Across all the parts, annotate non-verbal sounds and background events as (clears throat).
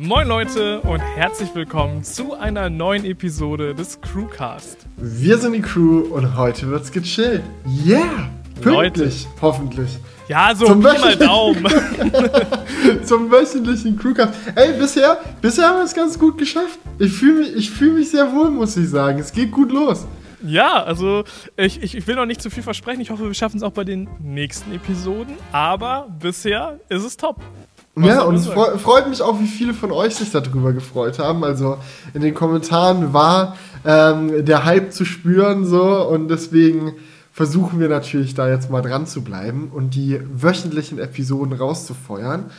Moin Leute und herzlich willkommen zu einer neuen Episode des Crewcast. Wir sind die Crew und heute wird's gechillt. Yeah! Pünktlich, Leute. hoffentlich. Ja, so Zum mal Daumen. (laughs) Zum wöchentlichen Crewcast. Ey, bisher, bisher haben wir es ganz gut geschafft. Ich fühle mich, fühl mich sehr wohl, muss ich sagen. Es geht gut los. Ja, also ich, ich, ich will noch nicht zu viel versprechen. Ich hoffe, wir schaffen es auch bei den nächsten Episoden. Aber bisher ist es top. Ja, und es freut mich auch, wie viele von euch sich darüber gefreut haben. Also in den Kommentaren war ähm, der Hype zu spüren so und deswegen versuchen wir natürlich da jetzt mal dran zu bleiben und die wöchentlichen Episoden rauszufeuern.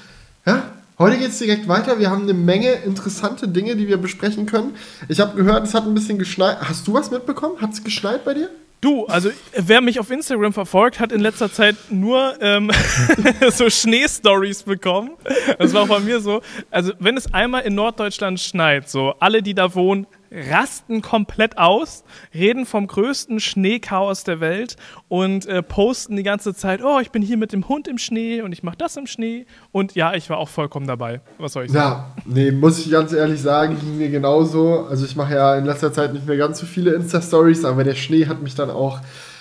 Ja, heute geht es direkt weiter. Wir haben eine Menge interessante Dinge, die wir besprechen können. Ich habe gehört, es hat ein bisschen geschneit. Hast du was mitbekommen? Hat es geschneit bei dir? Du, also wer mich auf Instagram verfolgt, hat in letzter Zeit nur ähm, (laughs) so Schneestories bekommen. Das war auch bei mir so. Also wenn es einmal in Norddeutschland schneit, so alle, die da wohnen, rasten komplett aus, reden vom größten Schneechaos der Welt und äh, posten die ganze Zeit, oh, ich bin hier mit dem Hund im Schnee und ich mache das im Schnee. Und ja, ich war auch vollkommen dabei. Was soll ich sagen? Ja, nee, muss ich ganz ehrlich sagen, ging mir genauso. Also ich mache ja in letzter Zeit nicht mehr ganz so viele Insta-Stories, aber der Schnee hat mich dann auch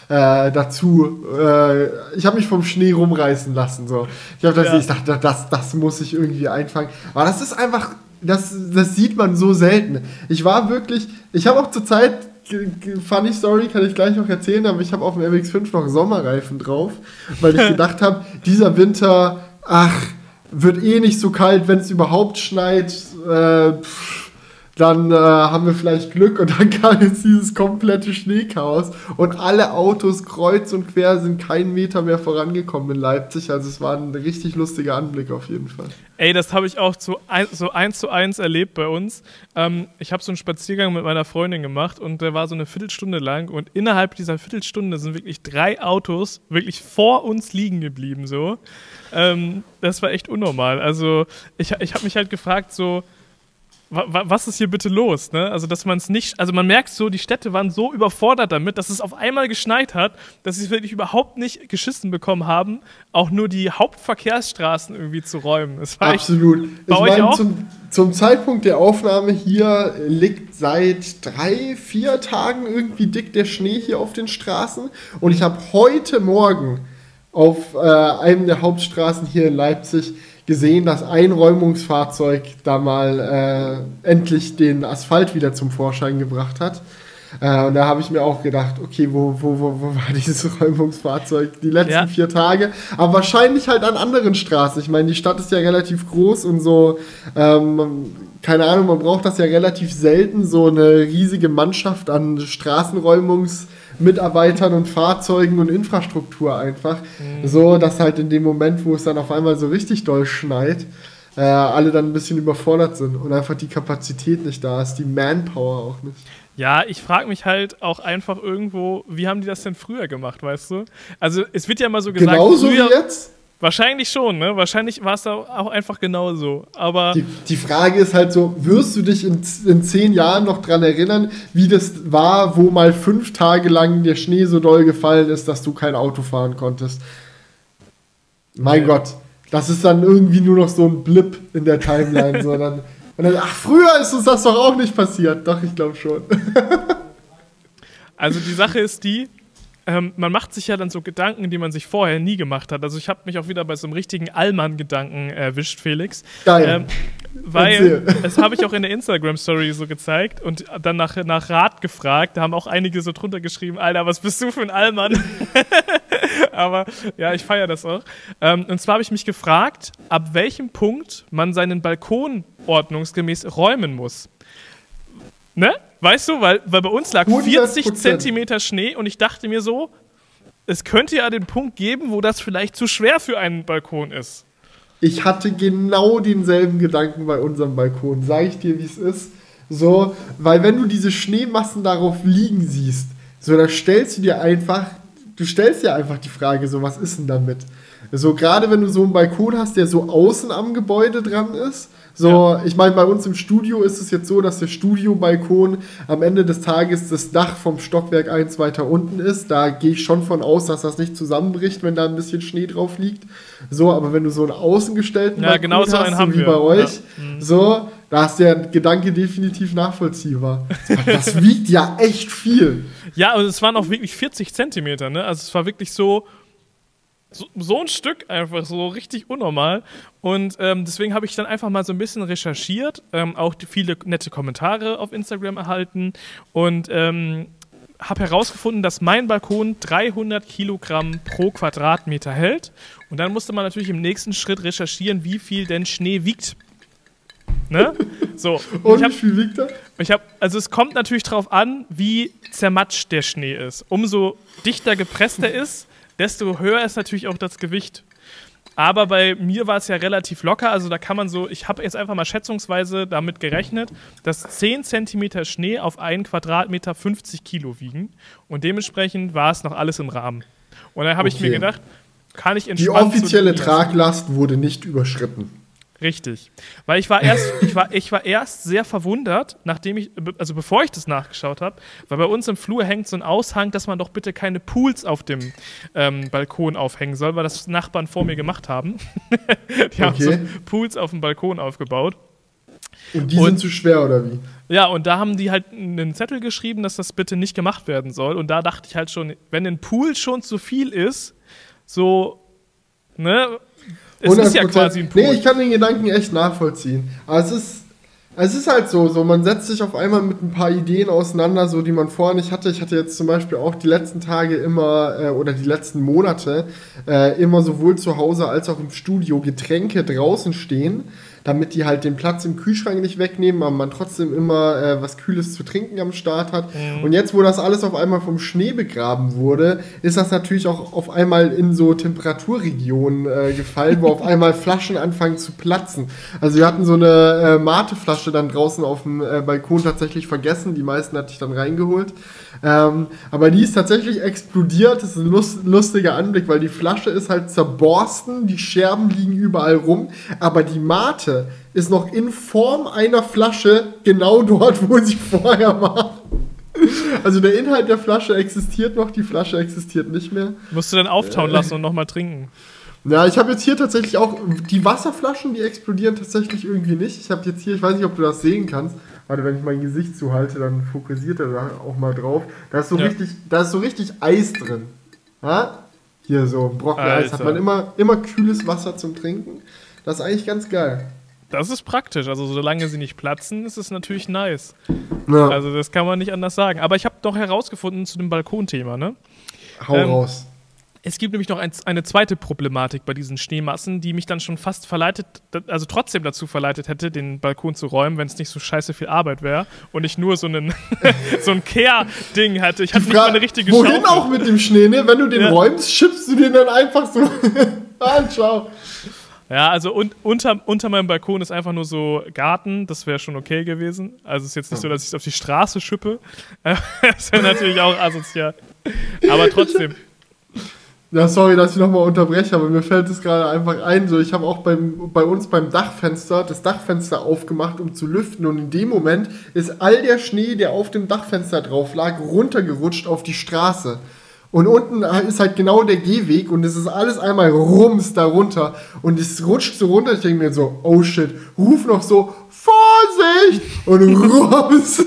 äh, dazu, äh, ich habe mich vom Schnee rumreißen lassen. So. Ich, hab das, ja. ich dachte, das, das muss ich irgendwie einfangen. Aber das ist einfach das, das sieht man so selten. Ich war wirklich, ich habe auch zur Zeit, funny Story, kann ich gleich noch erzählen, aber ich habe auf dem MX5 noch Sommerreifen drauf, weil ich (laughs) gedacht habe, dieser Winter, ach, wird eh nicht so kalt, wenn es überhaupt schneit. Äh, pff, dann äh, haben wir vielleicht Glück und dann (laughs) kam jetzt dieses komplette Schneechaos und alle Autos kreuz und quer sind keinen Meter mehr vorangekommen in Leipzig. Also es war ein richtig lustiger Anblick auf jeden Fall. Ey, das habe ich auch zu ein, so eins zu eins erlebt bei uns. Ähm, ich habe so einen Spaziergang mit meiner Freundin gemacht und der war so eine Viertelstunde lang und innerhalb dieser Viertelstunde sind wirklich drei Autos wirklich vor uns liegen geblieben so. Ähm, das war echt unnormal. Also ich, ich habe mich halt gefragt so was ist hier bitte los? Ne? Also, dass man es nicht, also man merkt so, die Städte waren so überfordert damit, dass es auf einmal geschneit hat, dass sie es wirklich überhaupt nicht geschissen bekommen haben, auch nur die Hauptverkehrsstraßen irgendwie zu räumen. Absolut. Ich meine, zum, zum, Zeitpunkt der Aufnahme hier liegt seit drei, vier Tagen irgendwie dick der Schnee hier auf den Straßen und ich habe heute Morgen auf äh, einem der Hauptstraßen hier in Leipzig gesehen, dass ein Räumungsfahrzeug da mal äh, endlich den Asphalt wieder zum Vorschein gebracht hat. Äh, und da habe ich mir auch gedacht, okay, wo, wo, wo, wo war (laughs) dieses Räumungsfahrzeug die letzten ja. vier Tage? Aber wahrscheinlich halt an anderen Straßen. Ich meine, die Stadt ist ja relativ groß und so, ähm, keine Ahnung, man braucht das ja relativ selten, so eine riesige Mannschaft an Straßenräumungs- Mitarbeitern und Fahrzeugen und Infrastruktur einfach. Mhm. So, dass halt in dem Moment, wo es dann auf einmal so richtig doll schneit, äh, alle dann ein bisschen überfordert sind und einfach die Kapazität nicht da ist, die Manpower auch nicht. Ja, ich frage mich halt auch einfach irgendwo, wie haben die das denn früher gemacht, weißt du? Also es wird ja immer so gesagt, genauso früher, wie jetzt. Wahrscheinlich schon, ne? Wahrscheinlich war es da auch einfach genauso. Aber. Die, die, Frage ist halt so: Wirst du dich in, in zehn Jahren noch dran erinnern, wie das war, wo mal fünf Tage lang der Schnee so doll gefallen ist, dass du kein Auto fahren konntest? Mein ja. Gott, das ist dann irgendwie nur noch so ein Blip in der Timeline, (laughs) sondern. Und dann, ach, früher ist uns das doch auch nicht passiert. Doch, ich glaube schon. also die Sache ist die, ähm, man macht sich ja dann so Gedanken, die man sich vorher nie gemacht hat. Also ich habe mich auch wieder bei so einem richtigen Allmann-Gedanken erwischt, Felix. Geil. Ähm, weil, (laughs) das habe ich auch in der Instagram-Story so gezeigt und dann nach, nach Rat gefragt. Da haben auch einige so drunter geschrieben, Alter, was bist du für ein Allmann? (laughs) Aber ja, ich feiere das auch. Ähm, und zwar habe ich mich gefragt, ab welchem Punkt man seinen Balkon ordnungsgemäß räumen muss. Ne? Weißt du, weil, weil bei uns lag 40 Zentimeter Schnee und ich dachte mir so, es könnte ja den Punkt geben, wo das vielleicht zu schwer für einen Balkon ist. Ich hatte genau denselben Gedanken bei unserem Balkon. Sag ich dir, wie es ist. So, weil wenn du diese Schneemassen darauf liegen siehst, so, da stellst du dir einfach, du stellst dir einfach die Frage, so, was ist denn damit? So, gerade wenn du so einen Balkon hast, der so außen am Gebäude dran ist. So, ja. ich meine, bei uns im Studio ist es jetzt so, dass der Studiobalkon am Ende des Tages das Dach vom Stockwerk 1 weiter unten ist. Da gehe ich schon von aus, dass das nicht zusammenbricht, wenn da ein bisschen Schnee drauf liegt. So, aber wenn du so einen außengestellten ja, Balkon genau so hast, so wie bei euch, ja. mhm. so, da ist der Gedanke definitiv nachvollziehbar. (laughs) Das wiegt ja echt viel. Ja, und es waren auch wirklich 40 Zentimeter, ne? Also es war wirklich so, so, so ein Stück einfach, so richtig unnormal. Und ähm, deswegen habe ich dann einfach mal so ein bisschen recherchiert, ähm, auch viele nette Kommentare auf Instagram erhalten und ähm, habe herausgefunden, dass mein Balkon 300 Kilogramm pro Quadratmeter hält. Und dann musste man natürlich im nächsten Schritt recherchieren, wie viel denn Schnee wiegt. Ne? So. (laughs) Und hab, wie viel wiegt er? Ich habe, also es kommt natürlich darauf an, wie zermatscht der Schnee ist. Umso dichter gepresst er ist, desto höher ist natürlich auch das Gewicht. Aber bei mir war es ja relativ locker. Also da kann man so, ich habe jetzt einfach mal schätzungsweise damit gerechnet, dass 10 cm Schnee auf einen Quadratmeter 50 Kilo wiegen. Und dementsprechend war es noch alles im Rahmen. Und dann habe okay. ich mir gedacht, kann ich entspannt. Die offizielle Traglast wurde nicht überschritten. Richtig. Weil ich war erst, (laughs) ich war, ich war erst sehr verwundert, nachdem ich, also bevor ich das nachgeschaut habe, weil bei uns im Flur hängt so ein Aushang, dass man doch bitte keine Pools auf dem ähm, Balkon aufhängen soll, weil das Nachbarn vor mir gemacht haben. (laughs) die haben so Pools auf dem Balkon aufgebaut. Und die und, sind zu schwer, oder wie? Ja, und da haben die halt einen Zettel geschrieben, dass das bitte nicht gemacht werden soll. Und da dachte ich halt schon, wenn ein Pool schon zu viel ist, so, ne, es ist ja quasi ein Pool. Nee, ich kann den Gedanken echt nachvollziehen. Aber es ist, es ist halt so, so, man setzt sich auf einmal mit ein paar Ideen auseinander, so die man vorher nicht hatte. Ich hatte jetzt zum Beispiel auch die letzten Tage immer äh, oder die letzten Monate äh, immer sowohl zu Hause als auch im Studio Getränke draußen stehen damit die halt den Platz im Kühlschrank nicht wegnehmen, aber man trotzdem immer äh, was Kühles zu trinken am Start hat. Mhm. Und jetzt, wo das alles auf einmal vom Schnee begraben wurde, ist das natürlich auch auf einmal in so Temperaturregionen äh, gefallen, wo auf (laughs) einmal Flaschen anfangen zu platzen. Also wir hatten so eine äh, Mateflasche dann draußen auf dem äh, Balkon tatsächlich vergessen, die meisten hatte ich dann reingeholt. Ähm, aber die ist tatsächlich explodiert. Das ist ein lust, lustiger Anblick, weil die Flasche ist halt zerborsten, die Scherben liegen überall rum, aber die Mate ist noch in Form einer Flasche genau dort, wo sie vorher war. Also der Inhalt der Flasche existiert noch, die Flasche existiert nicht mehr. Musst du dann auftauen lassen und nochmal trinken. Ja, ich habe jetzt hier tatsächlich auch die Wasserflaschen, die explodieren tatsächlich irgendwie nicht. Ich habe jetzt hier, ich weiß nicht, ob du das sehen kannst, Warte, wenn ich mein Gesicht zuhalte, dann fokussiert er da auch mal drauf. Da ist so, ja. richtig, da ist so richtig Eis drin. Ja? Hier so, Brocken Eis hat man immer, immer kühles Wasser zum Trinken. Das ist eigentlich ganz geil. Das ist praktisch. Also solange sie nicht platzen, ist es natürlich nice. Ja. Also das kann man nicht anders sagen. Aber ich habe doch herausgefunden zu dem Balkonthema, ne? Hau ähm, raus. Es gibt nämlich noch ein, eine zweite Problematik bei diesen Schneemassen, die mich dann schon fast verleitet, also trotzdem dazu verleitet hätte, den Balkon zu räumen, wenn es nicht so scheiße viel Arbeit wäre und ich nur so, einen, (laughs) so ein Care-Ding hatte. Ich hatte nicht mal eine richtige Wohin Schaufel. auch mit dem Schnee, ne? Wenn du den ja. räumst, schippst du den dann einfach so. (laughs) ah, ciao. Ja, also un unter, unter meinem Balkon ist einfach nur so Garten, das wäre schon okay gewesen. Also es ist jetzt nicht so, dass ich es auf die Straße schippe. (laughs) das wäre natürlich auch asozial. Aber trotzdem. Ja, sorry, dass ich nochmal unterbreche, aber mir fällt es gerade einfach ein. So, ich habe auch beim, bei uns beim Dachfenster das Dachfenster aufgemacht, um zu lüften. Und in dem Moment ist all der Schnee, der auf dem Dachfenster drauf lag, runtergerutscht auf die Straße. Und unten ist halt genau der Gehweg und es ist alles einmal rums darunter. Und es rutscht so runter. Ich denke mir so, oh shit, ruf noch so, Vorsicht! Und (laughs) rums.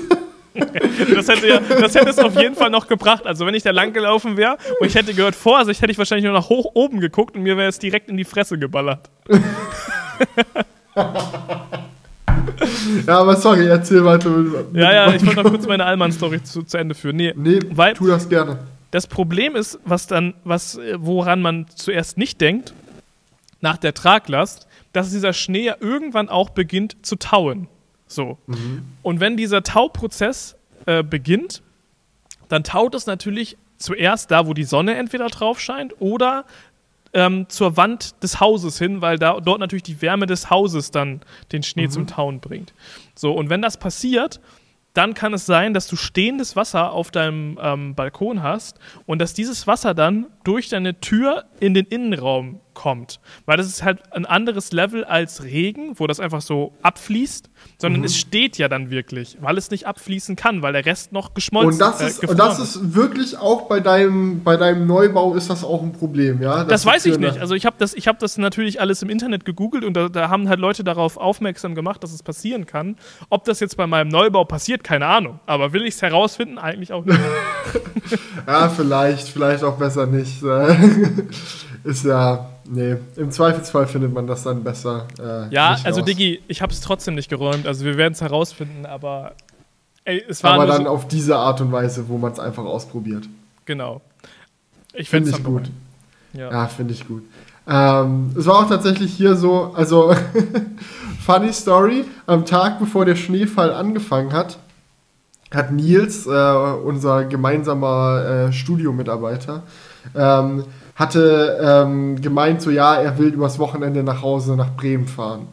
Das, hätte ja, das hätte es auf jeden Fall noch gebracht. Also wenn ich da lang gelaufen wäre und ich hätte gehört Vorsicht, hätte ich wahrscheinlich nur nach hoch oben geguckt und mir wäre es direkt in die Fresse geballert. (laughs) ja, aber sorry, erzähl weiter. Ja, ja, ich wollte noch kurz meine Allmann-Story zu, zu Ende führen. Nee, nee weil tu das gerne. Das Problem ist, was dann, was, woran man zuerst nicht denkt, nach der Traglast, dass dieser Schnee ja irgendwann auch beginnt zu tauen. So. Mhm. Und wenn dieser Tauprozess äh, beginnt, dann taut es natürlich zuerst da, wo die Sonne entweder drauf scheint oder ähm, zur Wand des Hauses hin, weil da, dort natürlich die Wärme des Hauses dann den Schnee mhm. zum Tauen bringt. So, und wenn das passiert, dann kann es sein, dass du stehendes Wasser auf deinem ähm, Balkon hast und dass dieses Wasser dann durch deine Tür in den Innenraum kommt. Weil das ist halt ein anderes Level als Regen, wo das einfach so abfließt, sondern mhm. es steht ja dann wirklich, weil es nicht abfließen kann, weil der Rest noch geschmolzen und das äh, ist. Äh, und das ist wirklich auch bei deinem, bei deinem Neubau ist das auch ein Problem, ja? Das, das weiß ich nicht. Also ich habe das, hab das natürlich alles im Internet gegoogelt und da, da, haben halt Leute darauf aufmerksam gemacht, dass es passieren kann. Ob das jetzt bei meinem Neubau passiert, keine Ahnung. Aber will ich es herausfinden? Eigentlich auch nicht. (laughs) (laughs) ja, vielleicht, vielleicht auch besser nicht. (laughs) ist ja Nee, im Zweifelsfall findet man das dann besser. Äh, ja, also raus. Diggi, ich habe es trotzdem nicht geräumt. Also wir werden es herausfinden, aber ey, es war Aber dann so auf diese Art und Weise, wo man es einfach ausprobiert. Genau. Ich finde ich gut. Ja, ja finde ich gut. Ähm, es war auch tatsächlich hier so, also (laughs) funny Story, am Tag bevor der Schneefall angefangen hat, hat Nils, äh, unser gemeinsamer äh, Studiomitarbeiter, ähm, hatte ähm, gemeint, so ja, er will übers Wochenende nach Hause nach Bremen fahren.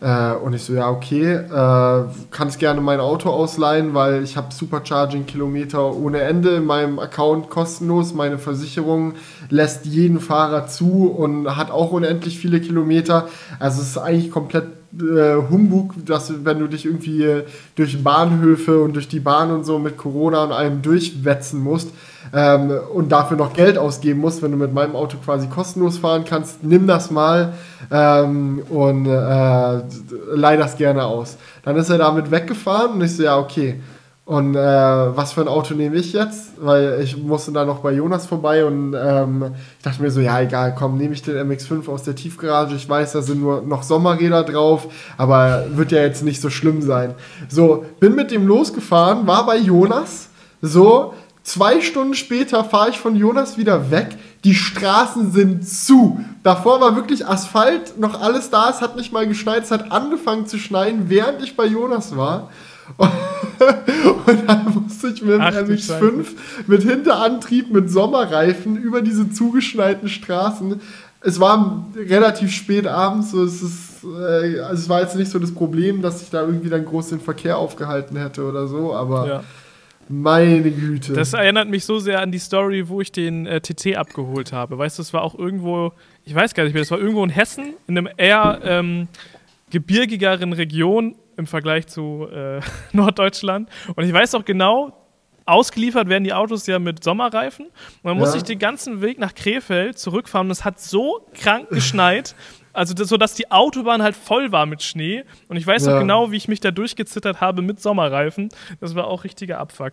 Äh, und ich so, ja, okay, äh, kannst gerne mein Auto ausleihen, weil ich habe Supercharging-Kilometer ohne Ende in meinem Account kostenlos. Meine Versicherung lässt jeden Fahrer zu und hat auch unendlich viele Kilometer. Also es ist eigentlich komplett äh, Humbug, dass wenn du dich irgendwie durch Bahnhöfe und durch die Bahn und so mit Corona und allem durchwetzen musst, ähm, und dafür noch Geld ausgeben musst, wenn du mit meinem Auto quasi kostenlos fahren kannst, nimm das mal ähm, und äh, leih das gerne aus. Dann ist er damit weggefahren und ich so, ja, okay. Und äh, was für ein Auto nehme ich jetzt? Weil ich musste da noch bei Jonas vorbei und ähm, ich dachte mir so, ja egal, komm, nehme ich den MX5 aus der Tiefgarage. Ich weiß, da sind nur noch Sommerräder drauf, aber wird ja jetzt nicht so schlimm sein. So, bin mit dem losgefahren, war bei Jonas, so, Zwei Stunden später fahre ich von Jonas wieder weg. Die Straßen sind zu. Davor war wirklich Asphalt, noch alles da. Es hat nicht mal geschneit. Es hat angefangen zu schneien, während ich bei Jonas war. (laughs) Und, dann musste ich mit dem MX5 mit Hinterantrieb, mit Sommerreifen über diese zugeschneiten Straßen. Es war relativ spät abends, so es ist, äh, also es war jetzt nicht so das Problem, dass ich da irgendwie dann groß den Verkehr aufgehalten hätte oder so, aber ja. Meine Güte. Das erinnert mich so sehr an die Story, wo ich den äh, TT abgeholt habe. Weißt du, es war auch irgendwo, ich weiß gar nicht mehr, es war irgendwo in Hessen, in einem eher ähm, gebirgigeren Region im Vergleich zu äh, (laughs) Norddeutschland. Und ich weiß auch genau, ausgeliefert werden die Autos ja mit Sommerreifen. Und dann ja. musste ich den ganzen Weg nach Krefeld zurückfahren. Und es hat so krank geschneit, also das, so, dass die Autobahn halt voll war mit Schnee. Und ich weiß ja. noch genau, wie ich mich da durchgezittert habe mit Sommerreifen. Das war auch richtiger Abfuck.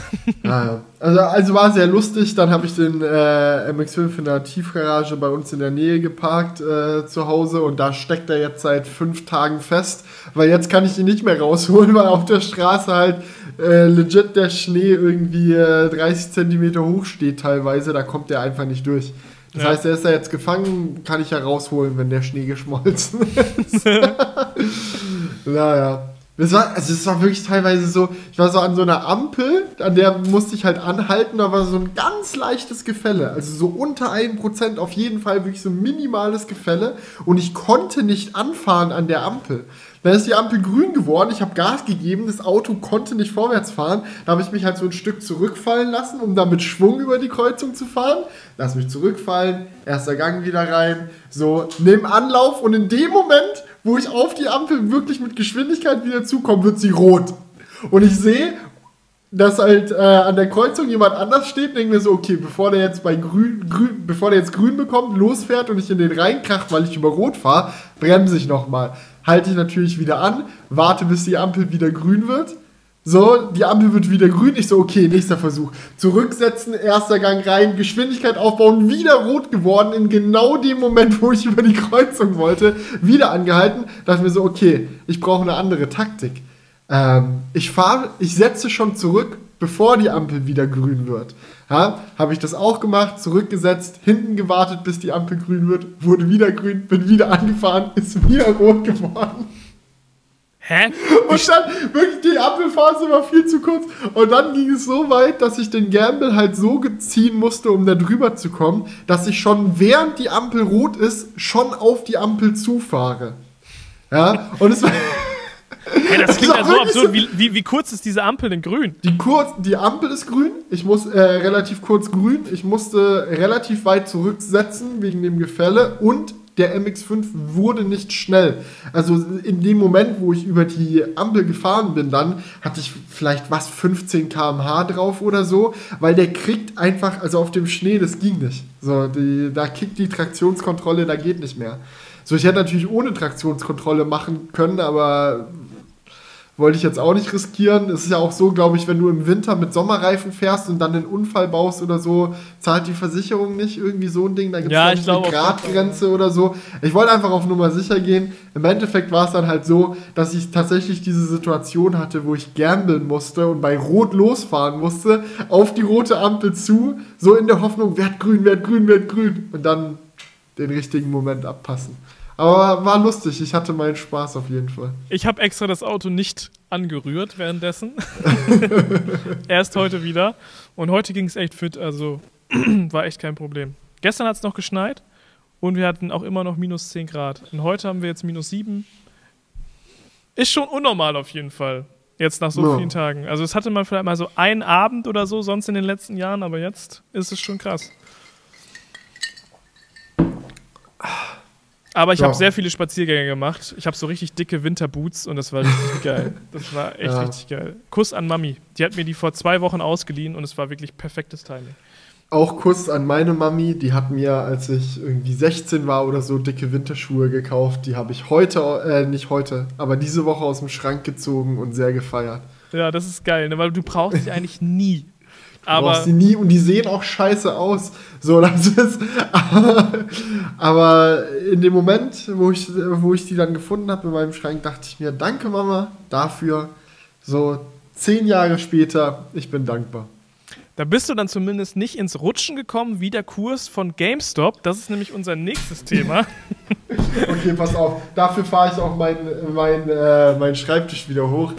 (laughs) ah, also, also war sehr lustig. Dann habe ich den äh, MX5 in der Tiefgarage bei uns in der Nähe geparkt äh, zu Hause und da steckt er jetzt seit fünf Tagen fest, weil jetzt kann ich ihn nicht mehr rausholen, (laughs) weil auf der Straße halt äh, legit der Schnee irgendwie 30 äh, Zentimeter hoch steht teilweise. Da kommt er einfach nicht durch. Das ja. heißt, er ist ja jetzt gefangen, kann ich ja rausholen, wenn der Schnee geschmolzen (laughs) ist. naja. Das war, also es war wirklich teilweise so, ich war so an so einer Ampel, an der musste ich halt anhalten, da war so ein ganz leichtes Gefälle. Also so unter 1% auf jeden Fall wirklich so ein minimales Gefälle. Und ich konnte nicht anfahren an der Ampel. Dann ist die Ampel grün geworden, ich habe Gas gegeben, das Auto konnte nicht vorwärts fahren. Da habe ich mich halt so ein Stück zurückfallen lassen, um dann mit Schwung über die Kreuzung zu fahren. Lass mich zurückfallen, erster Gang wieder rein, so, nimm Anlauf. Und in dem Moment, wo ich auf die Ampel wirklich mit Geschwindigkeit wieder zukomme, wird sie rot. Und ich sehe, dass halt äh, an der Kreuzung jemand anders steht, denke mir so, okay, bevor der jetzt bei grün, grün, bevor der jetzt grün bekommt, losfährt und ich in den reinkracht, weil ich über Rot fahre, bremse ich nochmal halte ich natürlich wieder an, warte, bis die Ampel wieder grün wird. So, die Ampel wird wieder grün. Ich so, okay, nächster Versuch. Zurücksetzen, erster Gang rein, Geschwindigkeit aufbauen, wieder rot geworden, in genau dem Moment, wo ich über die Kreuzung wollte, wieder angehalten. Dachte mir so, okay, ich brauche eine andere Taktik. Ähm, ich fahre, ich setze schon zurück, bevor die Ampel wieder grün wird. Ja, habe ich das auch gemacht, zurückgesetzt, hinten gewartet, bis die Ampel grün wird, wurde wieder grün, bin wieder angefahren, ist wieder rot geworden. Hä? Und dann, wirklich, die Ampelphase war viel zu kurz. Und dann ging es so weit, dass ich den Gamble halt so ziehen musste, um da drüber zu kommen, dass ich schon während die Ampel rot ist, schon auf die Ampel zufahre. Ja, und es war. Hey, das klingt ja so absurd. Wie, wie, wie, kurz ist diese Ampel denn grün? Die, kurz, die Ampel ist grün. Ich muss äh, relativ kurz grün. Ich musste relativ weit zurücksetzen wegen dem Gefälle und der MX5 wurde nicht schnell. Also in dem Moment, wo ich über die Ampel gefahren bin, dann hatte ich vielleicht was 15 km/h drauf oder so, weil der kriegt einfach, also auf dem Schnee, das ging nicht. So, die, da kickt die Traktionskontrolle, da geht nicht mehr. So, ich hätte natürlich ohne Traktionskontrolle machen können, aber wollte ich jetzt auch nicht riskieren. Es ist ja auch so, glaube ich, wenn du im Winter mit Sommerreifen fährst und dann einen Unfall baust oder so, zahlt die Versicherung nicht irgendwie so ein Ding. Da gibt es ja, eine Gradgrenze oder so. Ich wollte einfach auf Nummer sicher gehen. Im Endeffekt war es dann halt so, dass ich tatsächlich diese Situation hatte, wo ich gambeln musste und bei Rot losfahren musste, auf die rote Ampel zu, so in der Hoffnung, werd grün, werd grün, werd grün. Und dann den richtigen Moment abpassen. Aber war lustig, ich hatte meinen Spaß auf jeden Fall. Ich habe extra das Auto nicht angerührt währenddessen. (laughs) Erst heute wieder. Und heute ging es echt fit, also (clears throat) war echt kein Problem. Gestern hat es noch geschneit und wir hatten auch immer noch minus 10 Grad. Und heute haben wir jetzt minus 7. Ist schon unnormal auf jeden Fall. Jetzt nach so ja. vielen Tagen. Also es hatte man vielleicht mal so einen Abend oder so, sonst in den letzten Jahren, aber jetzt ist es schon krass. Aber ich ja. habe sehr viele Spaziergänge gemacht. Ich habe so richtig dicke Winterboots und das war richtig (laughs) geil. Das war echt ja. richtig geil. Kuss an Mami. Die hat mir die vor zwei Wochen ausgeliehen und es war wirklich perfektes Timing. Auch Kuss an meine Mami. Die hat mir, als ich irgendwie 16 war oder so, dicke Winterschuhe gekauft. Die habe ich heute, äh, nicht heute, aber diese Woche aus dem Schrank gezogen und sehr gefeiert. Ja, das ist geil, ne? weil du brauchst sie (laughs) eigentlich nie. Aber brauchst die nie und die sehen auch scheiße aus. So, das ist. Aber, (laughs) aber in dem Moment, wo ich, wo ich die dann gefunden habe in meinem Schrank, dachte ich mir, danke Mama dafür. So zehn Jahre später, ich bin dankbar. Da bist du dann zumindest nicht ins Rutschen gekommen wie der Kurs von GameStop. Das ist nämlich unser nächstes Thema. (laughs) okay, pass auf. Dafür fahre ich auch meinen mein, äh, mein Schreibtisch wieder hoch.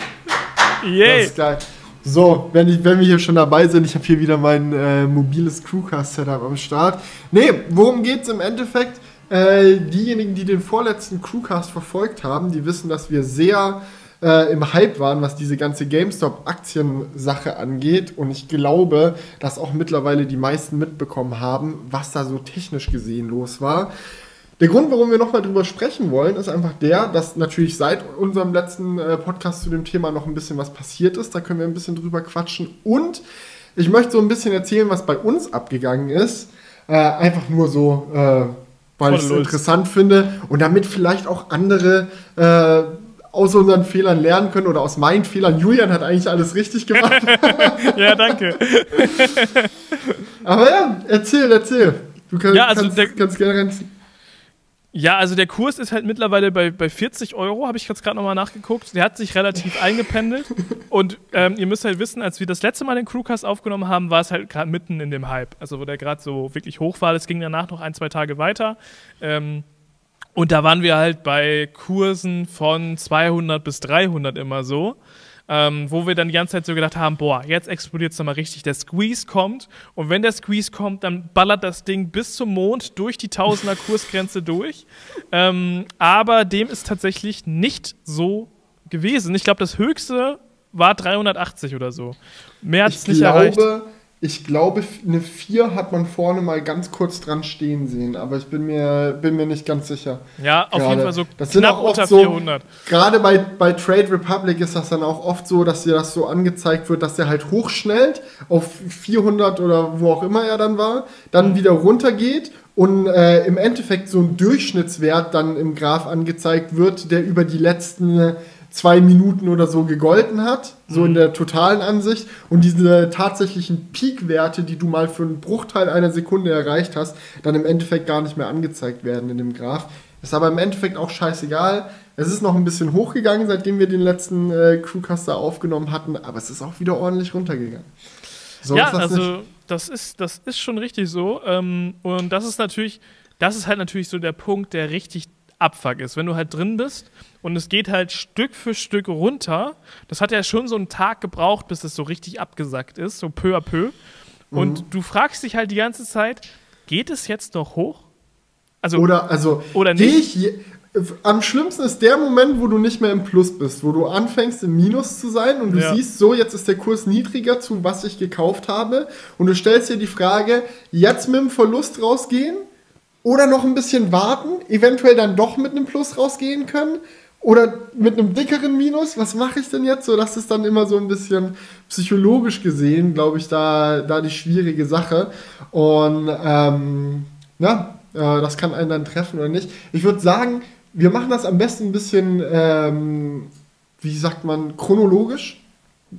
Yay. Das ist geil. So, wenn, ich, wenn wir hier schon dabei sind, ich habe hier wieder mein äh, mobiles Crewcast-Setup am Start. Nee, worum geht es im Endeffekt? Äh, diejenigen, die den vorletzten Crewcast verfolgt haben, die wissen, dass wir sehr äh, im Hype waren, was diese ganze GameStop-Aktiensache angeht. Und ich glaube, dass auch mittlerweile die meisten mitbekommen haben, was da so technisch gesehen los war. Der Grund, warum wir nochmal drüber sprechen wollen, ist einfach der, dass natürlich seit unserem letzten äh, Podcast zu dem Thema noch ein bisschen was passiert ist. Da können wir ein bisschen drüber quatschen. Und ich möchte so ein bisschen erzählen, was bei uns abgegangen ist. Äh, einfach nur so, äh, weil ich es interessant finde und damit vielleicht auch andere äh, aus unseren Fehlern lernen können oder aus meinen Fehlern. Julian hat eigentlich alles richtig gemacht. (laughs) ja, danke. (laughs) Aber ja, erzähl, erzähl. Du kann, ja, also kannst, der, kannst gerne rein. Ja, also der Kurs ist halt mittlerweile bei, bei 40 Euro, habe ich jetzt gerade nochmal nachgeguckt. Der hat sich relativ eingependelt. Und ähm, ihr müsst halt wissen, als wir das letzte Mal den Crewcast aufgenommen haben, war es halt gerade mitten in dem Hype. Also wo der gerade so wirklich hoch war. Es ging danach noch ein, zwei Tage weiter. Ähm, und da waren wir halt bei Kursen von 200 bis 300 immer so ähm, wo wir dann die ganze Zeit so gedacht haben, boah, jetzt explodiert es nochmal richtig, der Squeeze kommt und wenn der Squeeze kommt, dann ballert das Ding bis zum Mond durch die Tausender Kursgrenze durch. Ähm, aber dem ist tatsächlich nicht so gewesen. Ich glaube, das höchste war 380 oder so. Mehr hat es nicht erreicht. Ich glaube, eine 4 hat man vorne mal ganz kurz dran stehen sehen, aber ich bin mir, bin mir nicht ganz sicher. Ja, auf gerade. jeden Fall so das knapp sind auch unter so, 400. Gerade bei, bei Trade Republic ist das dann auch oft so, dass dir das so angezeigt wird, dass der halt hochschnellt auf 400 oder wo auch immer er dann war, dann wieder runtergeht und äh, im Endeffekt so ein Durchschnittswert dann im Graph angezeigt wird, der über die letzten zwei Minuten oder so gegolten hat, so mhm. in der totalen Ansicht. Und diese tatsächlichen Peak-Werte, die du mal für einen Bruchteil einer Sekunde erreicht hast, dann im Endeffekt gar nicht mehr angezeigt werden in dem Graph. Ist aber im Endeffekt auch scheißegal. Es ist noch ein bisschen hochgegangen, seitdem wir den letzten äh, Crewcaster aufgenommen hatten, aber es ist auch wieder ordentlich runtergegangen. So ja, also nicht. das ist, das ist schon richtig so. Ähm, und das ist natürlich, das ist halt natürlich so der Punkt, der richtig Abfuck ist. Wenn du halt drin bist und es geht halt Stück für Stück runter, das hat ja schon so einen Tag gebraucht, bis es so richtig abgesackt ist, so peu à peu. Und mhm. du fragst dich halt die ganze Zeit, geht es jetzt noch hoch? Also, oder also oder nicht? Ich, am schlimmsten ist der Moment, wo du nicht mehr im Plus bist, wo du anfängst im Minus zu sein und du ja. siehst, so jetzt ist der Kurs niedriger zu was ich gekauft habe und du stellst dir die Frage, jetzt mit dem Verlust rausgehen oder noch ein bisschen warten, eventuell dann doch mit einem Plus rausgehen können oder mit einem dickeren Minus, was mache ich denn jetzt? So, das ist dann immer so ein bisschen psychologisch gesehen, glaube ich, da, da die schwierige Sache. Und ähm, ja, äh, das kann einen dann treffen oder nicht. Ich würde sagen, wir machen das am besten ein bisschen, ähm, wie sagt man, chronologisch.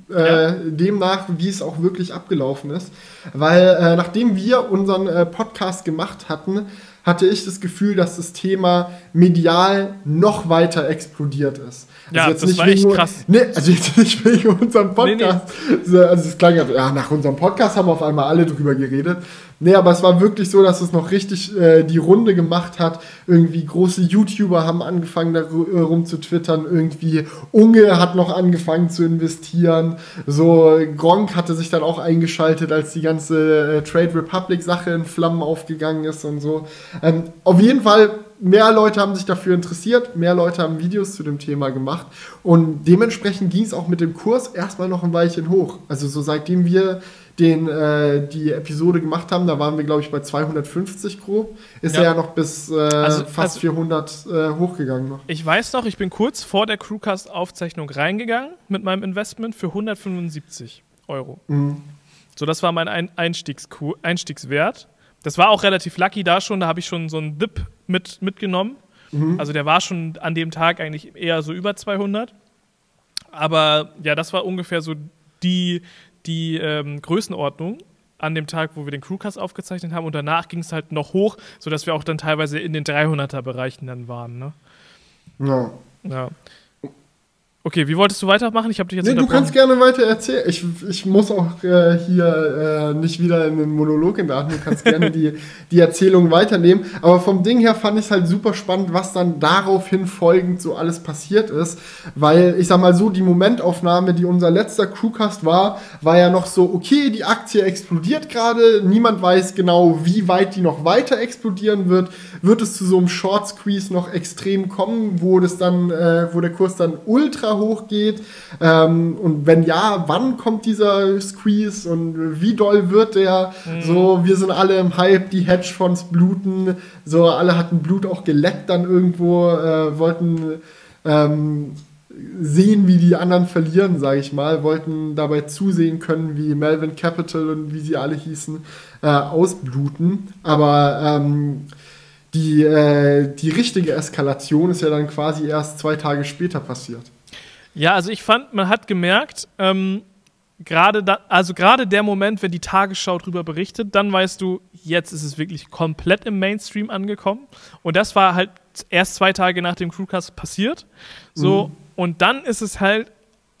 Äh, demnach, wie es auch wirklich abgelaufen ist. Weil äh, nachdem wir unseren äh, Podcast gemacht hatten, hatte ich das Gefühl, dass das Thema medial noch weiter explodiert ist. Also ja, das war echt nur, krass. Nee, also jetzt (laughs) nicht wegen unserem Podcast. Nee, nee. Also es klang ja, nach unserem Podcast haben auf einmal alle drüber geredet. Nee, aber es war wirklich so, dass es noch richtig äh, die Runde gemacht hat. Irgendwie große YouTuber haben angefangen, da äh, rum zu twittern. Irgendwie Unge hat noch angefangen zu investieren. So, Gronk hatte sich dann auch eingeschaltet, als die ganze äh, Trade Republic Sache in Flammen aufgegangen ist und so. Ähm, auf jeden Fall mehr Leute haben sich dafür interessiert, mehr Leute haben Videos zu dem Thema gemacht und dementsprechend ging es auch mit dem Kurs erstmal noch ein Weilchen hoch. Also so seitdem wir den, äh, die Episode gemacht haben, da waren wir, glaube ich, bei 250 grob. Ist ja. er ja noch bis äh, also, fast also, 400 äh, hochgegangen noch. Ich weiß noch, ich bin kurz vor der Crewcast-Aufzeichnung reingegangen mit meinem Investment für 175 Euro. Mhm. So, das war mein Ein Einstiegs Einstiegswert. Das war auch relativ lucky da schon, da habe ich schon so einen Dip mit, mitgenommen. Mhm. Also der war schon an dem Tag eigentlich eher so über 200. Aber ja, das war ungefähr so die, die ähm, Größenordnung an dem Tag, wo wir den Crewcast aufgezeichnet haben. Und danach ging es halt noch hoch, sodass wir auch dann teilweise in den 300er-Bereichen dann waren. Ne? Ja. ja. Okay, wie wolltest du weitermachen? Ich habe dich jetzt Nee, du kannst gerne weiter erzählen. Ich, ich muss auch äh, hier äh, nicht wieder in den Monolog entladen. Du kannst gerne die, (laughs) die Erzählung weiternehmen. Aber vom Ding her fand ich es halt super spannend, was dann daraufhin folgend so alles passiert ist. Weil, ich sag mal so, die Momentaufnahme, die unser letzter Crewcast war, war ja noch so, okay, die Aktie explodiert gerade. Niemand weiß genau, wie weit die noch weiter explodieren wird. Wird es zu so einem Short Squeeze noch extrem kommen, wo das dann, äh, wo der Kurs dann ultra hochgeht? Ähm, und wenn ja, wann kommt dieser Squeeze und wie doll wird der? Mhm. So, wir sind alle im Hype, die Hedgefonds bluten, so alle hatten Blut auch geleckt dann irgendwo, äh, wollten ähm, sehen, wie die anderen verlieren, sage ich mal, wollten dabei zusehen können, wie Melvin Capital und wie sie alle hießen, äh, ausbluten. Aber ähm, die, äh, die richtige Eskalation ist ja dann quasi erst zwei Tage später passiert. Ja, also ich fand, man hat gemerkt, ähm, gerade da, also gerade der Moment, wenn die Tagesschau drüber berichtet, dann weißt du, jetzt ist es wirklich komplett im Mainstream angekommen. Und das war halt erst zwei Tage nach dem Crewcast passiert. So, mhm. und dann ist es halt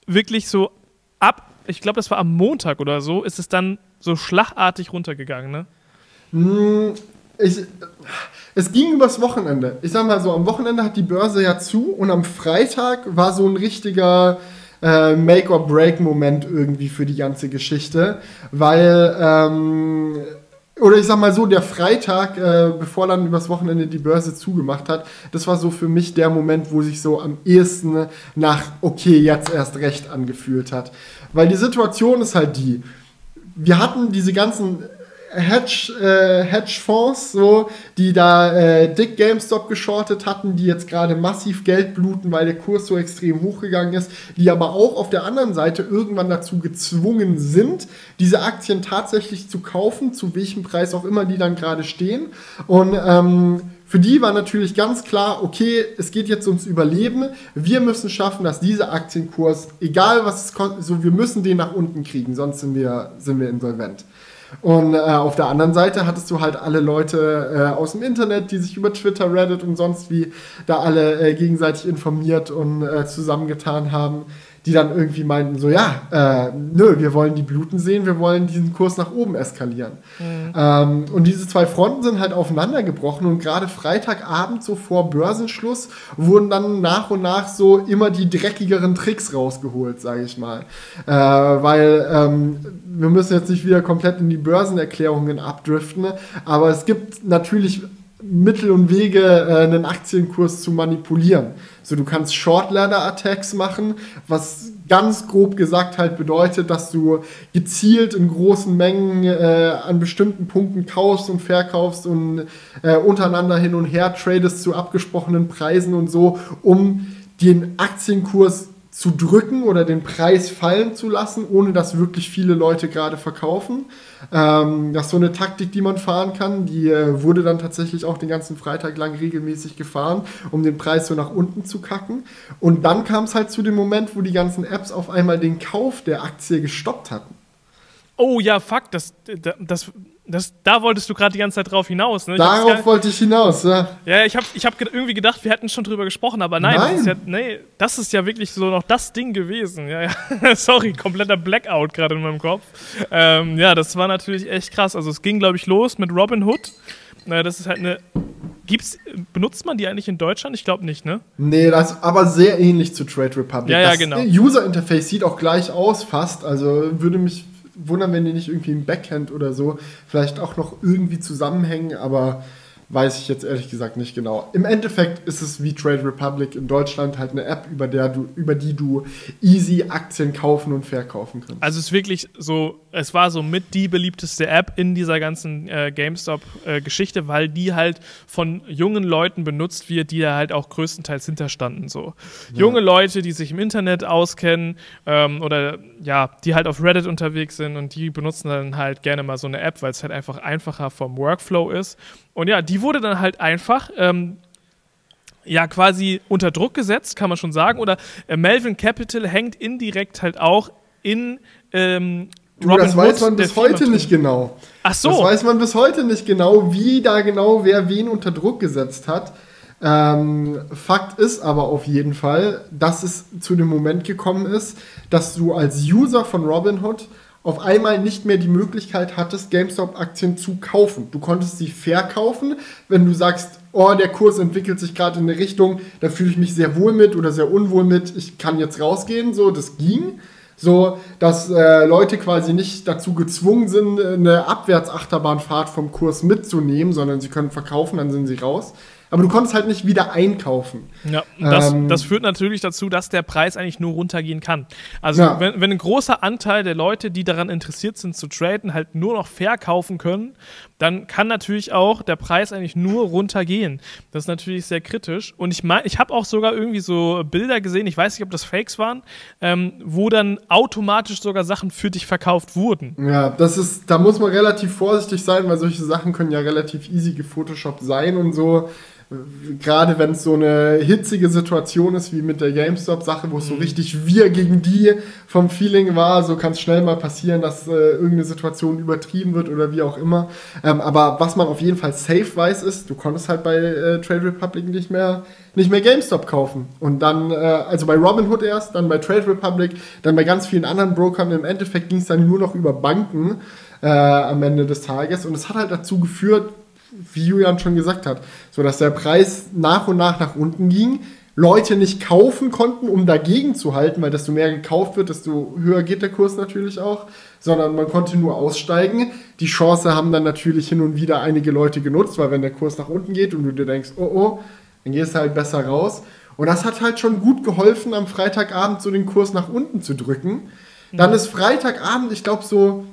wirklich so ab, ich glaube, das war am Montag oder so, ist es dann so schlagartig runtergegangen, ne? Ich, es ging übers Wochenende. Ich sag mal so, am Wochenende hat die Börse ja zu und am Freitag war so ein richtiger äh, Make-or-Break-Moment irgendwie für die ganze Geschichte, weil, ähm, oder ich sag mal so, der Freitag, äh, bevor dann übers Wochenende die Börse zugemacht hat, das war so für mich der Moment, wo sich so am ehesten nach, okay, jetzt erst recht angefühlt hat. Weil die Situation ist halt die, wir hatten diese ganzen Hedge, äh, Hedgefonds, so, die da äh, dick GameStop geschortet hatten, die jetzt gerade massiv Geld bluten, weil der Kurs so extrem hochgegangen ist, die aber auch auf der anderen Seite irgendwann dazu gezwungen sind, diese Aktien tatsächlich zu kaufen, zu welchem Preis auch immer die dann gerade stehen. Und ähm, für die war natürlich ganz klar, okay, es geht jetzt ums Überleben. Wir müssen schaffen, dass dieser Aktienkurs, egal was es kostet, so wir müssen den nach unten kriegen, sonst sind wir, sind wir insolvent. Und äh, auf der anderen Seite hattest du halt alle Leute äh, aus dem Internet, die sich über Twitter, Reddit und sonst wie da alle äh, gegenseitig informiert und äh, zusammengetan haben die dann irgendwie meinten, so ja, äh, nö, wir wollen die Bluten sehen, wir wollen diesen Kurs nach oben eskalieren. Mhm. Ähm, und diese zwei Fronten sind halt aufeinander gebrochen und gerade Freitagabend, so vor Börsenschluss, wurden dann nach und nach so immer die dreckigeren Tricks rausgeholt, sage ich mal. Äh, weil ähm, wir müssen jetzt nicht wieder komplett in die Börsenerklärungen abdriften, aber es gibt natürlich Mittel und Wege, äh, einen Aktienkurs zu manipulieren. So, du kannst Short Ladder Attacks machen, was ganz grob gesagt halt bedeutet, dass du gezielt in großen Mengen äh, an bestimmten Punkten kaufst und verkaufst und äh, untereinander hin und her tradest zu abgesprochenen Preisen und so, um den Aktienkurs zu drücken oder den Preis fallen zu lassen, ohne dass wirklich viele Leute gerade verkaufen. Ähm, das ist so eine Taktik, die man fahren kann. Die äh, wurde dann tatsächlich auch den ganzen Freitag lang regelmäßig gefahren, um den Preis so nach unten zu kacken. Und dann kam es halt zu dem Moment, wo die ganzen Apps auf einmal den Kauf der Aktie gestoppt hatten. Oh ja, fuck, das, das, das, da wolltest du gerade die ganze Zeit drauf hinaus. Ne? Darauf gar, wollte ich hinaus, ja. Ja, ich habe ich hab irgendwie gedacht, wir hätten schon drüber gesprochen, aber nein, nein. Das, ist ja, nee, das ist ja wirklich so noch das Ding gewesen. Ja, ja. (laughs) Sorry, kompletter Blackout gerade in meinem Kopf. Ähm, ja, das war natürlich echt krass. Also es ging, glaube ich, los mit Robin Hood. Naja, das ist halt eine. Gibt's, benutzt man die eigentlich in Deutschland? Ich glaube nicht, ne? Nee, das ist aber sehr ähnlich zu Trade Republic. Ja, ja, genau. User Interface sieht auch gleich aus, fast. Also würde mich wundern, wenn die nicht irgendwie im Backend oder so vielleicht auch noch irgendwie zusammenhängen, aber weiß ich jetzt ehrlich gesagt nicht genau. Im Endeffekt ist es wie Trade Republic in Deutschland halt eine App, über, der du, über die du easy Aktien kaufen und verkaufen kannst. Also es ist wirklich so, es war so mit die beliebteste App in dieser ganzen äh, GameStop-Geschichte, äh, weil die halt von jungen Leuten benutzt wird, die da halt auch größtenteils hinterstanden. So. Ja. Junge Leute, die sich im Internet auskennen ähm, oder ja, die halt auf Reddit unterwegs sind und die benutzen dann halt gerne mal so eine App, weil es halt einfach einfacher vom Workflow ist und ja, die wurde dann halt einfach ähm, ja quasi unter Druck gesetzt, kann man schon sagen. Oder äh, Melvin Capital hängt indirekt halt auch in ähm, Robin das weiß man bis heute nicht genau. Ach so. Das weiß man bis heute nicht genau, wie da genau wer wen unter Druck gesetzt hat. Ähm, Fakt ist aber auf jeden Fall, dass es zu dem Moment gekommen ist, dass du als User von Robinhood auf einmal nicht mehr die Möglichkeit hattest, GameStop-Aktien zu kaufen. Du konntest sie verkaufen, wenn du sagst, oh, der Kurs entwickelt sich gerade in eine Richtung, da fühle ich mich sehr wohl mit oder sehr unwohl mit, ich kann jetzt rausgehen, so, das ging. So, dass äh, Leute quasi nicht dazu gezwungen sind, eine Abwärtsachterbahnfahrt vom Kurs mitzunehmen, sondern sie können verkaufen, dann sind sie raus aber du konntest halt nicht wieder einkaufen. Ja, das, ähm, das führt natürlich dazu, dass der Preis eigentlich nur runtergehen kann. Also ja. wenn, wenn ein großer Anteil der Leute, die daran interessiert sind zu traden, halt nur noch verkaufen können, dann kann natürlich auch der Preis eigentlich nur runtergehen. Das ist natürlich sehr kritisch. Und ich meine, ich habe auch sogar irgendwie so Bilder gesehen, ich weiß nicht, ob das Fakes waren, ähm, wo dann automatisch sogar Sachen für dich verkauft wurden. Ja, das ist, da muss man relativ vorsichtig sein, weil solche Sachen können ja relativ easy gefotoshoppt sein und so gerade wenn es so eine hitzige Situation ist wie mit der GameStop-Sache, wo es mhm. so richtig wir gegen die vom Feeling war, so kann es schnell mal passieren, dass äh, irgendeine Situation übertrieben wird oder wie auch immer. Ähm, aber was man auf jeden Fall safe weiß, ist, du konntest halt bei äh, Trade Republic nicht mehr, nicht mehr GameStop kaufen. Und dann, äh, also bei Robinhood erst, dann bei Trade Republic, dann bei ganz vielen anderen Brokern. Im Endeffekt ging es dann nur noch über Banken äh, am Ende des Tages. Und es hat halt dazu geführt, wie Julian schon gesagt hat, so dass der Preis nach und nach nach unten ging, Leute nicht kaufen konnten, um dagegen zu halten, weil desto mehr gekauft wird, desto höher geht der Kurs natürlich auch, sondern man konnte nur aussteigen. Die Chance haben dann natürlich hin und wieder einige Leute genutzt, weil wenn der Kurs nach unten geht und du dir denkst, oh oh, dann gehst du halt besser raus. Und das hat halt schon gut geholfen, am Freitagabend so den Kurs nach unten zu drücken. Dann ist Freitagabend, ich glaube so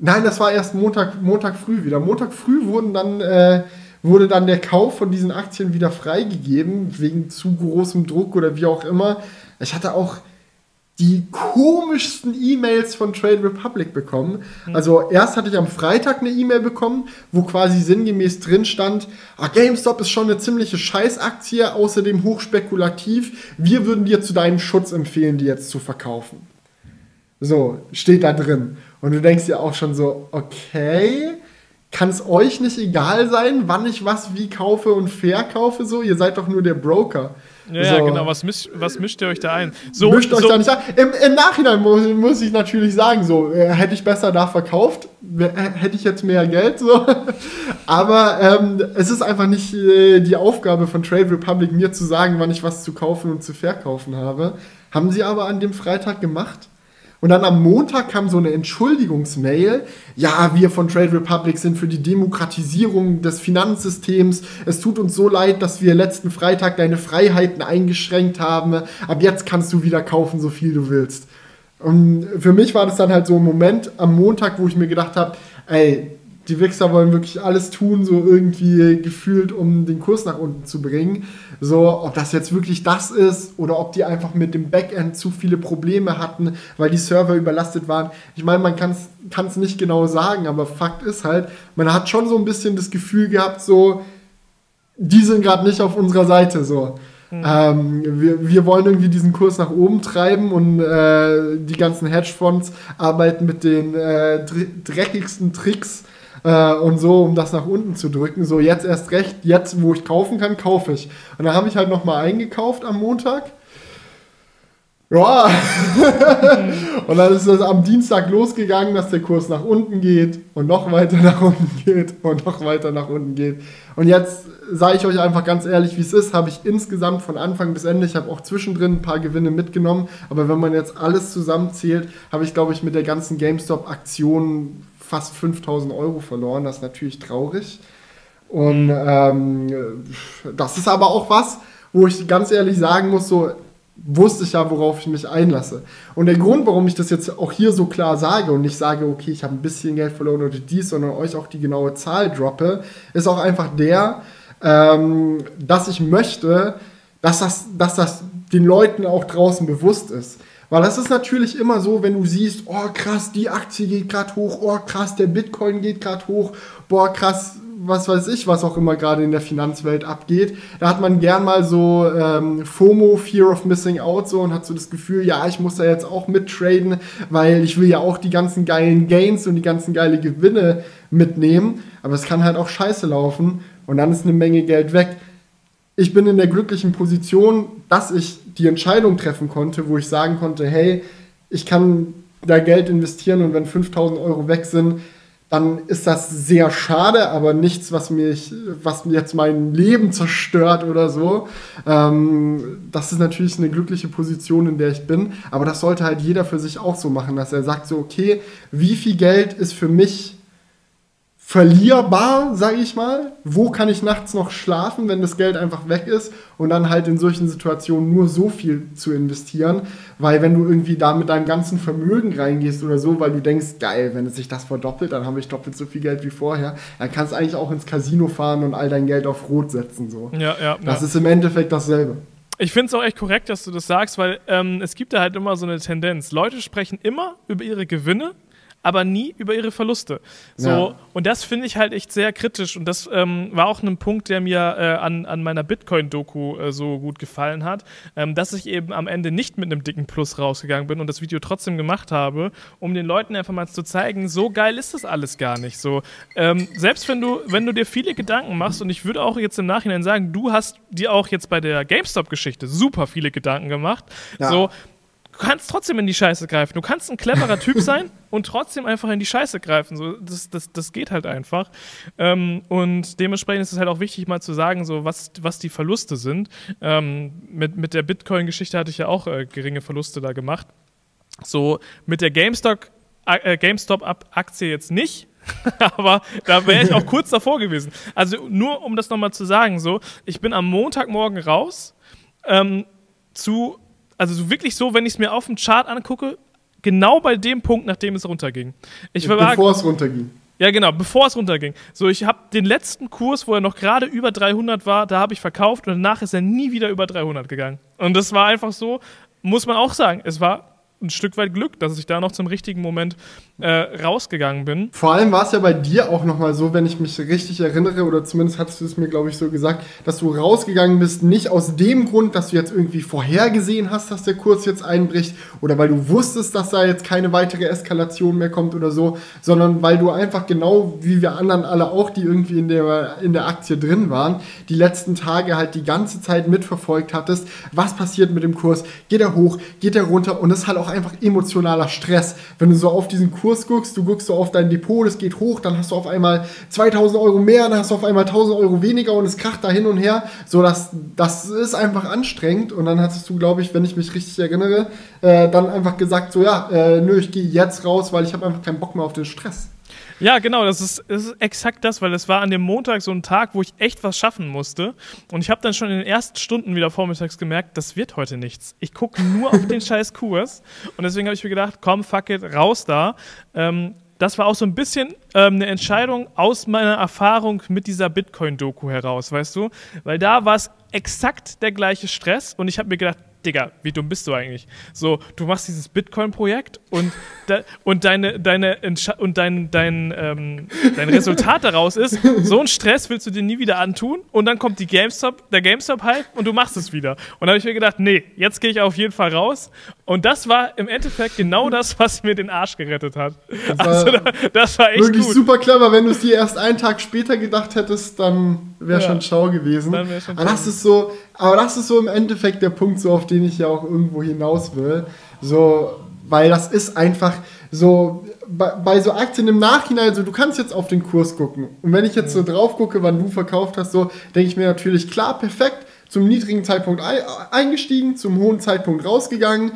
Nein, das war erst Montag, Montag früh wieder. Montag früh wurden dann, äh, wurde dann der Kauf von diesen Aktien wieder freigegeben, wegen zu großem Druck oder wie auch immer. Ich hatte auch die komischsten E-Mails von Trade Republic bekommen. Mhm. Also erst hatte ich am Freitag eine E-Mail bekommen, wo quasi sinngemäß drin stand, ah, GameStop ist schon eine ziemliche Scheißaktie, außerdem hochspekulativ. Wir würden dir zu deinem Schutz empfehlen, die jetzt zu verkaufen. So, steht da drin. Und du denkst dir auch schon so, okay, kann es euch nicht egal sein, wann ich was wie kaufe und verkaufe? So, ihr seid doch nur der Broker. Ja, so. ja genau. Was mischt, was mischt ihr euch da ein? So, mischt euch so. da nicht ein. Im, Im, Nachhinein muss, muss, ich natürlich sagen, so, äh, hätte ich besser da verkauft, hätte ich jetzt mehr Geld. So. (laughs) Aber ähm, es ist einfach nicht äh, die Aufgabe von Trade Republic, mir zu sagen, wann ich was zu kaufen und zu verkaufen habe. Haben sie aber an dem Freitag gemacht. Und dann am Montag kam so eine Entschuldigungsmail. Ja, wir von Trade Republic sind für die Demokratisierung des Finanzsystems. Es tut uns so leid, dass wir letzten Freitag deine Freiheiten eingeschränkt haben. Ab jetzt kannst du wieder kaufen, so viel du willst. Und für mich war das dann halt so ein Moment am Montag, wo ich mir gedacht habe, ey, die Wichser wollen wirklich alles tun, so irgendwie gefühlt, um den Kurs nach unten zu bringen. So, ob das jetzt wirklich das ist oder ob die einfach mit dem Backend zu viele Probleme hatten, weil die Server überlastet waren. Ich meine, man kann es nicht genau sagen, aber Fakt ist halt, man hat schon so ein bisschen das Gefühl gehabt, so, die sind gerade nicht auf unserer Seite, so. Mhm. Ähm, wir, wir wollen irgendwie diesen Kurs nach oben treiben und äh, die ganzen Hedgefonds arbeiten mit den äh, dreckigsten Tricks äh, und so, um das nach unten zu drücken. So, jetzt erst recht, jetzt, wo ich kaufen kann, kaufe ich. Und dann habe ich halt nochmal eingekauft am Montag. Ja. (laughs) und dann ist es am Dienstag losgegangen, dass der Kurs nach unten geht und noch weiter nach unten geht und noch weiter nach unten geht. Und jetzt sage ich euch einfach ganz ehrlich, wie es ist, habe ich insgesamt von Anfang bis Ende, ich habe auch zwischendrin ein paar Gewinne mitgenommen, aber wenn man jetzt alles zusammenzählt, habe ich, glaube ich, mit der ganzen GameStop-Aktion fast 5000 Euro verloren. Das ist natürlich traurig. Und ähm, das ist aber auch was, wo ich ganz ehrlich sagen muss, so wusste ich ja, worauf ich mich einlasse. Und der Grund, warum ich das jetzt auch hier so klar sage und nicht sage, okay, ich habe ein bisschen Geld verloren oder dies, sondern euch auch die genaue Zahl droppe, ist auch einfach der, ähm, dass ich möchte, dass das, dass das den Leuten auch draußen bewusst ist. Weil das ist natürlich immer so, wenn du siehst, oh krass, die Aktie geht gerade hoch, oh krass, der Bitcoin geht gerade hoch, boah krass, was weiß ich, was auch immer gerade in der Finanzwelt abgeht. Da hat man gern mal so ähm, FOMO, Fear of Missing Out, so und hat so das Gefühl, ja, ich muss da jetzt auch mittraden, weil ich will ja auch die ganzen geilen Gains und die ganzen geile Gewinne mitnehmen. Aber es kann halt auch scheiße laufen und dann ist eine Menge Geld weg. Ich bin in der glücklichen Position, dass ich die Entscheidung treffen konnte, wo ich sagen konnte, hey, ich kann da Geld investieren und wenn 5000 Euro weg sind, dann ist das sehr schade, aber nichts, was mich, was jetzt mein Leben zerstört oder so. Ähm, das ist natürlich eine glückliche Position, in der ich bin. Aber das sollte halt jeder für sich auch so machen, dass er sagt so, okay, wie viel Geld ist für mich verlierbar, sage ich mal. Wo kann ich nachts noch schlafen, wenn das Geld einfach weg ist und dann halt in solchen Situationen nur so viel zu investieren, weil wenn du irgendwie da mit deinem ganzen Vermögen reingehst oder so, weil du denkst, geil, wenn es sich das verdoppelt, dann habe ich doppelt so viel Geld wie vorher, dann kannst du eigentlich auch ins Casino fahren und all dein Geld auf Rot setzen so. Ja, ja. Das ja. ist im Endeffekt dasselbe. Ich finde es auch echt korrekt, dass du das sagst, weil ähm, es gibt da halt immer so eine Tendenz. Leute sprechen immer über ihre Gewinne aber nie über ihre Verluste. So, ja. und das finde ich halt echt sehr kritisch. Und das ähm, war auch ein Punkt, der mir äh, an, an meiner Bitcoin-Doku äh, so gut gefallen hat, ähm, dass ich eben am Ende nicht mit einem dicken Plus rausgegangen bin und das Video trotzdem gemacht habe, um den Leuten einfach mal zu zeigen, so geil ist das alles gar nicht. So, ähm, selbst wenn du, wenn du dir viele Gedanken machst, und ich würde auch jetzt im Nachhinein sagen, du hast dir auch jetzt bei der GameStop-Geschichte super viele Gedanken gemacht. Ja. So, kannst trotzdem in die Scheiße greifen. Du kannst ein cleverer Typ (laughs) sein und trotzdem einfach in die Scheiße greifen. So, das, das, das geht halt einfach. Ähm, und dementsprechend ist es halt auch wichtig, mal zu sagen, so, was, was die Verluste sind. Ähm, mit, mit der Bitcoin-Geschichte hatte ich ja auch äh, geringe Verluste da gemacht. So, mit der GameStop, äh, GameStop-Aktie jetzt nicht. (laughs) aber da wäre ich auch kurz davor gewesen. Also nur um das nochmal zu sagen, so, ich bin am Montagmorgen raus ähm, zu also so wirklich so, wenn ich es mir auf dem Chart angucke, genau bei dem Punkt, nachdem es runterging. Ich war, bevor es runterging. Ja, genau, bevor es runterging. So, ich habe den letzten Kurs, wo er noch gerade über 300 war, da habe ich verkauft und danach ist er nie wieder über 300 gegangen. Und das war einfach so, muss man auch sagen, es war ein Stück weit Glück, dass ich da noch zum richtigen Moment äh, rausgegangen bin. Vor allem war es ja bei dir auch nochmal so, wenn ich mich richtig erinnere, oder zumindest hattest du es mir, glaube ich, so gesagt, dass du rausgegangen bist, nicht aus dem Grund, dass du jetzt irgendwie vorhergesehen hast, dass der Kurs jetzt einbricht, oder weil du wusstest, dass da jetzt keine weitere Eskalation mehr kommt oder so, sondern weil du einfach genau wie wir anderen alle auch, die irgendwie in der, in der Aktie drin waren, die letzten Tage halt die ganze Zeit mitverfolgt hattest, was passiert mit dem Kurs, geht er hoch, geht er runter? Und es halt auch einfach emotionaler Stress. Wenn du so auf diesen Kurs guckst, du guckst so auf dein Depot, das geht hoch, dann hast du auf einmal 2000 Euro mehr, dann hast du auf einmal 1000 Euro weniger und es kracht da hin und her. So, das, das ist einfach anstrengend. Und dann hattest du, glaube ich, wenn ich mich richtig erinnere, äh, dann einfach gesagt, so ja, äh, nö, ich gehe jetzt raus, weil ich habe einfach keinen Bock mehr auf den Stress. Ja, genau, das ist, das ist exakt das, weil es war an dem Montag so ein Tag, wo ich echt was schaffen musste. Und ich habe dann schon in den ersten Stunden wieder vormittags gemerkt, das wird heute nichts. Ich gucke nur auf den (laughs) scheiß Kurs. Und deswegen habe ich mir gedacht, komm, fuck it, raus da. Ähm, das war auch so ein bisschen ähm, eine Entscheidung aus meiner Erfahrung mit dieser Bitcoin-Doku heraus, weißt du? Weil da war es exakt der gleiche Stress und ich habe mir gedacht, Digga, wie dumm bist du eigentlich? So, du machst dieses Bitcoin-Projekt und, da, und, deine, deine und dein, dein, ähm, dein Resultat daraus ist, so einen Stress willst du dir nie wieder antun und dann kommt die GameStop, der GameStop-Hype und du machst es wieder. Und da habe ich mir gedacht, nee, jetzt gehe ich auf jeden Fall raus. Und das war im Endeffekt genau das, was mir den Arsch gerettet hat. Das war, also, das war echt wirklich gut. super clever. Wenn du es dir erst einen Tag später gedacht hättest, dann wäre ja. schon schau gewesen. Dann schon aber das ist so, aber das ist so im Endeffekt der Punkt, so auf den ich ja auch irgendwo hinaus will. So, weil das ist einfach so bei, bei, so Aktien im Nachhinein, also du kannst jetzt auf den Kurs gucken. Und wenn ich jetzt so drauf gucke, wann du verkauft hast, so denke ich mir natürlich, klar, perfekt, zum niedrigen Zeitpunkt eingestiegen, zum hohen Zeitpunkt rausgegangen,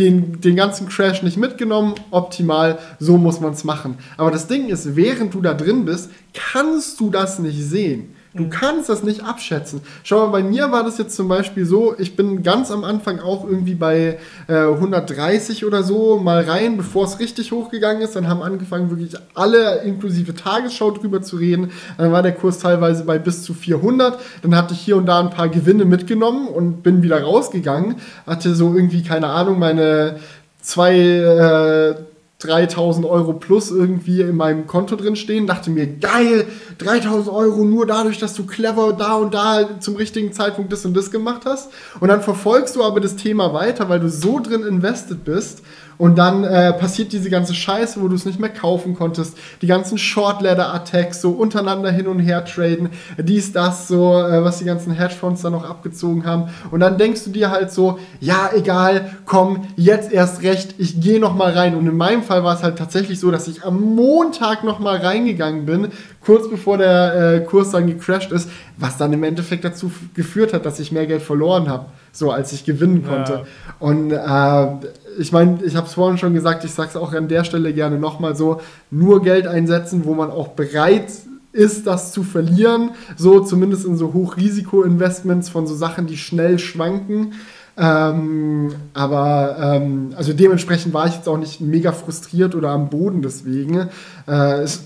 den, den ganzen Crash nicht mitgenommen, optimal, so muss man es machen. Aber das Ding ist, während du da drin bist, kannst du das nicht sehen. Du mhm. kannst das nicht abschätzen. Schau mal, bei mir war das jetzt zum Beispiel so, ich bin ganz am Anfang auch irgendwie bei äh, 130 oder so mal rein, bevor es richtig hochgegangen ist. Dann haben angefangen wirklich alle inklusive Tagesschau drüber zu reden. Dann war der Kurs teilweise bei bis zu 400. Dann hatte ich hier und da ein paar Gewinne mitgenommen und bin wieder rausgegangen. Hatte so irgendwie, keine Ahnung, meine zwei... Äh, 3000 Euro plus irgendwie in meinem Konto drin stehen. Dachte mir, geil, 3000 Euro nur dadurch, dass du clever da und da zum richtigen Zeitpunkt das und das gemacht hast. Und dann verfolgst du aber das Thema weiter, weil du so drin invested bist und dann äh, passiert diese ganze Scheiße, wo du es nicht mehr kaufen konntest. Die ganzen Short-Ladder-Attacks, so untereinander hin und her traden, dies, das, so, äh, was die ganzen Hedgefonds da noch abgezogen haben. Und dann denkst du dir halt so, ja, egal, komm, jetzt erst recht, ich gehe noch mal rein. Und in meinem Fall war es halt tatsächlich so, dass ich am Montag noch mal reingegangen bin, kurz bevor der äh, Kurs dann gecrashed ist, was dann im Endeffekt dazu geführt hat, dass ich mehr Geld verloren habe, so als ich gewinnen konnte. Ja. Und äh, ich meine, ich habe es vorhin schon gesagt, ich sage es auch an der Stelle gerne nochmal so, nur Geld einsetzen, wo man auch bereit ist, das zu verlieren, so zumindest in so Hochrisiko-Investments von so Sachen, die schnell schwanken. Ähm, aber ähm, also dementsprechend war ich jetzt auch nicht mega frustriert oder am Boden deswegen. Äh, es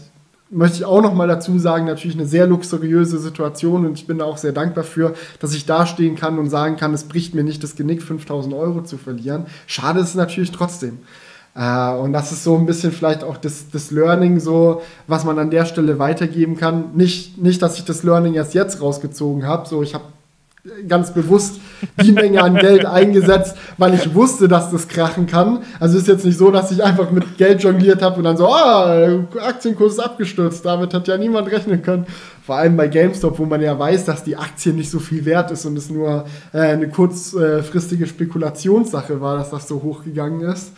möchte ich auch noch mal dazu sagen, natürlich eine sehr luxuriöse Situation und ich bin da auch sehr dankbar für, dass ich da stehen kann und sagen kann, es bricht mir nicht das Genick, 5000 Euro zu verlieren. Schade ist es natürlich trotzdem. Äh, und das ist so ein bisschen vielleicht auch das, das Learning, so, was man an der Stelle weitergeben kann. Nicht, nicht dass ich das Learning erst jetzt rausgezogen habe, so ich habe ganz bewusst die Menge an Geld eingesetzt, weil ich wusste, dass das krachen kann. Also ist jetzt nicht so, dass ich einfach mit Geld jongliert habe und dann so, ah, Aktienkurs ist abgestürzt, damit hat ja niemand rechnen können. Vor allem bei GameStop, wo man ja weiß, dass die Aktie nicht so viel wert ist und es nur äh, eine kurzfristige Spekulationssache war, dass das so hochgegangen ist.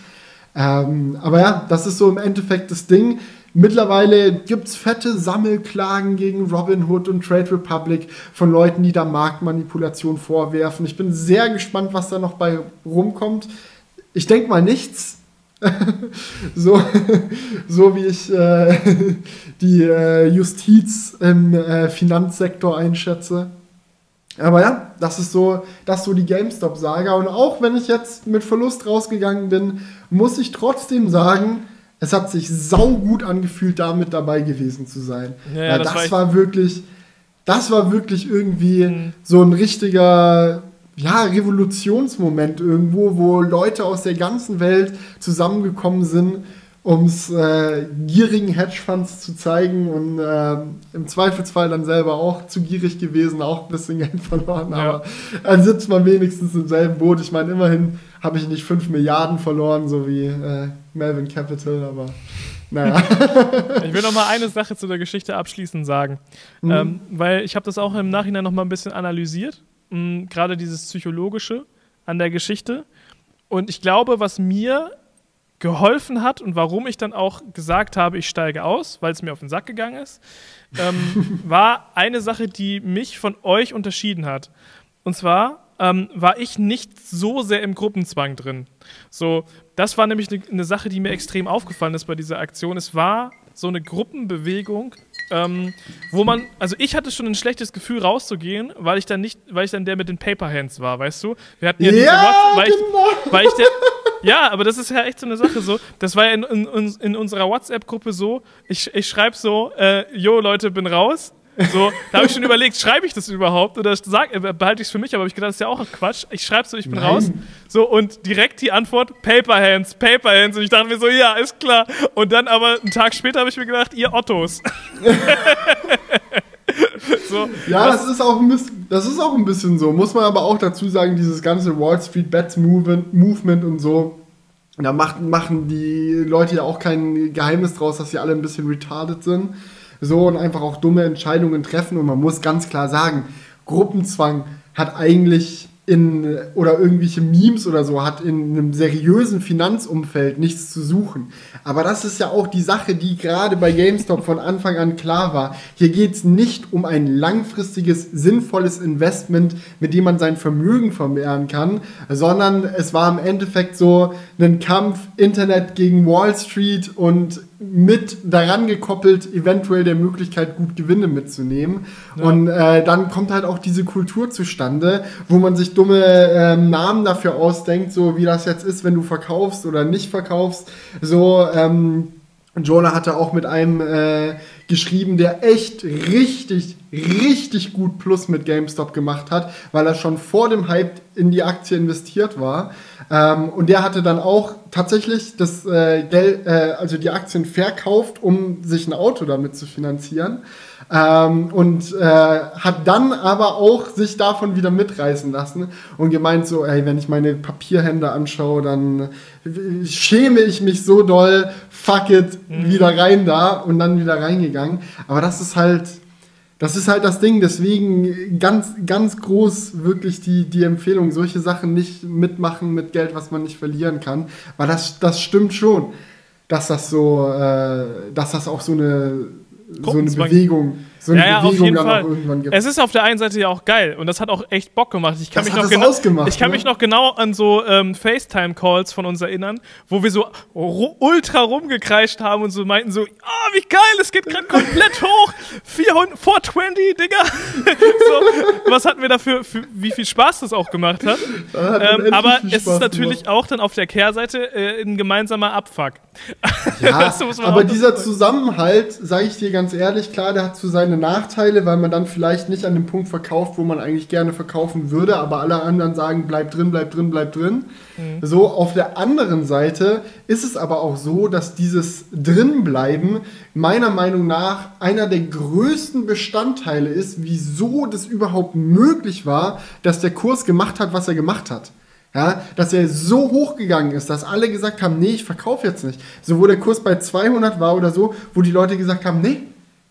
Ähm, aber ja, das ist so im Endeffekt das Ding. Mittlerweile gibt es fette Sammelklagen gegen Robinhood und Trade Republic von Leuten, die da Marktmanipulation vorwerfen. Ich bin sehr gespannt, was da noch bei rumkommt. Ich denke mal nichts. (laughs) so, (laughs) so wie ich äh, (laughs) die äh, Justiz im äh, Finanzsektor einschätze. Aber ja, das ist so, das ist so die GameStop-Saga. Und auch wenn ich jetzt mit Verlust rausgegangen bin, muss ich trotzdem sagen, es hat sich saugut angefühlt, damit dabei gewesen zu sein. Ja, ja, das, das war, wirklich, das war wirklich irgendwie mhm. so ein richtiger ja, Revolutionsmoment irgendwo, wo Leute aus der ganzen Welt zusammengekommen sind, um es äh, gierigen Hedgefonds zu zeigen und äh, im Zweifelsfall dann selber auch zu gierig gewesen, auch ein bisschen Geld verloren, ja. aber dann sitzt man wenigstens im selben Boot. Ich meine, immerhin habe ich nicht 5 Milliarden verloren, so wie äh, Melvin Capital, aber naja. (laughs) ich will noch mal eine Sache zu der Geschichte abschließend sagen, mhm. ähm, weil ich habe das auch im Nachhinein noch mal ein bisschen analysiert, gerade dieses Psychologische an der Geschichte. Und ich glaube, was mir geholfen hat und warum ich dann auch gesagt habe, ich steige aus, weil es mir auf den Sack gegangen ist, ähm, (laughs) war eine Sache, die mich von euch unterschieden hat. Und zwar ähm, war ich nicht so sehr im Gruppenzwang drin. So, das war nämlich eine ne Sache, die mir extrem aufgefallen ist bei dieser Aktion. Es war so eine Gruppenbewegung, ähm, wo man, also ich hatte schon ein schlechtes Gefühl rauszugehen, weil ich dann nicht, weil ich dann der mit den Paper Hands war, weißt du? Wir hatten ja, ja diese weil, genau. ich, weil ich der, ja, aber das ist ja echt so eine Sache so. Das war ja in, in, in unserer WhatsApp-Gruppe so. Ich, ich schreibe so, äh, yo Leute, bin raus. So, da habe ich schon überlegt, schreibe ich das überhaupt oder sag, äh, behalte ich es für mich, aber ich gedacht, das ist ja auch Quatsch. Ich schreibe so, ich bin Nein. raus. So, und direkt die Antwort, Paper Hands, Paper Hands. Und ich dachte mir so, ja, ist klar. Und dann aber einen Tag später habe ich mir gedacht, ihr Ottos. (laughs) so, ja, das ist, auch ein bisschen, das ist auch ein bisschen so. Muss man aber auch dazu sagen, dieses ganze Wall Street Bets Movement, Movement und so, da machen, machen die Leute ja auch kein Geheimnis draus, dass sie alle ein bisschen retarded sind so und einfach auch dumme Entscheidungen treffen. Und man muss ganz klar sagen, Gruppenzwang hat eigentlich in oder irgendwelche Memes oder so hat in einem seriösen Finanzumfeld nichts zu suchen. Aber das ist ja auch die Sache, die gerade bei GameStop von Anfang an klar war. Hier geht es nicht um ein langfristiges, sinnvolles Investment, mit dem man sein Vermögen vermehren kann, sondern es war im Endeffekt so ein Kampf Internet gegen Wall Street und mit daran gekoppelt, eventuell der Möglichkeit, gut Gewinne mitzunehmen. Ja. Und äh, dann kommt halt auch diese Kultur zustande, wo man sich dumme äh, Namen dafür ausdenkt, so wie das jetzt ist, wenn du verkaufst oder nicht verkaufst. So, ähm, Jonah hatte auch mit einem äh, geschrieben, der echt richtig, richtig gut Plus mit GameStop gemacht hat, weil er schon vor dem Hype in die Aktie investiert war. Ähm, und der hatte dann auch tatsächlich das äh, Geld, äh, also die Aktien verkauft, um sich ein Auto damit zu finanzieren. Ähm, und äh, hat dann aber auch sich davon wieder mitreißen lassen und gemeint so, ey, wenn ich meine Papierhände anschaue, dann schäme ich mich so doll, fuck it, mhm. wieder rein da und dann wieder reingegangen. Aber das ist halt, das ist halt das Ding, deswegen ganz, ganz groß wirklich die, die Empfehlung, solche Sachen nicht mitmachen mit Geld, was man nicht verlieren kann. Weil das, das stimmt schon, dass das so, äh, dass das auch so eine, so eine Bewegung so eine ja, Bewegung dann Fall. auch irgendwann gibt. Es ist auf der einen Seite ja auch geil und das hat auch echt Bock gemacht. Ich kann, das mich, noch genau, ausgemacht, ich kann ne? mich noch genau an so ähm, FaceTime-Calls von uns erinnern, wo wir so ultra rumgekreischt haben und so meinten so, ah, oh, wie geil, es geht gerade komplett hoch. 400, 420, Digga. (laughs) so, was hatten wir dafür, für, wie viel Spaß das auch gemacht hat. Ähm, aber es ist natürlich gemacht. auch dann auf der Kehrseite äh, ein gemeinsamer Abfuck. Ja, (laughs) aber dieser Zusammenhalt, sage ich dir ganz ehrlich, klar, der hat zu seine seine Nachteile, weil man dann vielleicht nicht an dem Punkt verkauft, wo man eigentlich gerne verkaufen würde, aber alle anderen sagen, bleib drin, bleib drin, bleib drin. Mhm. So, auf der anderen Seite ist es aber auch so, dass dieses Drinbleiben meiner Meinung nach einer der größten Bestandteile ist, wieso das überhaupt möglich war, dass der Kurs gemacht hat, was er gemacht hat. Ja, dass er so hoch gegangen ist, dass alle gesagt haben, nee, ich verkaufe jetzt nicht. So wo der Kurs bei 200 war oder so, wo die Leute gesagt haben, nee,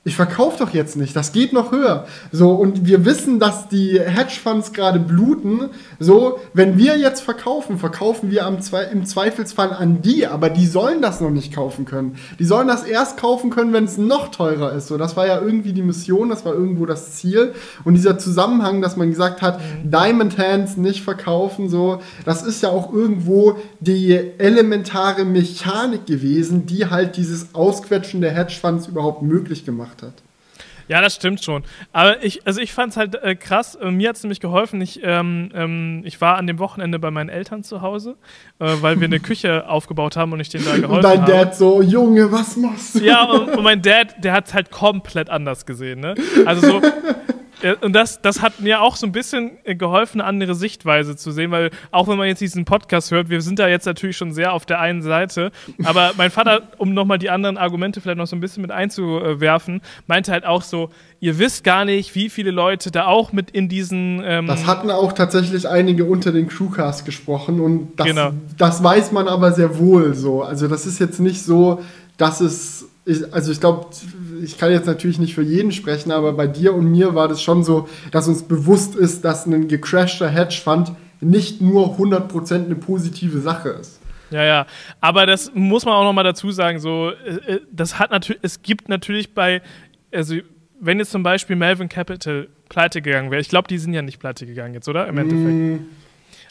ich verkaufe doch jetzt nicht, das geht noch höher. So, und wir wissen, dass die Hedgefonds gerade bluten. So, wenn wir jetzt verkaufen, verkaufen wir am Zwe im Zweifelsfall an die, aber die sollen das noch nicht kaufen können. Die sollen das erst kaufen können, wenn es noch teurer ist. So, das war ja irgendwie die Mission, das war irgendwo das Ziel. Und dieser Zusammenhang, dass man gesagt hat, mhm. Diamond Hands nicht verkaufen, so, das ist ja auch irgendwo die elementare Mechanik gewesen, die halt dieses Ausquetschen der Hedgefonds überhaupt möglich gemacht gemacht hat. Ja, das stimmt schon. Aber ich, also ich fand es halt äh, krass. Äh, mir hat es nämlich geholfen. Ich, ähm, ähm, ich war an dem Wochenende bei meinen Eltern zu Hause, äh, weil wir eine Küche (laughs) aufgebaut haben und ich denen da geholfen habe. Und dein Dad so, Junge, was machst du? Ja, und, und mein Dad, der hat es halt komplett anders gesehen. Ne? Also so, und das, das hat mir auch so ein bisschen äh, geholfen, eine andere Sichtweise zu sehen, weil auch wenn man jetzt diesen Podcast hört, wir sind da jetzt natürlich schon sehr auf der einen Seite, aber (laughs) mein Vater, um nochmal die anderen Argumente vielleicht noch so ein bisschen mit einzuwerfen, meinte halt auch so, ihr wisst gar nicht, wie viele Leute da auch mit in diesen... Ähm das hatten auch tatsächlich einige unter den Crewcast gesprochen und das, genau. das weiß man aber sehr wohl so. Also das ist jetzt nicht so, dass es ich, also ich glaube, ich kann jetzt natürlich nicht für jeden sprechen, aber bei dir und mir war das schon so, dass uns bewusst ist, dass ein gecrashter Hedgefonds nicht nur 100% eine positive Sache ist. Ja, ja. Aber das muss man auch nochmal dazu sagen, so, äh, äh, das hat natürlich, es gibt natürlich bei, also wenn jetzt zum Beispiel Melvin Capital pleite gegangen wäre, ich glaube, die sind ja nicht pleite gegangen jetzt, oder? Im Endeffekt. Mm,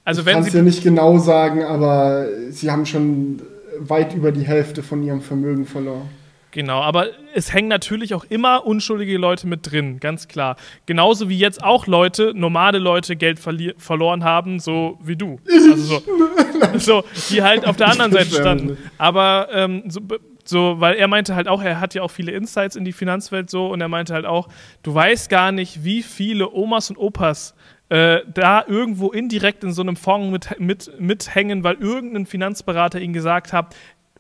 also ich kann es ja nicht genau sagen, aber sie haben schon weit über die Hälfte von ihrem Vermögen verloren. Genau, aber es hängen natürlich auch immer unschuldige Leute mit drin, ganz klar. Genauso wie jetzt auch Leute, normale Leute Geld verloren haben, so wie du. Also so, (laughs) so die halt auf der anderen Seite standen. Aber ähm, so, so, weil er meinte halt auch, er hat ja auch viele Insights in die Finanzwelt so und er meinte halt auch, du weißt gar nicht, wie viele Omas und Opas äh, da irgendwo indirekt in so einem Fonds mit, mit, mithängen, weil irgendein Finanzberater ihnen gesagt hat,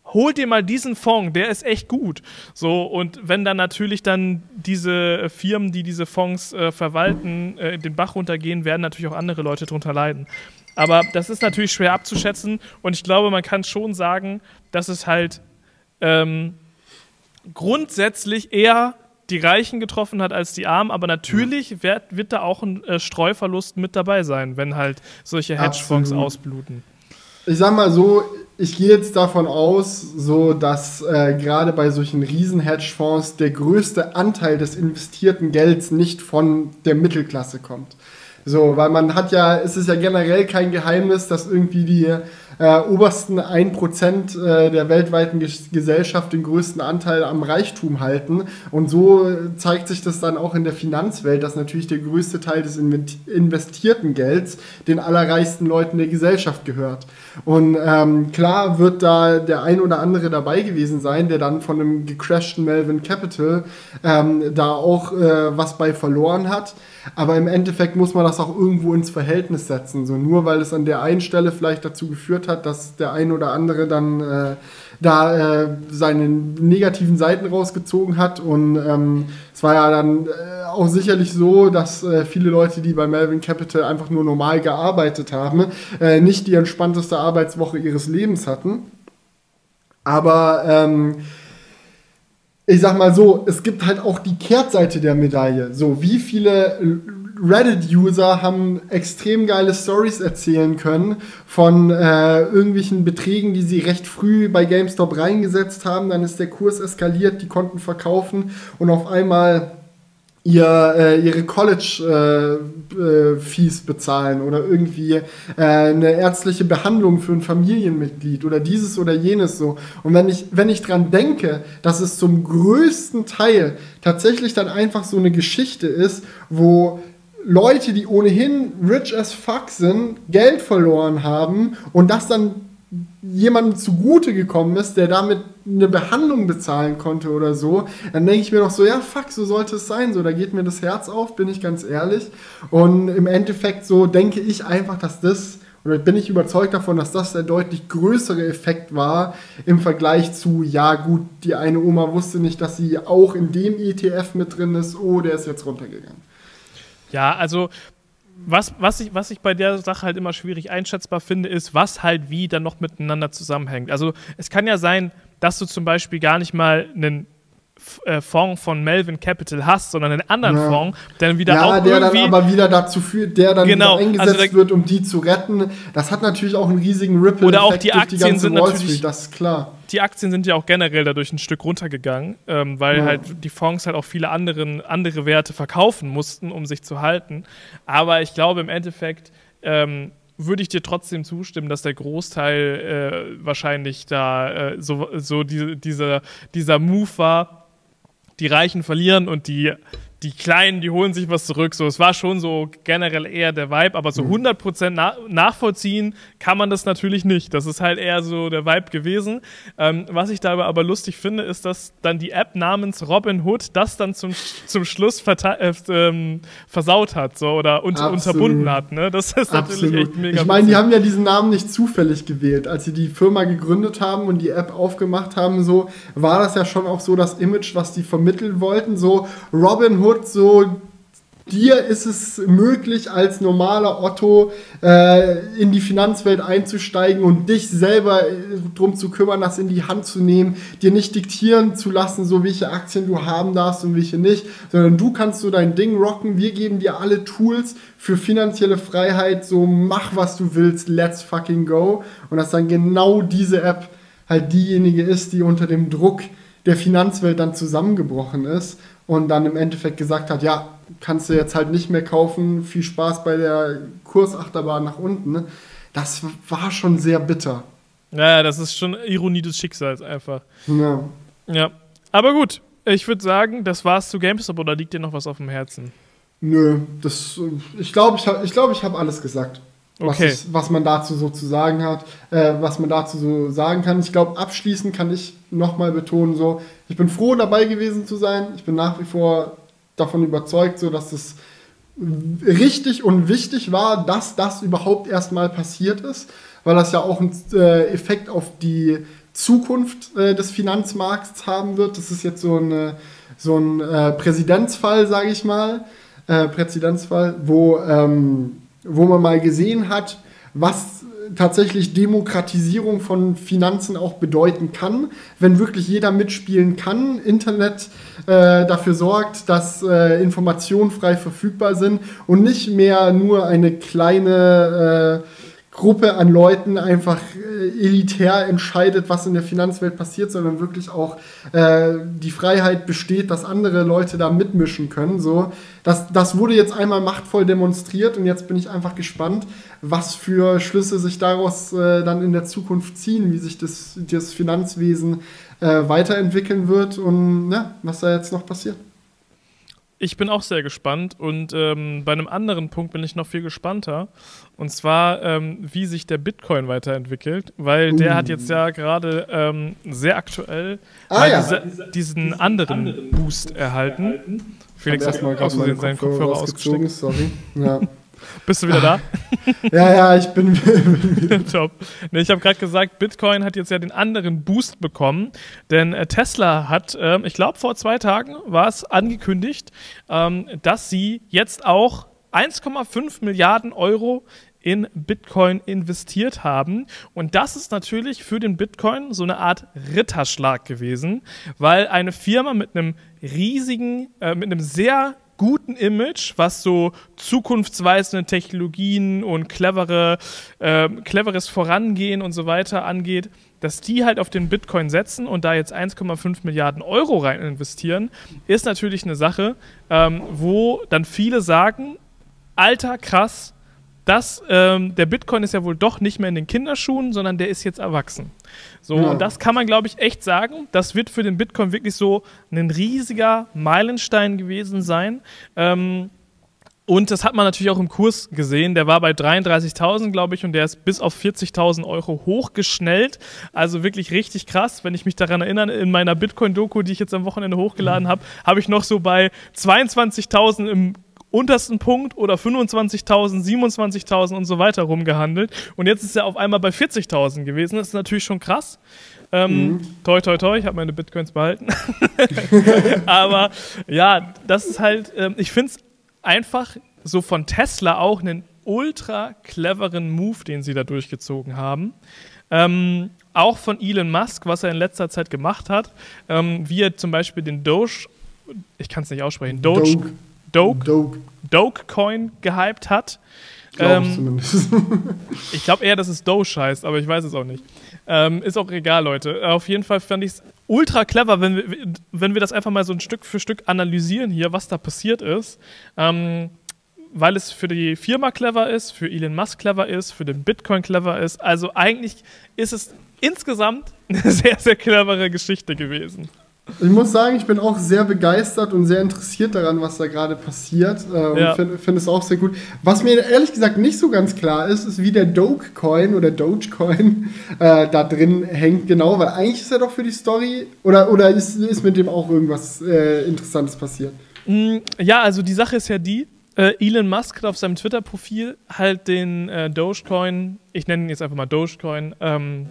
hol dir mal diesen Fonds, der ist echt gut. So, und wenn dann natürlich dann diese Firmen, die diese Fonds äh, verwalten, äh, den Bach runtergehen, werden natürlich auch andere Leute drunter leiden. Aber das ist natürlich schwer abzuschätzen und ich glaube, man kann schon sagen, dass es halt ähm, grundsätzlich eher die Reichen getroffen hat als die Armen, aber natürlich wird, wird da auch ein äh, Streuverlust mit dabei sein, wenn halt solche Hedgefonds Absolut. ausbluten. Ich sag mal so, ich gehe jetzt davon aus, so dass äh, gerade bei solchen riesen Hedgefonds der größte Anteil des investierten Gelds nicht von der Mittelklasse kommt. So, weil man hat ja, es ist ja generell kein Geheimnis, dass irgendwie die äh, obersten 1% äh, der weltweiten Gesellschaft den größten Anteil am Reichtum halten. Und so zeigt sich das dann auch in der Finanzwelt, dass natürlich der größte Teil des investierten Gelds den allerreichsten Leuten der Gesellschaft gehört. Und ähm, klar wird da der ein oder andere dabei gewesen sein, der dann von einem gecrashten Melvin Capital ähm, da auch äh, was bei verloren hat. Aber im Endeffekt muss man das auch irgendwo ins Verhältnis setzen. So nur weil es an der einen Stelle vielleicht dazu geführt hat, dass der ein oder andere dann äh, da äh, seine negativen Seiten rausgezogen hat. Und ähm, es war ja dann äh, auch sicherlich so, dass äh, viele Leute, die bei Melvin Capital einfach nur normal gearbeitet haben, äh, nicht die entspannteste Arbeitswoche ihres Lebens hatten. Aber ähm, ich sag mal so, es gibt halt auch die Kehrtseite der Medaille. So, wie viele Reddit-User haben extrem geile Stories erzählen können von äh, irgendwelchen Beträgen, die sie recht früh bei GameStop reingesetzt haben. Dann ist der Kurs eskaliert, die konnten verkaufen und auf einmal ihr, äh, ihre College-Fees äh, äh, bezahlen oder irgendwie äh, eine ärztliche Behandlung für ein Familienmitglied oder dieses oder jenes so. Und wenn ich, wenn ich dran denke, dass es zum größten Teil tatsächlich dann einfach so eine Geschichte ist, wo Leute, die ohnehin rich as fuck sind, Geld verloren haben und das dann jemandem zugute gekommen ist, der damit eine Behandlung bezahlen konnte oder so, dann denke ich mir doch so, ja, fuck, so sollte es sein. So, da geht mir das Herz auf, bin ich ganz ehrlich. Und im Endeffekt so denke ich einfach, dass das, oder bin ich überzeugt davon, dass das der deutlich größere Effekt war im Vergleich zu, ja, gut, die eine Oma wusste nicht, dass sie auch in dem ETF mit drin ist, oh, der ist jetzt runtergegangen. Ja, also was, was, ich, was ich bei der Sache halt immer schwierig einschätzbar finde, ist, was halt wie dann noch miteinander zusammenhängt. Also es kann ja sein, dass du zum Beispiel gar nicht mal einen äh, Fonds von Melvin Capital hast, sondern einen anderen ja. Fonds, der dann wieder ja, auch der dann aber wieder dazu führt, der dann genau, wieder eingesetzt also wird, um die zu retten. Das hat natürlich auch einen riesigen Ripple. Oder auch die Aktien die sind Wall natürlich, Street, das ist klar. Die Aktien sind ja auch generell dadurch ein Stück runtergegangen, ähm, weil ja. halt die Fonds halt auch viele anderen, andere Werte verkaufen mussten, um sich zu halten. Aber ich glaube im Endeffekt ähm, würde ich dir trotzdem zustimmen, dass der Großteil äh, wahrscheinlich da äh, so, so die, diese, dieser Move war, die Reichen verlieren und die die Kleinen, die holen sich was zurück. So, es war schon so generell eher der Vibe, aber so 100% mhm. na nachvollziehen kann man das natürlich nicht. Das ist halt eher so der Vibe gewesen. Ähm, was ich dabei aber lustig finde, ist, dass dann die App namens Robin Hood das dann zum, zum Schluss äh, ähm, versaut hat so, oder un Absolut. unterbunden hat. Ne? Das ist Absolut. natürlich echt mega Ich meine, die haben ja diesen Namen nicht zufällig gewählt. Als sie die Firma gegründet haben und die App aufgemacht haben, so war das ja schon auch so das Image, was die vermitteln wollten. So Robin Hood Hood so dir ist es möglich, als normaler Otto äh, in die Finanzwelt einzusteigen und dich selber äh, drum zu kümmern, das in die Hand zu nehmen, dir nicht diktieren zu lassen, so welche Aktien du haben darfst und welche nicht, sondern du kannst so dein Ding rocken. Wir geben dir alle Tools für finanzielle Freiheit, so mach was du willst, let's fucking go. Und dass dann genau diese App halt diejenige ist, die unter dem Druck der Finanzwelt dann zusammengebrochen ist und dann im Endeffekt gesagt hat, ja, kannst du jetzt halt nicht mehr kaufen, viel Spaß bei der Kursachterbahn nach unten. Ne? Das war schon sehr bitter. Ja, das ist schon Ironie des Schicksals einfach. Ja. Ja. Aber gut, ich würde sagen, das war's zu GameStop oder liegt dir noch was auf dem Herzen? Nö, das, ich glaube, ich habe ich glaub, ich hab alles gesagt. Okay. Was, was man dazu so zu sagen hat, äh, was man dazu so sagen kann. Ich glaube, abschließend kann ich nochmal betonen, so, ich bin froh dabei gewesen zu sein. Ich bin nach wie vor davon überzeugt, so dass es richtig und wichtig war, dass das überhaupt erstmal passiert ist, weil das ja auch einen äh, Effekt auf die Zukunft äh, des Finanzmarkts haben wird. Das ist jetzt so, eine, so ein äh, Präzedenzfall, sage ich mal, äh, Präzedenzfall, wo, ähm, wo man mal gesehen hat, was tatsächlich Demokratisierung von Finanzen auch bedeuten kann, wenn wirklich jeder mitspielen kann, Internet äh, dafür sorgt, dass äh, Informationen frei verfügbar sind und nicht mehr nur eine kleine äh, Gruppe an Leuten einfach äh, elitär entscheidet, was in der Finanzwelt passiert, sondern wirklich auch äh, die Freiheit besteht, dass andere Leute da mitmischen können. So, das, das wurde jetzt einmal machtvoll demonstriert und jetzt bin ich einfach gespannt, was für Schlüsse sich daraus äh, dann in der Zukunft ziehen, wie sich das, das Finanzwesen äh, weiterentwickeln wird und ja, was da jetzt noch passiert. Ich bin auch sehr gespannt und ähm, bei einem anderen Punkt bin ich noch viel gespannter. Und zwar, ähm, wie sich der Bitcoin weiterentwickelt, weil uh. der hat jetzt ja gerade ähm, sehr aktuell ah, ja. diese, diesen, diesen anderen, anderen Boost erhalten. erhalten. Felix hat mal aus Versehen seinen Kopfhörer ausgesteckt. Sorry. Ja. (laughs) Bist du wieder da? (laughs) ja, ja, ich bin, (laughs) wieder top. Nee, ich habe gerade gesagt, Bitcoin hat jetzt ja den anderen Boost bekommen, denn äh, Tesla hat, äh, ich glaube vor zwei Tagen war es angekündigt, ähm, dass sie jetzt auch 1,5 Milliarden Euro in Bitcoin investiert haben. Und das ist natürlich für den Bitcoin so eine Art Ritterschlag gewesen, weil eine Firma mit einem riesigen, äh, mit einem sehr guten Image, was so zukunftsweisende Technologien und clevere, äh, cleveres Vorangehen und so weiter angeht, dass die halt auf den Bitcoin setzen und da jetzt 1,5 Milliarden Euro rein investieren, ist natürlich eine Sache, ähm, wo dann viele sagen, alter krass, das, ähm, der Bitcoin ist ja wohl doch nicht mehr in den Kinderschuhen, sondern der ist jetzt erwachsen. So, ja. und das kann man, glaube ich, echt sagen. Das wird für den Bitcoin wirklich so ein riesiger Meilenstein gewesen sein. Ähm, und das hat man natürlich auch im Kurs gesehen. Der war bei 33.000, glaube ich, und der ist bis auf 40.000 Euro hochgeschnellt. Also wirklich richtig krass. Wenn ich mich daran erinnere, in meiner Bitcoin-Doku, die ich jetzt am Wochenende hochgeladen habe, habe ich noch so bei 22.000 im untersten Punkt oder 25.000, 27.000 und so weiter rumgehandelt. Und jetzt ist er auf einmal bei 40.000 gewesen. Das ist natürlich schon krass. Ähm, mhm. Toi, toi, toi, ich habe meine Bitcoins behalten. (laughs) Aber ja, das ist halt, ähm, ich finde es einfach so von Tesla auch einen ultra cleveren Move, den sie da durchgezogen haben. Ähm, auch von Elon Musk, was er in letzter Zeit gemacht hat, ähm, wie er zum Beispiel den Doge, ich kann es nicht aussprechen, Doge, Doge, Doge, Doge. Dogecoin gehypt hat. Ähm, (laughs) (laughs) ich glaube eher, dass es Doge heißt, aber ich weiß es auch nicht. Ähm, ist auch egal, Leute. Auf jeden Fall fand ich es ultra clever, wenn wir, wenn wir das einfach mal so ein Stück für Stück analysieren hier, was da passiert ist. Ähm, weil es für die Firma clever ist, für Elon Musk clever ist, für den Bitcoin clever ist. Also eigentlich ist es insgesamt (laughs) eine sehr, sehr clevere Geschichte gewesen. Ich muss sagen, ich bin auch sehr begeistert und sehr interessiert daran, was da gerade passiert. Äh, und ja. finde find es auch sehr gut. Was mir ehrlich gesagt nicht so ganz klar ist, ist, wie der Dogecoin oder Dogecoin äh, da drin hängt, genau, weil eigentlich ist er doch für die Story. Oder, oder ist, ist mit dem auch irgendwas äh, Interessantes passiert? Mm, ja, also die Sache ist ja die, äh, Elon Musk hat auf seinem Twitter-Profil halt den äh, Dogecoin, ich nenne ihn jetzt einfach mal Dogecoin, ähm,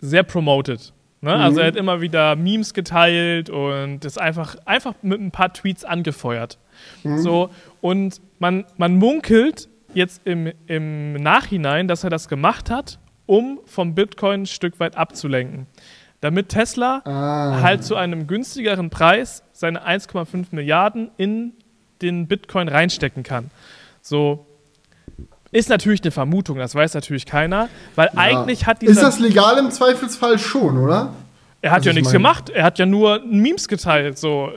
sehr promoted. Ne? Also mhm. Also er hat immer wieder Memes geteilt und ist einfach, einfach mit ein paar Tweets angefeuert. Mhm. So, und man, man munkelt jetzt im, im Nachhinein, dass er das gemacht hat, um vom Bitcoin ein Stück weit abzulenken. Damit Tesla ah. halt zu einem günstigeren Preis seine 1,5 Milliarden in den Bitcoin reinstecken kann. So, ist natürlich eine Vermutung, das weiß natürlich keiner, weil ja. eigentlich hat dieser. Ist das legal im Zweifelsfall schon, oder? Er hat also ja nichts meine... gemacht, er hat ja nur Memes geteilt, so.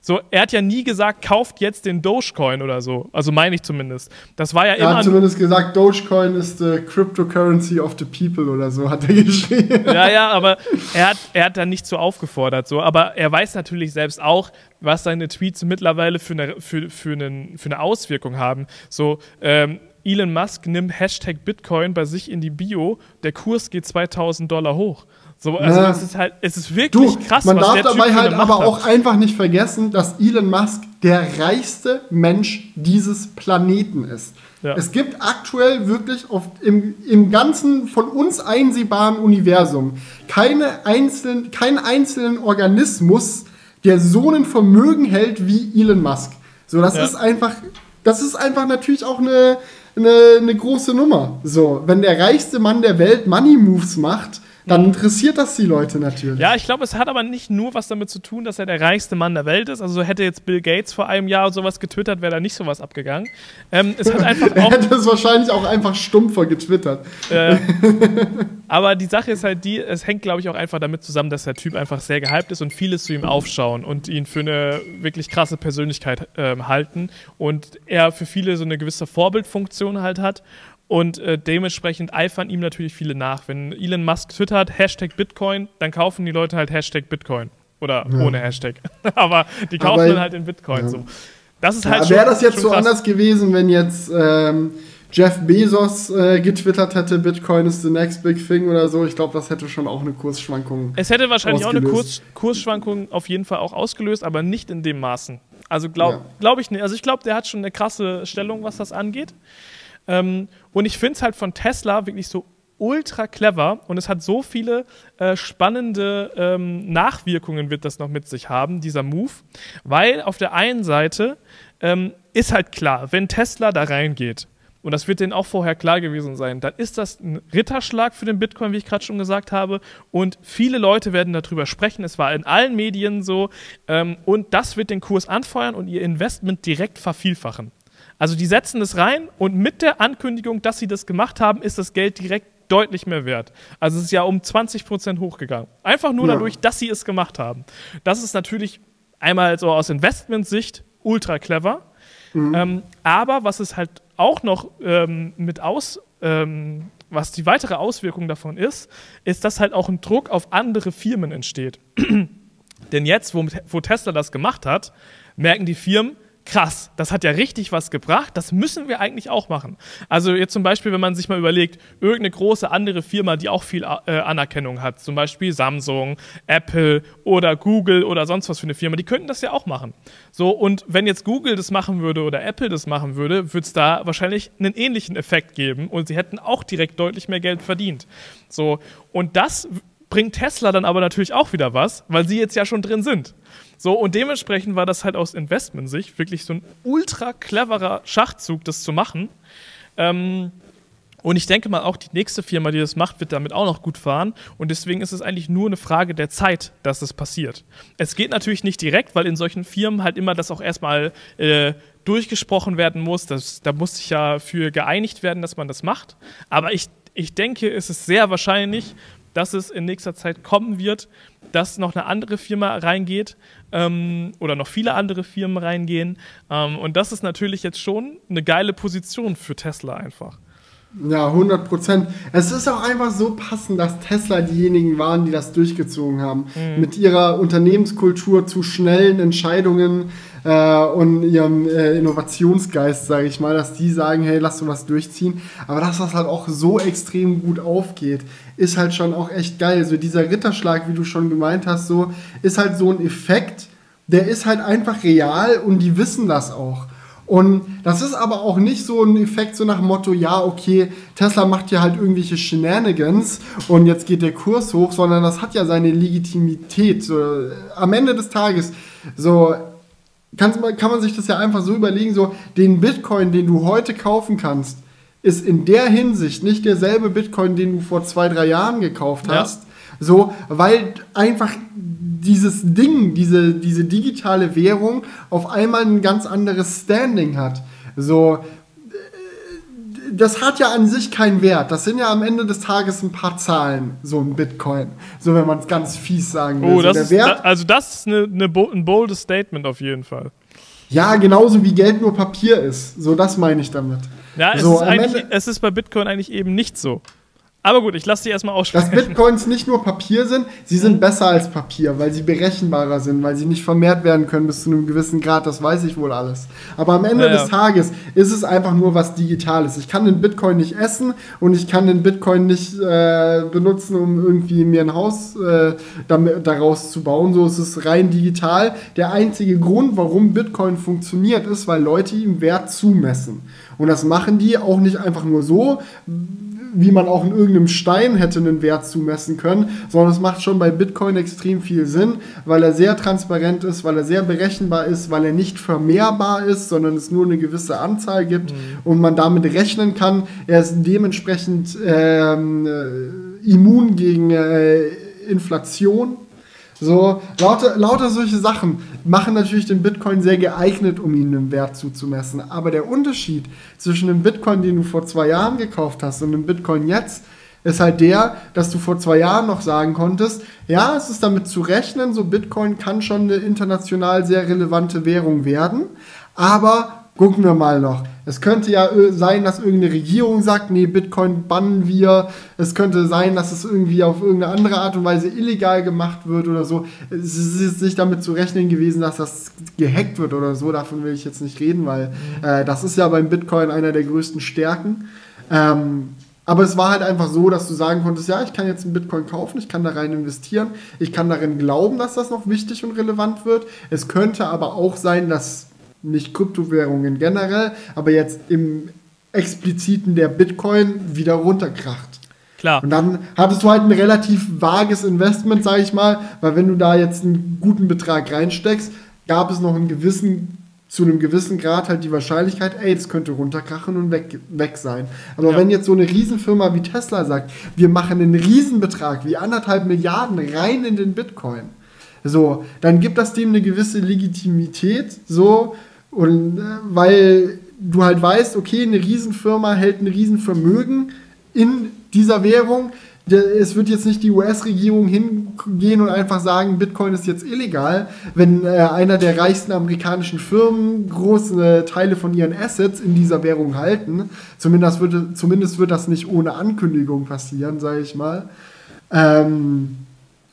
So, er hat ja nie gesagt, kauft jetzt den Dogecoin oder so. Also meine ich zumindest. Das war ja er immer. Er hat zumindest gesagt, Dogecoin ist the cryptocurrency of the people oder so, hat er (laughs) geschrieben. Ja, ja, aber er hat, er hat da nicht so aufgefordert. So. Aber er weiß natürlich selbst auch, was seine Tweets mittlerweile für eine, für, für einen, für eine Auswirkung haben. So, ähm, Elon Musk nimmt Hashtag Bitcoin bei sich in die Bio, der Kurs geht 2000 Dollar hoch. So, also ja. es ist halt, es ist wirklich du, krass. Man darf dabei halt aber hat. auch einfach nicht vergessen, dass Elon Musk der reichste Mensch dieses Planeten ist. Ja. Es gibt aktuell wirklich auf, im, im ganzen von uns einsehbaren Universum keine einzelnen, keinen einzelnen Organismus, der so ein Vermögen hält wie Elon Musk. So, das ja. ist einfach, das ist einfach natürlich auch eine, eine, eine große Nummer. So, wenn der reichste Mann der Welt Money Moves macht, dann interessiert das die Leute natürlich. Ja, ich glaube, es hat aber nicht nur was damit zu tun, dass er der reichste Mann der Welt ist. Also hätte jetzt Bill Gates vor einem Jahr sowas getwittert, wäre da nicht sowas abgegangen. Ähm, es hat einfach (laughs) er hätte es wahrscheinlich auch einfach stumpfer getwittert. Äh, (laughs) aber die Sache ist halt die, es hängt, glaube ich, auch einfach damit zusammen, dass der Typ einfach sehr gehypt ist und viele zu ihm aufschauen und ihn für eine wirklich krasse Persönlichkeit äh, halten und er für viele so eine gewisse Vorbildfunktion halt hat und äh, dementsprechend eifern ihm natürlich viele nach. Wenn Elon Musk twittert, Hashtag Bitcoin, dann kaufen die Leute halt Hashtag Bitcoin. Oder ja. ohne Hashtag. (laughs) Aber die kaufen Aber, dann halt in Bitcoin. Ja. So. Das ist halt ja, Wäre das jetzt so krass. anders gewesen, wenn jetzt ähm, Jeff Bezos äh, getwittert hätte, Bitcoin ist the next big thing oder so? Ich glaube, das hätte schon auch eine Kursschwankung. Es hätte wahrscheinlich ausgelöst. auch eine Kurs Kursschwankung auf jeden Fall auch ausgelöst, aber nicht in dem Maßen. Also glaube ja. glaub ich nicht. Also ich glaube, der hat schon eine krasse Stellung, was das angeht. Ähm, und ich finde es halt von Tesla wirklich so ultra clever und es hat so viele äh, spannende ähm, Nachwirkungen wird das noch mit sich haben, dieser Move, weil auf der einen Seite ähm, ist halt klar, wenn Tesla da reingeht, und das wird denen auch vorher klar gewesen sein, dann ist das ein Ritterschlag für den Bitcoin, wie ich gerade schon gesagt habe. Und viele Leute werden darüber sprechen. Es war in allen Medien so. Ähm, und das wird den Kurs anfeuern und ihr Investment direkt vervielfachen. Also die setzen es rein und mit der Ankündigung, dass sie das gemacht haben, ist das Geld direkt deutlich mehr wert. Also es ist ja um 20 Prozent hochgegangen. Einfach nur ja. dadurch, dass sie es gemacht haben. Das ist natürlich einmal so aus Investmentsicht ultra clever. Mhm. Ähm, aber was es halt auch noch ähm, mit aus, ähm, was die weitere Auswirkung davon ist, ist, dass halt auch ein Druck auf andere Firmen entsteht. (clears throat) Denn jetzt, wo, wo Tesla das gemacht hat, merken die Firmen, krass, das hat ja richtig was gebracht, das müssen wir eigentlich auch machen. Also jetzt zum Beispiel, wenn man sich mal überlegt, irgendeine große andere Firma, die auch viel äh, Anerkennung hat, zum Beispiel Samsung, Apple oder Google oder sonst was für eine Firma, die könnten das ja auch machen. So, und wenn jetzt Google das machen würde oder Apple das machen würde, würde es da wahrscheinlich einen ähnlichen Effekt geben und sie hätten auch direkt deutlich mehr Geld verdient. So, und das bringt Tesla dann aber natürlich auch wieder was, weil sie jetzt ja schon drin sind. So, und dementsprechend war das halt aus Investmentsicht wirklich so ein ultra cleverer Schachzug, das zu machen. Ähm, und ich denke mal, auch die nächste Firma, die das macht, wird damit auch noch gut fahren. Und deswegen ist es eigentlich nur eine Frage der Zeit, dass es passiert. Es geht natürlich nicht direkt, weil in solchen Firmen halt immer das auch erstmal äh, durchgesprochen werden muss. Das, da muss sich ja für geeinigt werden, dass man das macht. Aber ich, ich denke, es ist sehr wahrscheinlich, dass es in nächster Zeit kommen wird, dass noch eine andere Firma reingeht ähm, oder noch viele andere Firmen reingehen. Ähm, und das ist natürlich jetzt schon eine geile Position für Tesla einfach. Ja, 100 Prozent. Es ist auch einfach so passend, dass Tesla diejenigen waren, die das durchgezogen haben. Mhm. Mit ihrer Unternehmenskultur zu schnellen Entscheidungen äh, und ihrem äh, Innovationsgeist, sage ich mal, dass die sagen, hey, lass du was durchziehen. Aber dass das halt auch so extrem gut aufgeht, ist halt schon auch echt geil. So dieser Ritterschlag, wie du schon gemeint hast, so ist halt so ein Effekt, der ist halt einfach real und die wissen das auch. Und das ist aber auch nicht so ein Effekt so nach Motto, ja, okay, Tesla macht ja halt irgendwelche Shenanigans und jetzt geht der Kurs hoch, sondern das hat ja seine Legitimität. So, am Ende des Tages, so kann man sich das ja einfach so überlegen, so den Bitcoin, den du heute kaufen kannst, ist in der Hinsicht nicht derselbe Bitcoin, den du vor zwei, drei Jahren gekauft hast. Ja. So, weil einfach dieses Ding, diese, diese digitale Währung auf einmal ein ganz anderes Standing hat. So, das hat ja an sich keinen Wert. Das sind ja am Ende des Tages ein paar Zahlen, so ein Bitcoin. So, wenn man es ganz fies sagen will. Oh, das so, ist, Wert, also das ist eine, eine, ein boldes Statement auf jeden Fall. Ja, genauso wie Geld nur Papier ist. So, das meine ich damit. Ja, es, so, ist es ist bei Bitcoin eigentlich eben nicht so. Aber gut, ich lasse die erstmal aussprechen. Dass Bitcoins nicht nur Papier sind, sie sind besser als Papier, weil sie berechenbarer sind, weil sie nicht vermehrt werden können bis zu einem gewissen Grad, das weiß ich wohl alles. Aber am Ende ja, ja. des Tages ist es einfach nur was Digitales. Ich kann den Bitcoin nicht essen und ich kann den Bitcoin nicht äh, benutzen, um irgendwie mir ein Haus äh, daraus zu bauen. So ist es rein digital. Der einzige Grund, warum Bitcoin funktioniert, ist, weil Leute ihm Wert zumessen. Und das machen die auch nicht einfach nur so wie man auch in irgendeinem Stein hätte einen Wert zumessen können, sondern es macht schon bei Bitcoin extrem viel Sinn, weil er sehr transparent ist, weil er sehr berechenbar ist, weil er nicht vermehrbar ist, sondern es nur eine gewisse Anzahl gibt mhm. und man damit rechnen kann. Er ist dementsprechend ähm, äh, immun gegen äh, Inflation so, lauter, lauter solche Sachen machen natürlich den Bitcoin sehr geeignet, um ihnen einen Wert zuzumessen. Aber der Unterschied zwischen dem Bitcoin, den du vor zwei Jahren gekauft hast, und dem Bitcoin jetzt, ist halt der, dass du vor zwei Jahren noch sagen konntest, ja, es ist damit zu rechnen, so Bitcoin kann schon eine international sehr relevante Währung werden, aber gucken wir mal noch. Es könnte ja sein, dass irgendeine Regierung sagt, nee, Bitcoin bannen wir. Es könnte sein, dass es irgendwie auf irgendeine andere Art und Weise illegal gemacht wird oder so. Es ist nicht damit zu rechnen gewesen, dass das gehackt wird oder so. Davon will ich jetzt nicht reden, weil mhm. äh, das ist ja beim Bitcoin einer der größten Stärken. Ähm, aber es war halt einfach so, dass du sagen konntest, ja, ich kann jetzt einen Bitcoin kaufen, ich kann da rein investieren, ich kann darin glauben, dass das noch wichtig und relevant wird. Es könnte aber auch sein, dass nicht Kryptowährungen generell, aber jetzt im expliziten der Bitcoin wieder runterkracht. Klar. Und dann hattest du halt ein relativ vages Investment, sag ich mal, weil wenn du da jetzt einen guten Betrag reinsteckst, gab es noch einen gewissen, zu einem gewissen Grad halt die Wahrscheinlichkeit, ey, das könnte runterkrachen und weg, weg sein. Aber ja. wenn jetzt so eine Riesenfirma wie Tesla sagt, wir machen einen Riesenbetrag wie anderthalb Milliarden rein in den Bitcoin, so, dann gibt das dem eine gewisse Legitimität, so, und äh, weil du halt weißt, okay, eine Riesenfirma hält ein Riesenvermögen in dieser Währung. Es wird jetzt nicht die US-Regierung hingehen und einfach sagen, Bitcoin ist jetzt illegal, wenn äh, einer der reichsten amerikanischen Firmen große Teile von ihren Assets in dieser Währung halten. Zumindest wird, zumindest wird das nicht ohne Ankündigung passieren, sage ich mal. Ähm,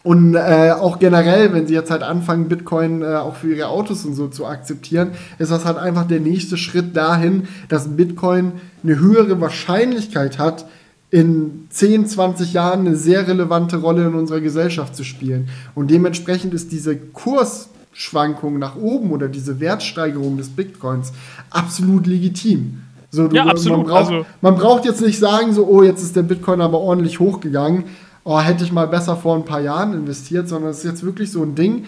und äh, auch generell, wenn sie jetzt halt anfangen, Bitcoin äh, auch für ihre Autos und so zu akzeptieren, ist das halt einfach der nächste Schritt dahin, dass Bitcoin eine höhere Wahrscheinlichkeit hat, in 10, 20 Jahren eine sehr relevante Rolle in unserer Gesellschaft zu spielen. Und dementsprechend ist diese Kursschwankung nach oben oder diese Wertsteigerung des Bitcoins absolut legitim. So, du, ja, absolut. Man braucht, also man braucht jetzt nicht sagen, so, oh, jetzt ist der Bitcoin aber ordentlich hochgegangen oh, hätte ich mal besser vor ein paar Jahren investiert, sondern es ist jetzt wirklich so ein Ding.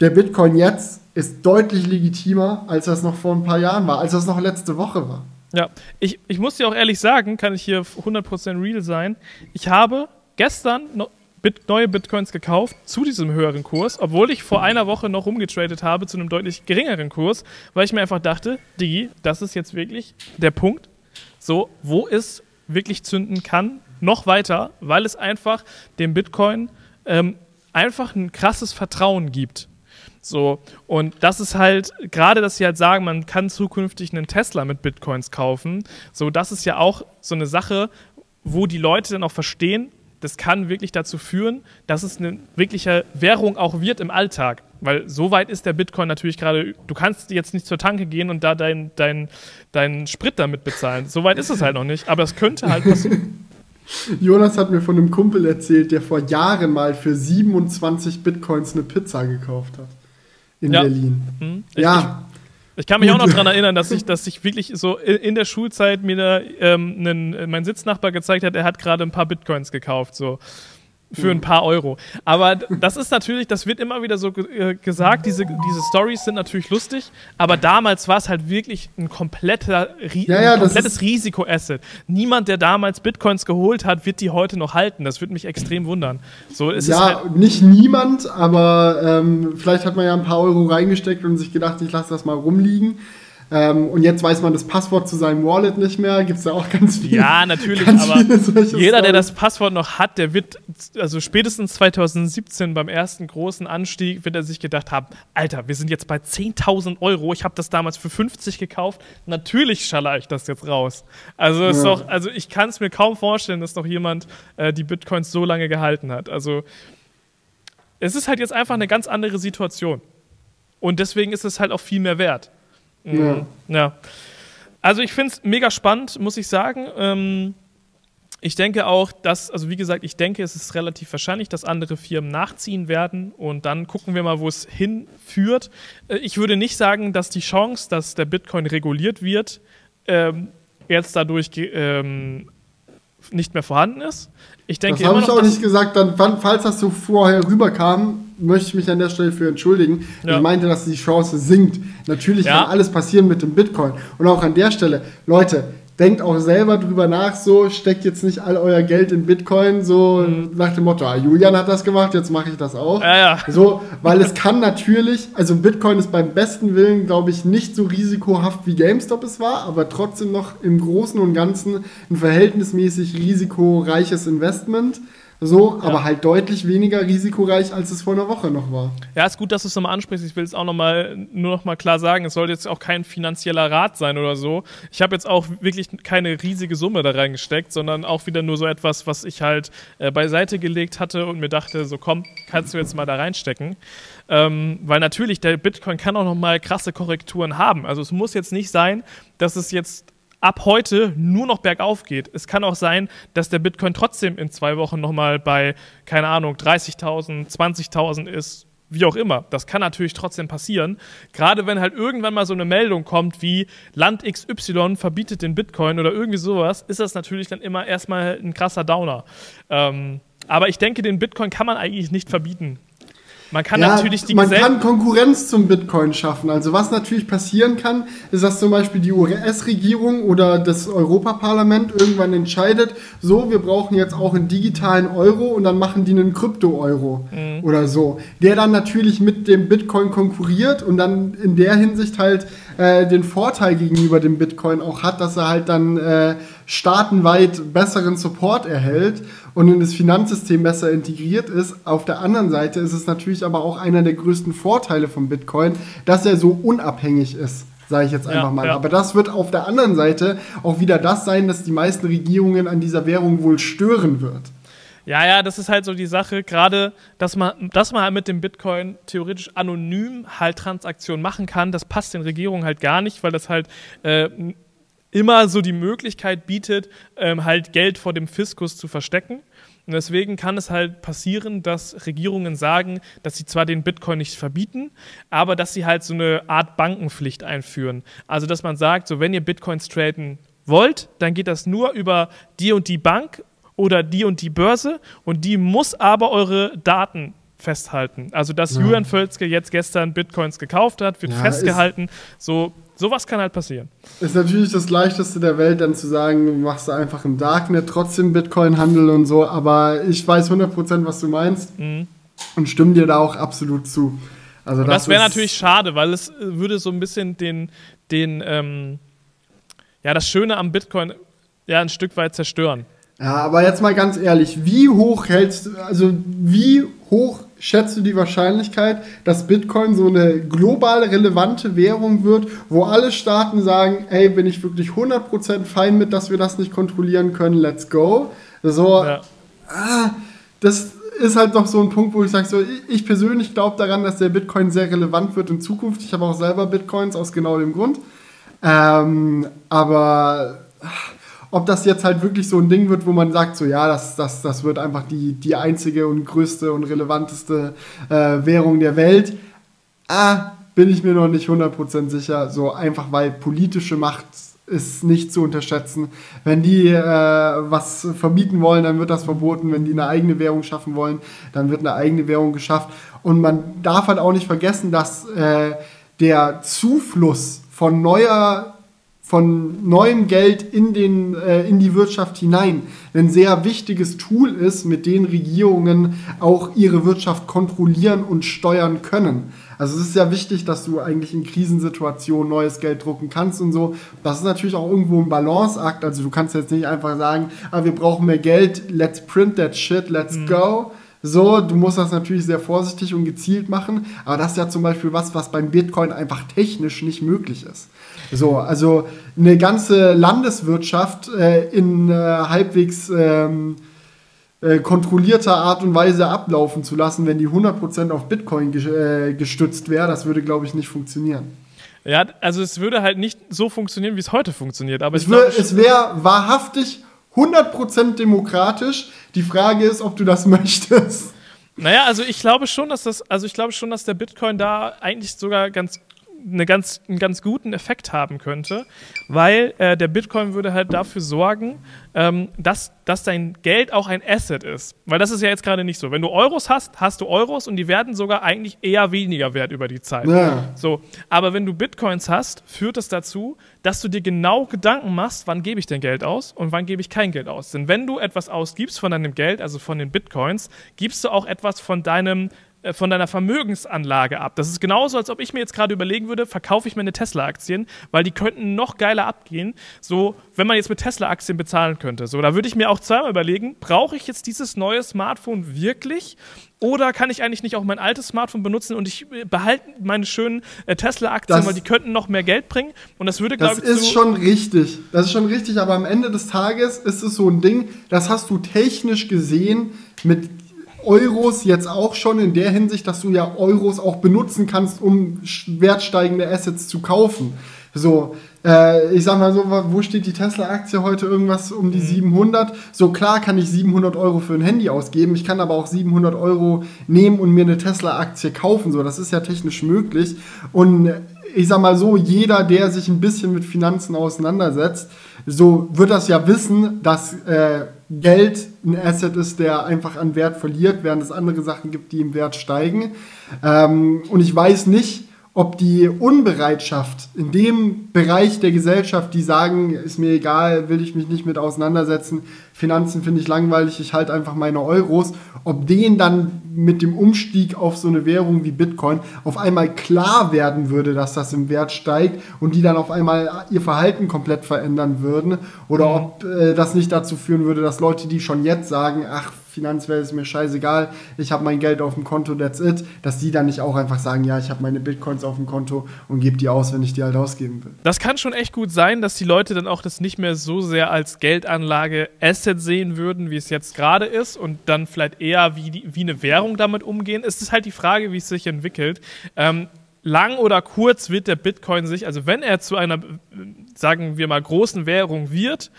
Der Bitcoin jetzt ist deutlich legitimer, als das noch vor ein paar Jahren war, als das noch letzte Woche war. Ja, ich, ich muss dir auch ehrlich sagen, kann ich hier 100% real sein. Ich habe gestern noch Bit neue Bitcoins gekauft zu diesem höheren Kurs, obwohl ich vor einer Woche noch rumgetradet habe zu einem deutlich geringeren Kurs, weil ich mir einfach dachte, Digi, das ist jetzt wirklich der Punkt, so, wo es wirklich zünden kann, noch weiter, weil es einfach dem Bitcoin ähm, einfach ein krasses Vertrauen gibt. So, und das ist halt, gerade dass sie halt sagen, man kann zukünftig einen Tesla mit Bitcoins kaufen, so, das ist ja auch so eine Sache, wo die Leute dann auch verstehen, das kann wirklich dazu führen, dass es eine wirkliche Währung auch wird im Alltag. Weil so weit ist der Bitcoin natürlich gerade, du kannst jetzt nicht zur Tanke gehen und da deinen dein, dein Sprit damit bezahlen. So weit ist es halt noch nicht, aber es könnte halt passieren. (laughs) Jonas hat mir von einem Kumpel erzählt, der vor Jahren mal für 27 Bitcoins eine Pizza gekauft hat. In ja. Berlin. Mhm. ja. Ich kann mich Gut. auch noch daran erinnern, dass ich, dass ich wirklich so in der Schulzeit mir da, ähm, einen, mein Sitznachbar gezeigt hat, er hat gerade ein paar Bitcoins gekauft. So für ein paar Euro. Aber das ist natürlich, das wird immer wieder so äh, gesagt, diese, diese Stories sind natürlich lustig, aber damals war es halt wirklich ein, kompletter, ja, ja, ein komplettes Risiko-Asset. Niemand, der damals Bitcoins geholt hat, wird die heute noch halten. Das würde mich extrem wundern. So, ja, halt nicht niemand, aber ähm, vielleicht hat man ja ein paar Euro reingesteckt und sich gedacht, ich lasse das mal rumliegen. Ähm, und jetzt weiß man das Passwort zu seinem Wallet nicht mehr. Gibt es da auch ganz viele. Ja, natürlich, aber jeder, der das Passwort noch hat, der wird, also spätestens 2017 beim ersten großen Anstieg, wird er sich gedacht haben: Alter, wir sind jetzt bei 10.000 Euro. Ich habe das damals für 50 gekauft. Natürlich schalle ich das jetzt raus. Also, ja. doch, also ich kann es mir kaum vorstellen, dass noch jemand äh, die Bitcoins so lange gehalten hat. Also, es ist halt jetzt einfach eine ganz andere Situation. Und deswegen ist es halt auch viel mehr wert. Mhm. Ja. ja. Also ich finde es mega spannend, muss ich sagen. Ähm, ich denke auch, dass, also wie gesagt, ich denke, es ist relativ wahrscheinlich, dass andere Firmen nachziehen werden und dann gucken wir mal, wo es hinführt. Äh, ich würde nicht sagen, dass die Chance, dass der Bitcoin reguliert wird, ähm, jetzt dadurch ähm, nicht mehr vorhanden ist. Ich denke das habe ich auch nicht gesagt. Dann, falls das so vorher rüberkam, möchte ich mich an der Stelle für entschuldigen. Ja. Ich meinte, dass die Chance sinkt. Natürlich ja. kann alles passieren mit dem Bitcoin. Und auch an der Stelle, Leute, denkt auch selber drüber nach, so steckt jetzt nicht all euer Geld in Bitcoin, so mhm. nach dem Motto, ah, Julian hat das gemacht, jetzt mache ich das auch. Ja, ja. So, weil es kann natürlich, also Bitcoin ist beim besten Willen, glaube ich, nicht so risikohaft wie GameStop es war, aber trotzdem noch im Großen und Ganzen ein verhältnismäßig risikoreiches Investment. So, aber halt deutlich weniger risikoreich, als es vor einer Woche noch war. Ja, ist gut, dass du es nochmal ansprichst. Ich will es auch noch mal, nur noch mal klar sagen, es sollte jetzt auch kein finanzieller Rat sein oder so. Ich habe jetzt auch wirklich keine riesige Summe da reingesteckt, sondern auch wieder nur so etwas, was ich halt äh, beiseite gelegt hatte und mir dachte, so komm, kannst du jetzt mal da reinstecken. Ähm, weil natürlich, der Bitcoin kann auch noch mal krasse Korrekturen haben. Also es muss jetzt nicht sein, dass es jetzt ab heute nur noch bergauf geht. Es kann auch sein, dass der Bitcoin trotzdem in zwei Wochen nochmal bei, keine Ahnung, 30.000, 20.000 ist, wie auch immer. Das kann natürlich trotzdem passieren. Gerade wenn halt irgendwann mal so eine Meldung kommt wie Land XY verbietet den Bitcoin oder irgendwie sowas, ist das natürlich dann immer erstmal ein krasser Downer. Ähm, aber ich denke, den Bitcoin kann man eigentlich nicht verbieten. Man kann ja, natürlich die Man kann Konkurrenz zum Bitcoin schaffen. Also was natürlich passieren kann, ist, dass zum Beispiel die US-Regierung oder das Europaparlament irgendwann entscheidet, so, wir brauchen jetzt auch einen digitalen Euro und dann machen die einen Krypto-Euro mhm. oder so. Der dann natürlich mit dem Bitcoin konkurriert und dann in der Hinsicht halt äh, den Vorteil gegenüber dem Bitcoin auch hat, dass er halt dann äh, staatenweit besseren Support erhält und in das Finanzsystem besser integriert ist. Auf der anderen Seite ist es natürlich aber auch einer der größten Vorteile von Bitcoin, dass er so unabhängig ist sage ich jetzt einfach ja, mal. Ja. Aber das wird auf der anderen Seite auch wieder das sein, dass die meisten Regierungen an dieser Währung wohl stören wird. Ja, ja, das ist halt so die Sache, gerade, dass man, dass man halt mit dem Bitcoin theoretisch anonym halt Transaktionen machen kann, das passt den Regierungen halt gar nicht, weil das halt äh, immer so die Möglichkeit bietet, ähm, halt Geld vor dem Fiskus zu verstecken. Und deswegen kann es halt passieren, dass Regierungen sagen, dass sie zwar den Bitcoin nicht verbieten, aber dass sie halt so eine Art Bankenpflicht einführen. Also dass man sagt, so wenn ihr Bitcoins traden wollt, dann geht das nur über die und die Bank oder die und die Börse und die muss aber eure Daten festhalten. Also dass ja. Julian Völzke jetzt gestern Bitcoins gekauft hat, wird ja, festgehalten. So Sowas kann halt passieren. Ist natürlich das leichteste der Welt, dann zu sagen, du machst einfach im Darknet trotzdem Bitcoin-Handel und so, aber ich weiß 100%, was du meinst mhm. und stimme dir da auch absolut zu. Also das, das wäre natürlich schade, weil es würde so ein bisschen den, den ähm, ja, das Schöne am Bitcoin ja ein Stück weit zerstören. Ja, aber jetzt mal ganz ehrlich, wie hoch hältst du, also wie hoch schätzt du die Wahrscheinlichkeit, dass Bitcoin so eine global relevante Währung wird, wo alle Staaten sagen, ey, bin ich wirklich 100% fein mit, dass wir das nicht kontrollieren können, let's go. So, ja. ah, das ist halt noch so ein Punkt, wo ich sage, so, ich persönlich glaube daran, dass der Bitcoin sehr relevant wird in Zukunft. Ich habe auch selber Bitcoins aus genau dem Grund. Ähm, aber ob das jetzt halt wirklich so ein Ding wird, wo man sagt, so ja, das, das, das wird einfach die, die einzige und größte und relevanteste äh, Währung der Welt. Ah, bin ich mir noch nicht 100% sicher. So einfach, weil politische Macht ist nicht zu unterschätzen. Wenn die äh, was verbieten wollen, dann wird das verboten. Wenn die eine eigene Währung schaffen wollen, dann wird eine eigene Währung geschafft. Und man darf halt auch nicht vergessen, dass äh, der Zufluss von neuer von neuem Geld in, den, äh, in die Wirtschaft hinein ein sehr wichtiges Tool ist, mit dem Regierungen auch ihre Wirtschaft kontrollieren und steuern können. Also es ist ja wichtig, dass du eigentlich in Krisensituationen neues Geld drucken kannst und so. Das ist natürlich auch irgendwo ein Balanceakt. Also du kannst jetzt nicht einfach sagen, ah, wir brauchen mehr Geld, let's print that shit, let's mhm. go so, du musst das natürlich sehr vorsichtig und gezielt machen, aber das ist ja zum Beispiel was, was beim Bitcoin einfach technisch nicht möglich ist. So, also eine ganze Landeswirtschaft äh, in äh, halbwegs ähm, äh, kontrollierter Art und Weise ablaufen zu lassen, wenn die 100% auf Bitcoin äh, gestützt wäre, das würde, glaube ich, nicht funktionieren. Ja, also es würde halt nicht so funktionieren, wie es heute funktioniert. Aber es, es wäre wahrhaftig 100% demokratisch. Die Frage ist, ob du das (laughs) möchtest. Naja, also ich glaube schon, dass das, also ich glaube schon, dass der Bitcoin da eigentlich sogar ganz eine ganz, einen ganz guten Effekt haben könnte, weil äh, der Bitcoin würde halt dafür sorgen, ähm, dass, dass dein Geld auch ein Asset ist. Weil das ist ja jetzt gerade nicht so. Wenn du Euros hast, hast du Euros und die werden sogar eigentlich eher weniger wert über die Zeit. Ja. So, aber wenn du Bitcoins hast, führt das dazu, dass du dir genau Gedanken machst, wann gebe ich denn Geld aus und wann gebe ich kein Geld aus. Denn wenn du etwas ausgibst von deinem Geld, also von den Bitcoins, gibst du auch etwas von deinem von deiner Vermögensanlage ab. Das ist genauso, als ob ich mir jetzt gerade überlegen würde, verkaufe ich meine Tesla-Aktien, weil die könnten noch geiler abgehen, so wenn man jetzt mit Tesla-Aktien bezahlen könnte. So, da würde ich mir auch zweimal überlegen, brauche ich jetzt dieses neue Smartphone wirklich? Oder kann ich eigentlich nicht auch mein altes Smartphone benutzen und ich äh, behalte meine schönen äh, Tesla-Aktien, weil die könnten noch mehr Geld bringen? Und das würde, glaube ich. Das ist so schon richtig. Das ist schon richtig, aber am Ende des Tages ist es so ein Ding, das hast du technisch gesehen mit Euros jetzt auch schon in der Hinsicht, dass du ja Euros auch benutzen kannst, um wertsteigende Assets zu kaufen. So, äh, ich sag mal so, wo steht die Tesla-Aktie heute? Irgendwas um die 700. Mhm. So klar kann ich 700 Euro für ein Handy ausgeben. Ich kann aber auch 700 Euro nehmen und mir eine Tesla-Aktie kaufen. So, das ist ja technisch möglich. Und ich sag mal so, jeder, der sich ein bisschen mit Finanzen auseinandersetzt, so wird das ja wissen, dass äh, Geld ein Asset ist, der einfach an Wert verliert, während es andere Sachen gibt, die im Wert steigen. Ähm, und ich weiß nicht, ob die Unbereitschaft in dem Bereich der Gesellschaft, die sagen, ist mir egal, will ich mich nicht mit auseinandersetzen, Finanzen finde ich langweilig, ich halte einfach meine Euros, ob denen dann mit dem Umstieg auf so eine Währung wie Bitcoin auf einmal klar werden würde, dass das im Wert steigt und die dann auf einmal ihr Verhalten komplett verändern würden oder mhm. ob äh, das nicht dazu führen würde, dass Leute, die schon jetzt sagen, ach, Finanzwelt ist mir scheißegal, ich habe mein Geld auf dem Konto, that's it, dass die dann nicht auch einfach sagen, ja, ich habe meine Bitcoins auf dem Konto und gebe die aus, wenn ich die halt ausgeben will. Das kann schon echt gut sein, dass die Leute dann auch das nicht mehr so sehr als Geldanlage Asset sehen würden, wie es jetzt gerade ist und dann vielleicht eher wie, die, wie eine Währung damit umgehen. Es ist halt die Frage, wie es sich entwickelt. Ähm, lang oder kurz wird der Bitcoin sich, also wenn er zu einer, sagen wir mal, großen Währung wird,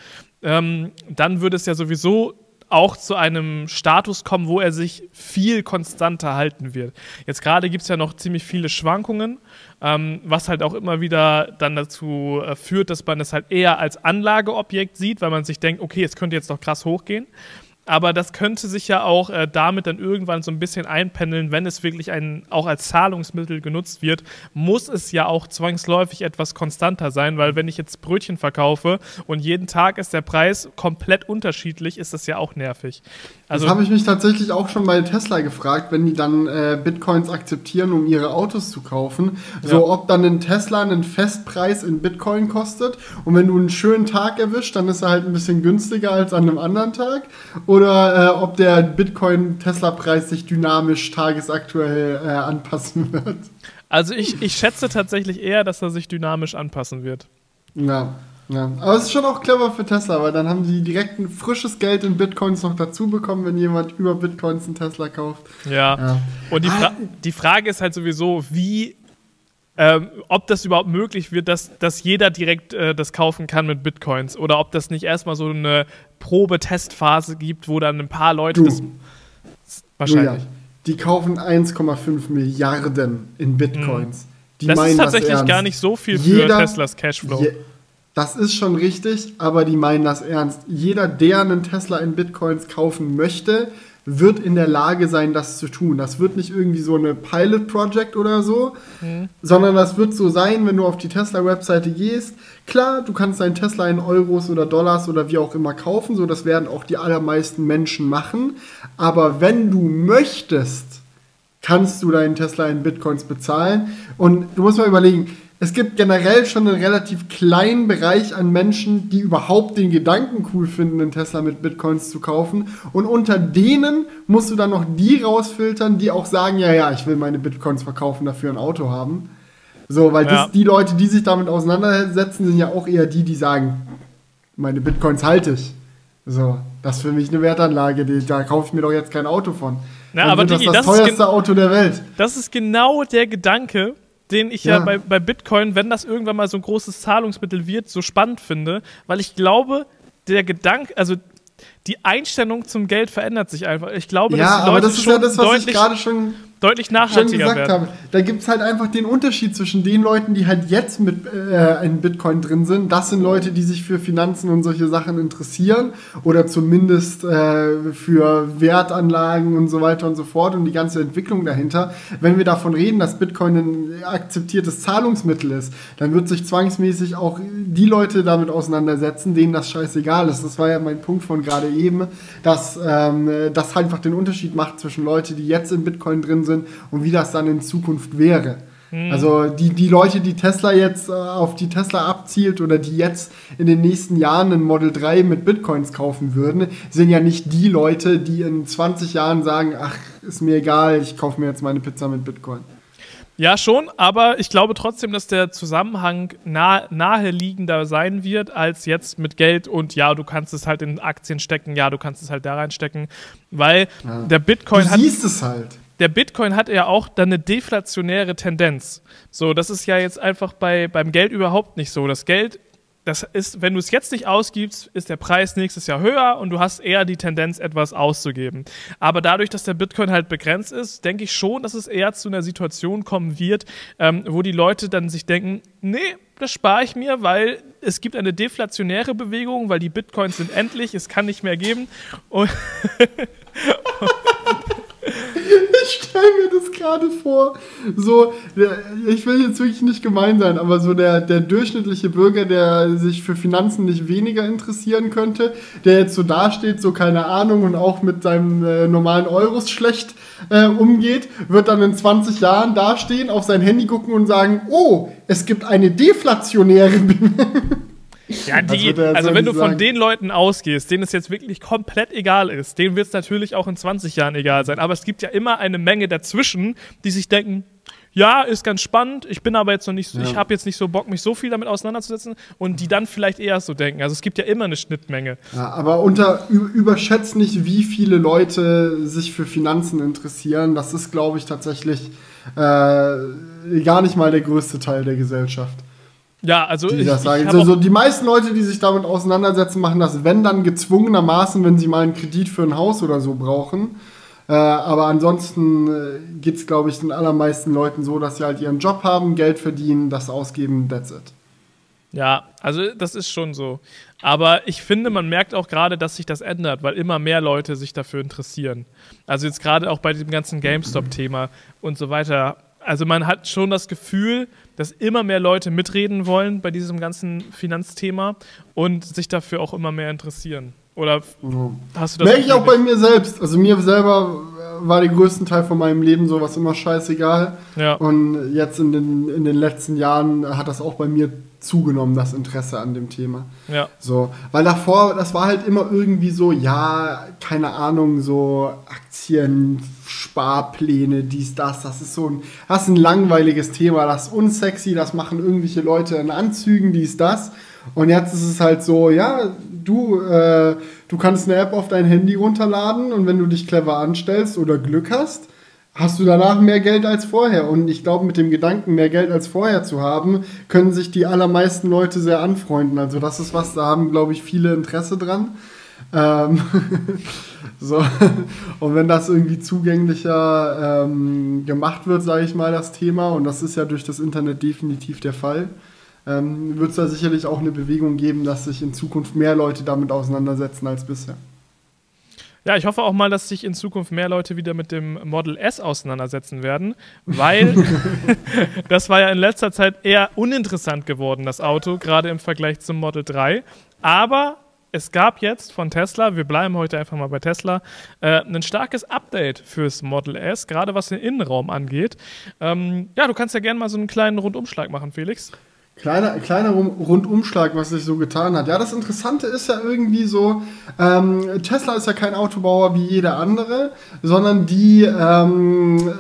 ähm, dann würde es ja sowieso auch zu einem Status kommen, wo er sich viel konstanter halten wird. Jetzt gerade gibt es ja noch ziemlich viele Schwankungen, ähm, was halt auch immer wieder dann dazu äh, führt, dass man es halt eher als Anlageobjekt sieht, weil man sich denkt, okay, es könnte jetzt noch krass hochgehen aber das könnte sich ja auch äh, damit dann irgendwann so ein bisschen einpendeln, wenn es wirklich ein, auch als Zahlungsmittel genutzt wird, muss es ja auch zwangsläufig etwas konstanter sein, weil wenn ich jetzt Brötchen verkaufe und jeden Tag ist der Preis komplett unterschiedlich, ist das ja auch nervig. Also, das habe ich mich tatsächlich auch schon bei Tesla gefragt, wenn die dann äh, Bitcoins akzeptieren, um ihre Autos zu kaufen. Ja. So, ob dann ein Tesla einen Festpreis in Bitcoin kostet und wenn du einen schönen Tag erwischt, dann ist er halt ein bisschen günstiger als an einem anderen Tag. Oder äh, ob der Bitcoin-Tesla-Preis sich dynamisch tagesaktuell äh, anpassen wird. Also ich, ich schätze tatsächlich eher, dass er sich dynamisch anpassen wird. Ja. Ja, aber es ist schon auch clever für Tesla, weil dann haben die direkt ein frisches Geld in Bitcoins noch dazu bekommen, wenn jemand über Bitcoins einen Tesla kauft. Ja. ja. Und die, Fra die Frage ist halt sowieso, wie, ähm, ob das überhaupt möglich wird, dass, dass jeder direkt äh, das kaufen kann mit Bitcoins oder ob das nicht erstmal so eine Probetestphase gibt, wo dann ein paar Leute du. das. Wahrscheinlich. Julia, die kaufen 1,5 Milliarden in Bitcoins. Mhm Die das ist tatsächlich das gar nicht so viel Jeder, für Teslas Cashflow. Je, das ist schon richtig, aber die meinen das ernst. Jeder, der einen Tesla in Bitcoins kaufen möchte, wird in der Lage sein, das zu tun. Das wird nicht irgendwie so eine Pilot Project oder so, mhm. sondern das wird so sein, wenn du auf die Tesla-Webseite gehst. Klar, du kannst deinen Tesla in Euros oder Dollars oder wie auch immer kaufen, so das werden auch die allermeisten Menschen machen. Aber wenn du möchtest, kannst du deinen Tesla in Bitcoins bezahlen. Und du musst mal überlegen, es gibt generell schon einen relativ kleinen Bereich an Menschen, die überhaupt den Gedanken cool finden, einen Tesla mit Bitcoins zu kaufen. Und unter denen musst du dann noch die rausfiltern, die auch sagen, ja, ja, ich will meine Bitcoins verkaufen, dafür ein Auto haben. So, weil ja. das, die Leute, die sich damit auseinandersetzen, sind ja auch eher die, die sagen, meine Bitcoins halte ich. So, das ist für mich eine Wertanlage, die, da kaufe ich mir doch jetzt kein Auto von. Na, aber das ist das, das teuerste Auto der Welt. Das ist genau der Gedanke, den ich ja, ja. bei, bei Bitcoin, wenn das irgendwann mal so ein großes Zahlungsmittel wird, so spannend finde, weil ich glaube, der Gedanke, also die Einstellung zum Geld verändert sich einfach. Ich glaube, ja, dass die Leute aber das ist ja das, was ich gerade schon deutlich nachhaltiger schon gesagt werden. habe. Da gibt es halt einfach den Unterschied zwischen den Leuten, die halt jetzt mit äh, in Bitcoin drin sind. Das sind Leute, die sich für Finanzen und solche Sachen interessieren oder zumindest äh, für Wertanlagen und so weiter und so fort und die ganze Entwicklung dahinter. Wenn wir davon reden, dass Bitcoin ein akzeptiertes Zahlungsmittel ist, dann wird sich zwangsmäßig auch die Leute damit auseinandersetzen, denen das scheißegal ist. Das war ja mein Punkt von gerade eben, dass ähm, das einfach den Unterschied macht zwischen Leuten, die jetzt in Bitcoin drin sind sind und wie das dann in Zukunft wäre. Hm. Also die, die Leute, die Tesla jetzt äh, auf die Tesla abzielt oder die jetzt in den nächsten Jahren ein Model 3 mit Bitcoins kaufen würden, sind ja nicht die Leute, die in 20 Jahren sagen, ach, ist mir egal, ich kaufe mir jetzt meine Pizza mit Bitcoin. Ja, schon, aber ich glaube trotzdem, dass der Zusammenhang nah, naheliegender sein wird, als jetzt mit Geld und ja, du kannst es halt in Aktien stecken, ja, du kannst es halt da reinstecken, weil ja. der Bitcoin du hat. Du siehst es halt der Bitcoin hat ja auch dann eine deflationäre Tendenz. So, das ist ja jetzt einfach bei, beim Geld überhaupt nicht so. Das Geld, das ist, wenn du es jetzt nicht ausgibst, ist der Preis nächstes Jahr höher und du hast eher die Tendenz, etwas auszugeben. Aber dadurch, dass der Bitcoin halt begrenzt ist, denke ich schon, dass es eher zu einer Situation kommen wird, ähm, wo die Leute dann sich denken, nee, das spare ich mir, weil es gibt eine deflationäre Bewegung, weil die Bitcoins sind endlich, es kann nicht mehr geben. Und (laughs) ich stelle mir das gerade vor. So, ich will jetzt wirklich nicht gemein sein, aber so der, der durchschnittliche Bürger, der sich für Finanzen nicht weniger interessieren könnte, der jetzt so dasteht, so keine Ahnung und auch mit seinem äh, normalen Euros schlecht äh, umgeht, wird dann in 20 Jahren dastehen, auf sein Handy gucken und sagen, oh, es gibt eine deflationäre Ja, die, also wenn du sagen. von den Leuten ausgehst, denen es jetzt wirklich komplett egal ist, denen wird es natürlich auch in 20 Jahren egal sein. Aber es gibt ja immer eine Menge dazwischen, die sich denken, ja, ist ganz spannend, ich bin aber jetzt noch nicht so, ja. ich habe jetzt nicht so Bock, mich so viel damit auseinanderzusetzen und die dann vielleicht eher so denken. Also es gibt ja immer eine Schnittmenge. Ja, aber unter, überschätzt nicht, wie viele Leute sich für Finanzen interessieren. Das ist, glaube ich, tatsächlich äh, gar nicht mal der größte Teil der Gesellschaft. Ja, also die ich, das sagen. Ich also, die meisten Leute, die sich damit auseinandersetzen, machen das, wenn dann gezwungenermaßen, wenn sie mal einen Kredit für ein Haus oder so brauchen. Äh, aber ansonsten äh, geht es, glaube ich, den allermeisten Leuten so, dass sie halt ihren Job haben, Geld verdienen, das ausgeben, that's it. Ja, also das ist schon so. Aber ich finde, man merkt auch gerade, dass sich das ändert, weil immer mehr Leute sich dafür interessieren. Also jetzt gerade auch bei diesem ganzen GameStop-Thema und so weiter. Also man hat schon das Gefühl, dass immer mehr Leute mitreden wollen bei diesem ganzen Finanzthema und sich dafür auch immer mehr interessieren. Oder hast du das? Merke ich auch bei mir selbst. Also mir selber war den größten Teil von meinem Leben sowas immer scheißegal. Ja. Und jetzt in den, in den letzten Jahren hat das auch bei mir zugenommen, das Interesse an dem Thema. Ja. So, weil davor, das war halt immer irgendwie so, ja, keine Ahnung, so Aktien, Sparpläne, dies, das, das ist so ein, das ist ein langweiliges Thema, das ist unsexy, das machen irgendwelche Leute in Anzügen, dies, das. Und jetzt ist es halt so, ja, du, äh, du kannst eine App auf dein Handy runterladen und wenn du dich clever anstellst oder Glück hast, hast du danach mehr Geld als vorher. Und ich glaube, mit dem Gedanken, mehr Geld als vorher zu haben, können sich die allermeisten Leute sehr anfreunden. Also das ist was, da haben, glaube ich, viele Interesse dran. Ähm, (laughs) so. Und wenn das irgendwie zugänglicher ähm, gemacht wird, sage ich mal, das Thema, und das ist ja durch das Internet definitiv der Fall, ähm, wird es da sicherlich auch eine Bewegung geben, dass sich in Zukunft mehr Leute damit auseinandersetzen als bisher. Ja, ich hoffe auch mal, dass sich in Zukunft mehr Leute wieder mit dem Model S auseinandersetzen werden, weil (laughs) das war ja in letzter Zeit eher uninteressant geworden, das Auto, gerade im Vergleich zum Model 3. Aber es gab jetzt von Tesla, wir bleiben heute einfach mal bei Tesla, äh, ein starkes Update fürs Model S, gerade was den Innenraum angeht. Ähm, ja, du kannst ja gerne mal so einen kleinen Rundumschlag machen, Felix. Kleiner, kleiner Rundumschlag, was sich so getan hat. Ja, das Interessante ist ja irgendwie so, ähm, Tesla ist ja kein Autobauer wie jeder andere, sondern die, ähm,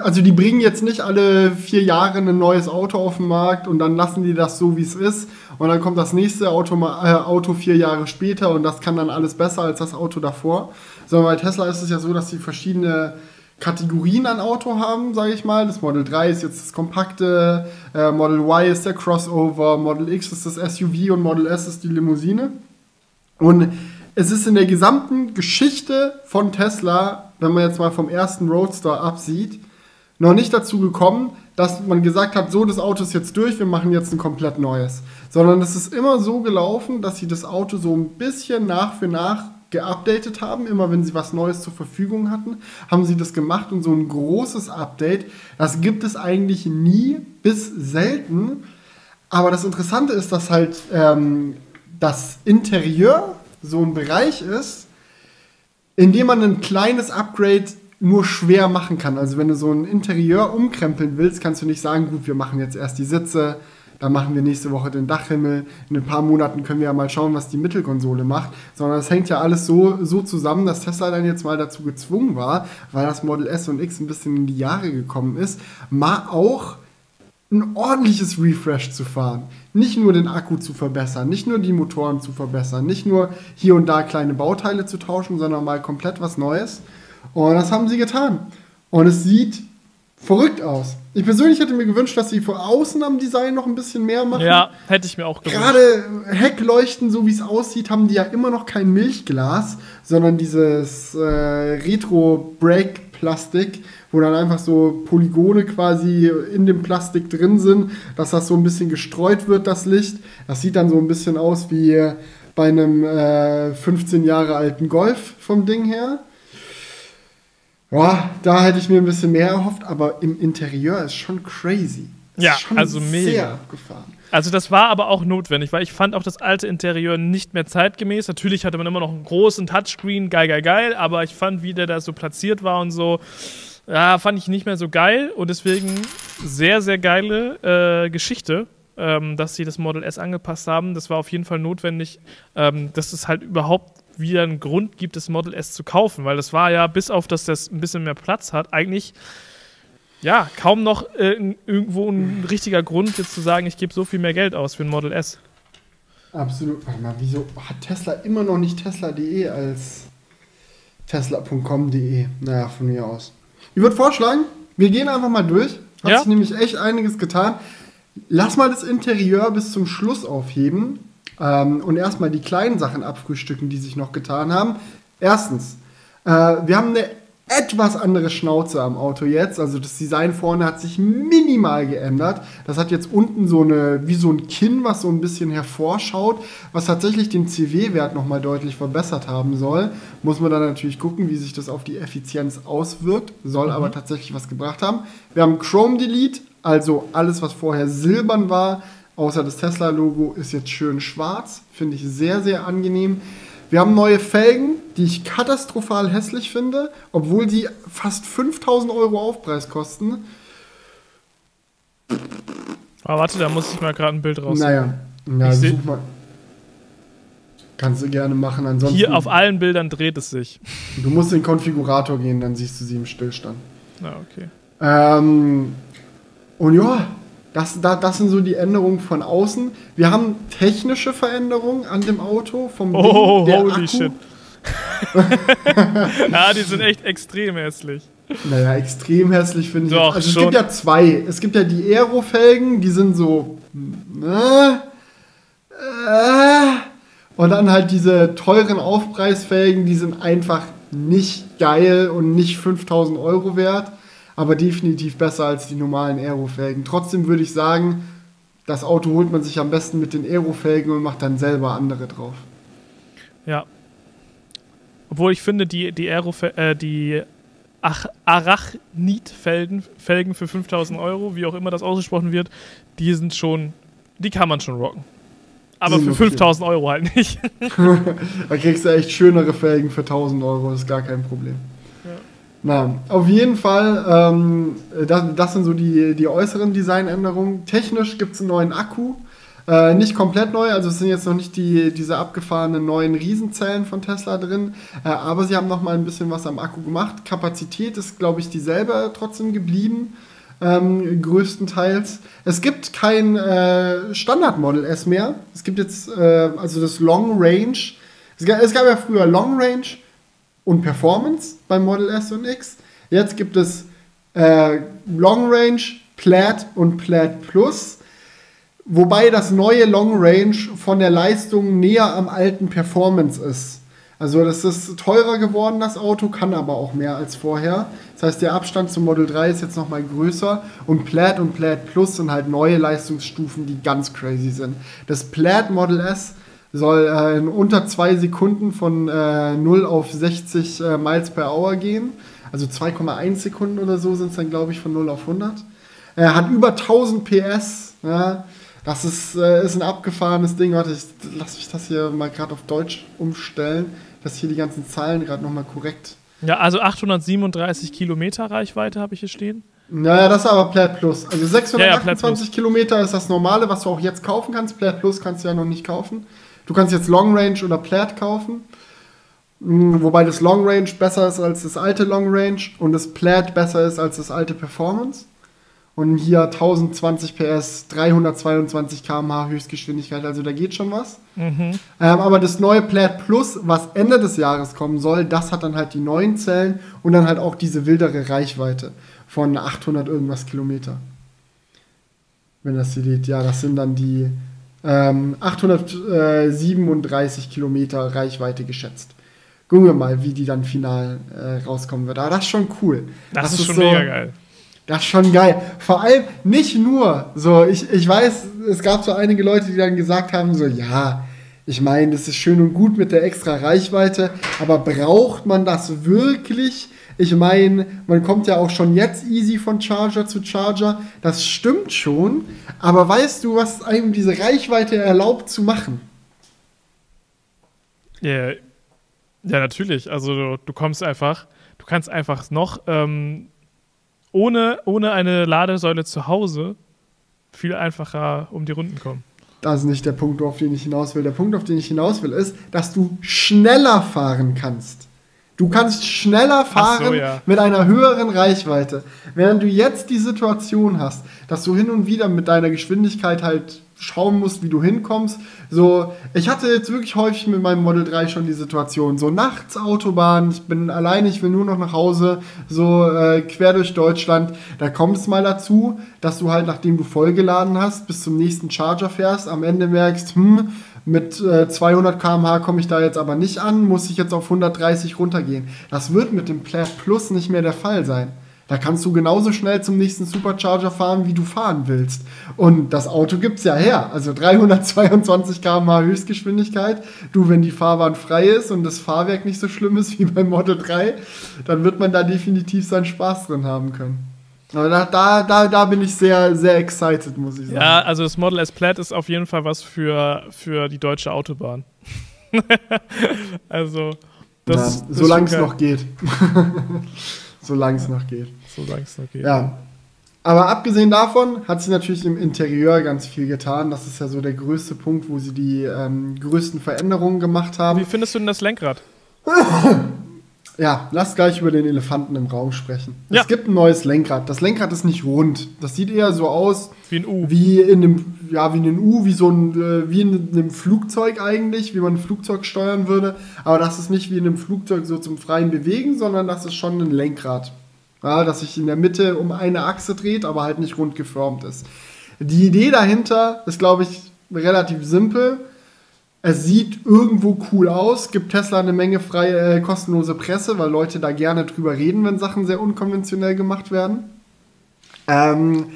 also die bringen jetzt nicht alle vier Jahre ein neues Auto auf den Markt und dann lassen die das so, wie es ist. Und dann kommt das nächste Auto, äh, Auto vier Jahre später und das kann dann alles besser als das Auto davor. Sondern bei Tesla ist es ja so, dass sie verschiedene Kategorien an Auto haben, sage ich mal. Das Model 3 ist jetzt das kompakte, äh, Model Y ist der Crossover, Model X ist das SUV und Model S ist die Limousine. Und es ist in der gesamten Geschichte von Tesla, wenn man jetzt mal vom ersten Roadster absieht, noch nicht dazu gekommen, dass man gesagt hat, so, das Auto ist jetzt durch, wir machen jetzt ein komplett neues. Sondern es ist immer so gelaufen, dass sie das Auto so ein bisschen nach für nach geupdatet haben. Immer wenn sie was Neues zur Verfügung hatten, haben sie das gemacht und so ein großes Update, das gibt es eigentlich nie bis selten. Aber das Interessante ist, dass halt ähm, das Interieur so ein Bereich ist, in dem man ein kleines Upgrade nur schwer machen kann. Also wenn du so ein Interieur umkrempeln willst, kannst du nicht sagen, gut, wir machen jetzt erst die Sitze, dann machen wir nächste Woche den Dachhimmel, in ein paar Monaten können wir ja mal schauen, was die Mittelkonsole macht, sondern es hängt ja alles so, so zusammen, dass Tesla dann jetzt mal dazu gezwungen war, weil das Model S und X ein bisschen in die Jahre gekommen ist, mal auch ein ordentliches Refresh zu fahren. Nicht nur den Akku zu verbessern, nicht nur die Motoren zu verbessern, nicht nur hier und da kleine Bauteile zu tauschen, sondern mal komplett was Neues. Und das haben sie getan. Und es sieht verrückt aus. Ich persönlich hätte mir gewünscht, dass sie vor außen am Design noch ein bisschen mehr machen. Ja, hätte ich mir auch gewünscht. Gerade Heckleuchten, so wie es aussieht, haben die ja immer noch kein Milchglas, sondern dieses äh, Retro-Brake-Plastik, wo dann einfach so Polygone quasi in dem Plastik drin sind, dass das so ein bisschen gestreut wird, das Licht. Das sieht dann so ein bisschen aus wie bei einem äh, 15 Jahre alten Golf vom Ding her. Boah, da hätte ich mir ein bisschen mehr erhofft, aber im Interieur ist schon crazy. Ist ja, schon also mega. Sehr abgefahren. Also das war aber auch notwendig, weil ich fand auch das alte Interieur nicht mehr zeitgemäß. Natürlich hatte man immer noch einen großen Touchscreen, geil, geil, geil, aber ich fand, wie der da so platziert war und so, ja, fand ich nicht mehr so geil und deswegen sehr, sehr geile äh, Geschichte, ähm, dass sie das Model S angepasst haben. Das war auf jeden Fall notwendig, ähm, dass es halt überhaupt wieder einen Grund gibt, das Model S zu kaufen, weil das war ja, bis auf dass das ein bisschen mehr Platz hat, eigentlich ja kaum noch äh, irgendwo ein richtiger Grund, jetzt zu sagen, ich gebe so viel mehr Geld aus für ein Model S. Absolut. Warte mal, wieso hat Tesla immer noch nicht Tesla.de als Tesla.com.de? Naja, von mir aus. Ich würde vorschlagen, wir gehen einfach mal durch. Hat ja? sich nämlich echt einiges getan. Lass mal das Interieur bis zum Schluss aufheben ähm, und erstmal die kleinen Sachen abfrühstücken, die sich noch getan haben. Erstens, äh, wir haben eine etwas andere Schnauze am Auto jetzt. Also das Design vorne hat sich minimal geändert. Das hat jetzt unten so eine, wie so ein Kinn, was so ein bisschen hervorschaut, was tatsächlich den CW-Wert nochmal deutlich verbessert haben soll. Muss man dann natürlich gucken, wie sich das auf die Effizienz auswirkt. Soll mhm. aber tatsächlich was gebracht haben. Wir haben Chrome Delete, also alles, was vorher silbern war, Außer das Tesla-Logo ist jetzt schön schwarz. Finde ich sehr, sehr angenehm. Wir haben neue Felgen, die ich katastrophal hässlich finde, obwohl die fast 5000 Euro Aufpreis kosten. Aber warte, da muss ich mal gerade ein Bild raus. Naja, ja, such mal. Kannst du gerne machen. Ansonsten, Hier auf allen Bildern dreht es sich. Du musst in den Konfigurator gehen, dann siehst du sie im Stillstand. Ah, okay. Ähm, und ja, das, da, das sind so die Änderungen von außen. Wir haben technische Veränderungen an dem Auto vom Oh, Ding, holy Akku. shit. (laughs) ja, die sind echt extrem hässlich. Naja, extrem hässlich finde ich. Doch, also es schon. gibt ja zwei. Es gibt ja die Aero-Felgen, die sind so. Äh, äh, Und dann halt diese teuren Aufpreisfelgen, die sind einfach nicht geil und nicht 5000 Euro wert, aber definitiv besser als die normalen Aerofelgen. Trotzdem würde ich sagen, das Auto holt man sich am besten mit den Aerofelgen und macht dann selber andere drauf. Ja. Obwohl ich finde, die, die, Aerofe äh, die Arachnid-Felgen Felgen für 5000 Euro, wie auch immer das ausgesprochen wird, die sind schon, die kann man schon rocken. Aber für 5000 Euro halt nicht. (laughs) da kriegst du echt schönere Felgen für 1000 Euro, das ist gar kein Problem. Na, auf jeden Fall, ähm, das, das, sind so die, die äußeren Designänderungen. Technisch gibt es einen neuen Akku. Äh, nicht komplett neu, also es sind jetzt noch nicht die, diese abgefahrenen neuen Riesenzellen von Tesla drin, äh, aber sie haben noch mal ein bisschen was am Akku gemacht. Kapazität ist, glaube ich, dieselbe trotzdem geblieben, ähm, größtenteils. Es gibt kein äh, Standard Model S mehr. Es gibt jetzt äh, also das Long Range. Es gab, es gab ja früher Long Range und Performance beim Model S und X. Jetzt gibt es äh, Long Range, Plaid und Plaid Plus. Wobei das neue Long Range von der Leistung näher am alten Performance ist. Also das ist teurer geworden, das Auto, kann aber auch mehr als vorher. Das heißt, der Abstand zum Model 3 ist jetzt nochmal größer. Und Plaid und Plaid Plus sind halt neue Leistungsstufen, die ganz crazy sind. Das Plaid Model S soll äh, in unter zwei Sekunden von äh, 0 auf 60 äh, Miles per Hour gehen. Also 2,1 Sekunden oder so sind es dann, glaube ich, von 0 auf 100. Er hat über 1000 PS. Ja. Das ist, äh, ist ein abgefahrenes Ding. Warte, ich lass mich das hier mal gerade auf Deutsch umstellen, dass hier die ganzen Zahlen gerade nochmal korrekt. Ja, also 837 Kilometer Reichweite habe ich hier stehen. Naja, das ist aber Plaid Plus. Also 628 ja, ja, Kilometer ist das normale, was du auch jetzt kaufen kannst. Plaid Plus kannst du ja noch nicht kaufen. Du kannst jetzt Long Range oder Plaid kaufen. Hm, wobei das Long Range besser ist als das alte Long Range und das Plaid besser ist als das alte Performance. Und hier 1020 PS, 322 km/h Höchstgeschwindigkeit, also da geht schon was. Mhm. Ähm, aber das neue Plaid Plus, was Ende des Jahres kommen soll, das hat dann halt die neuen Zellen und dann halt auch diese wildere Reichweite von 800 irgendwas Kilometer. Wenn das hier geht, ja, das sind dann die ähm, 837 Kilometer Reichweite geschätzt. Gucken wir mal, wie die dann final äh, rauskommen wird. Aber das ist schon cool. Das, das ist, ist schon so, mega geil. Das ist schon geil. Vor allem nicht nur so, ich, ich weiß, es gab so einige Leute, die dann gesagt haben, so, ja, ich meine, das ist schön und gut mit der extra Reichweite, aber braucht man das wirklich? Ich meine, man kommt ja auch schon jetzt easy von Charger zu Charger. Das stimmt schon, aber weißt du, was einem diese Reichweite erlaubt zu machen? Ja, ja natürlich. Also du, du, kommst einfach, du kannst einfach noch ähm, ohne, ohne eine Ladesäule zu Hause viel einfacher um die Runden kommen. Das ist nicht der Punkt, auf den ich hinaus will. Der Punkt, auf den ich hinaus will, ist, dass du schneller fahren kannst. Du kannst schneller fahren so, ja. mit einer höheren Reichweite. Während du jetzt die Situation hast, dass du hin und wieder mit deiner Geschwindigkeit halt schauen musst, wie du hinkommst. So, ich hatte jetzt wirklich häufig mit meinem Model 3 schon die Situation, so nachts Autobahn, ich bin alleine, ich will nur noch nach Hause, so äh, quer durch Deutschland. Da kommt es mal dazu, dass du halt, nachdem du vollgeladen hast, bis zum nächsten Charger fährst, am Ende merkst, hm, mit äh, 200 km/h komme ich da jetzt aber nicht an, muss ich jetzt auf 130 runtergehen. Das wird mit dem Plaid Plus nicht mehr der Fall sein. Da kannst du genauso schnell zum nächsten Supercharger fahren, wie du fahren willst. Und das Auto gibt es ja her. Also 322 km/h Höchstgeschwindigkeit. Du, wenn die Fahrbahn frei ist und das Fahrwerk nicht so schlimm ist wie beim Model 3, dann wird man da definitiv seinen Spaß drin haben können. Aber da, da, da, bin ich sehr, sehr excited, muss ich sagen. Ja, also das Model S Plaid ist auf jeden Fall was für, für die deutsche Autobahn. (laughs) also, das, ja, solange es noch geht. (laughs) solange es noch geht. Solange es noch geht. Ja. Aber abgesehen davon hat sie natürlich im Interieur ganz viel getan. Das ist ja so der größte Punkt, wo sie die ähm, größten Veränderungen gemacht haben. Wie findest du denn das Lenkrad? (laughs) Ja, lass gleich über den Elefanten im Raum sprechen. Ja. Es gibt ein neues Lenkrad. Das Lenkrad ist nicht rund. Das sieht eher so aus wie ein U. Wie in einem, ja, wie ein U, wie so ein, äh, wie in einem Flugzeug eigentlich, wie man ein Flugzeug steuern würde. Aber das ist nicht wie in einem Flugzeug so zum freien Bewegen, sondern das ist schon ein Lenkrad. Ja, das sich in der Mitte um eine Achse dreht, aber halt nicht rund geformt ist. Die Idee dahinter ist, glaube ich, relativ simpel Es sieht irgendwo cool aus, gibt Tesla eine Menge freie, äh, kostenlose Presse, weil Leute da gerne drüber reden, wenn Sachen sehr unkonventionell gemacht werden. Ähm,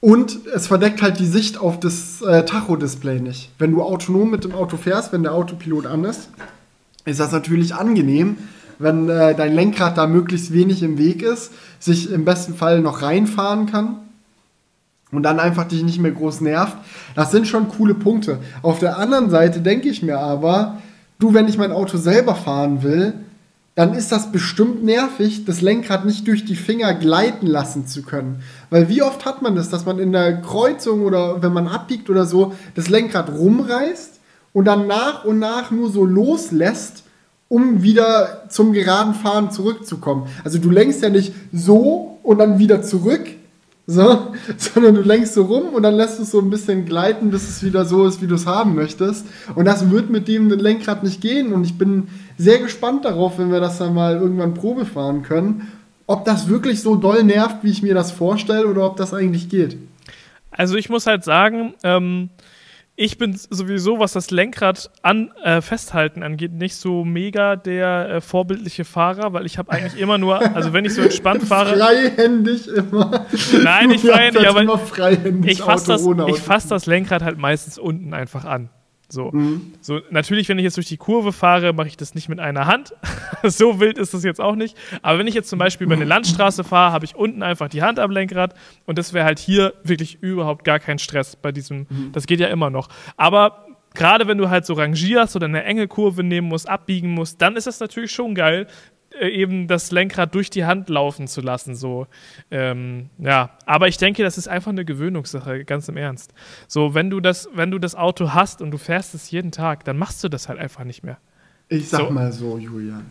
und es verdeckt halt die Sicht auf das äh, Tacho-Display nicht. Wenn du autonom mit dem Auto fährst, wenn der Autopilot an ist, ist das natürlich angenehm, wenn äh, dein Lenkrad da möglichst wenig im Weg ist, sich im besten Fall noch reinfahren kann und dann einfach dich nicht mehr groß nervt. Das sind schon coole Punkte. Auf der anderen Seite denke ich mir aber, du, wenn ich mein Auto selber fahren will, dann ist das bestimmt nervig, das Lenkrad nicht durch die Finger gleiten lassen zu können. Weil wie oft hat man das, dass man in der Kreuzung oder wenn man abbiegt oder so, das Lenkrad rumreißt und dann nach und nach nur so loslässt, um wieder zum geraden Fahren zurückzukommen. Also du lenkst ja nicht so und dann wieder zurück, so, (laughs) sondern du lenkst so rum und dann lässt du es so ein bisschen gleiten, bis es wieder so ist, wie du es haben möchtest. Und das wird mit dem Lenkrad nicht gehen. Und ich bin sehr gespannt darauf, wenn wir das dann mal irgendwann Probe fahren können, ob das wirklich so doll nervt, wie ich mir das vorstelle, oder ob das eigentlich geht. Also ich muss halt sagen, ähm, ich bin sowieso, was das Lenkrad an, äh, festhalten angeht, nicht so mega der äh, vorbildliche Fahrer, weil ich habe eigentlich immer nur, also wenn ich so entspannt (laughs) fahre. freihändig immer. Nein, nicht freihändig, aber ich fasse das, fass das Lenkrad halt meistens unten einfach an. So. Mhm. so, natürlich, wenn ich jetzt durch die Kurve fahre, mache ich das nicht mit einer Hand. (laughs) so wild ist das jetzt auch nicht. Aber wenn ich jetzt zum Beispiel über eine Landstraße fahre, habe ich unten einfach die Hand am Lenkrad und das wäre halt hier wirklich überhaupt gar kein Stress bei diesem. Mhm. Das geht ja immer noch. Aber gerade wenn du halt so rangierst oder eine enge Kurve nehmen musst, abbiegen musst, dann ist das natürlich schon geil, eben das Lenkrad durch die Hand laufen zu lassen. So, ähm, ja. Aber ich denke, das ist einfach eine Gewöhnungssache, ganz im Ernst. So, wenn du das, wenn du das Auto hast und du fährst es jeden Tag, dann machst du das halt einfach nicht mehr. Ich sag so. mal so, Julian.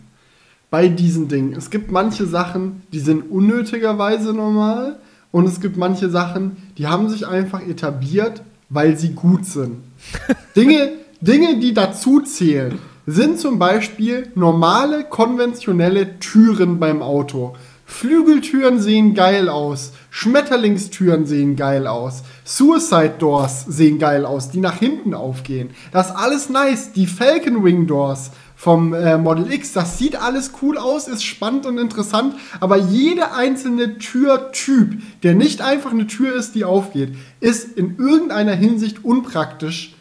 Bei diesen Dingen, es gibt manche Sachen, die sind unnötigerweise normal und es gibt manche Sachen, die haben sich einfach etabliert, weil sie gut sind. (laughs) Dinge, Dinge, die dazu zählen sind zum Beispiel normale, konventionelle Türen beim Auto. Flügeltüren sehen geil aus, Schmetterlingstüren sehen geil aus, Suicide Doors sehen geil aus, die nach hinten aufgehen. Das alles nice. Die Falcon Wing Doors vom äh, Model X, das sieht alles cool aus, ist spannend und interessant, aber jede einzelne Türtyp, der nicht einfach eine Tür ist, die aufgeht, ist in irgendeiner Hinsicht unpraktisch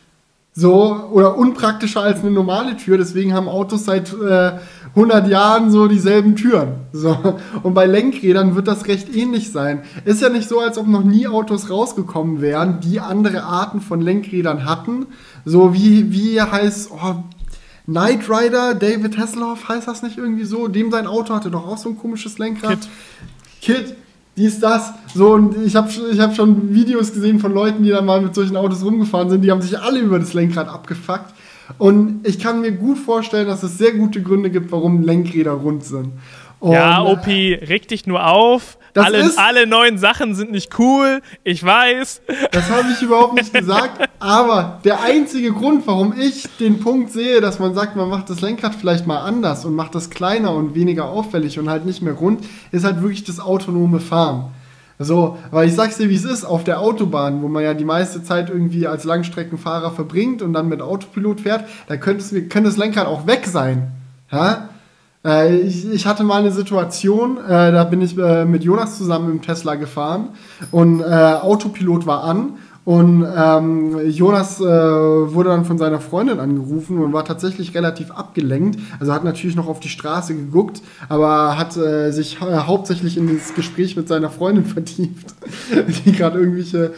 so, oder unpraktischer als eine normale Tür. Deswegen haben Autos seit äh, 100 Jahren so dieselben Türen. So. Und bei Lenkrädern wird das recht ähnlich sein. Ist ja nicht so, als ob noch nie Autos rausgekommen wären, die andere Arten von Lenkrädern hatten. So wie, wie heißt, oh, Knight Rider, David Hasselhoff, heißt das nicht irgendwie so? Dem sein Auto hatte doch auch so ein komisches Lenkrad. Kit. Kit dies, das. So, und ich habe ich hab schon Videos gesehen von Leuten, die dann mal mit solchen Autos rumgefahren sind, die haben sich alle über das Lenkrad abgefuckt. Und ich kann mir gut vorstellen, dass es sehr gute Gründe gibt, warum Lenkräder rund sind. Und ja, OP, reg dich nur auf. Alle, alle, neuen Sachen sind nicht cool, ich weiß. Das habe ich überhaupt nicht (laughs) gesagt. Aber der einzige Grund, warum ich den Punkt sehe, dass man sagt, man macht das Lenkrad vielleicht mal anders und macht das kleiner und weniger auffällig und halt nicht mehr rund, ist halt wirklich das autonome Fahren. So, weil ich sag's dir, wie es ist, auf der Autobahn, wo man ja die meiste Zeit irgendwie als Langstreckenfahrer verbringt und dann mit Autopilot fährt, da könnte, es, könnte das Lenkrad auch weg sein. Ja? Äh, ich, ich, hatte mal eine Situation, äh, da bin ich äh, mit Jonas zusammen im Tesla gefahren und äh, Autopilot war an und ähm, Jonas äh, wurde dann von seiner Freundin angerufen und war tatsächlich relativ abgelenkt. Also hat natürlich noch auf die Straße geguckt, aber hat sich hauptsächlich in das Gespräch mit seiner Freundin (laughs) vertieft, die gerade irgendwelche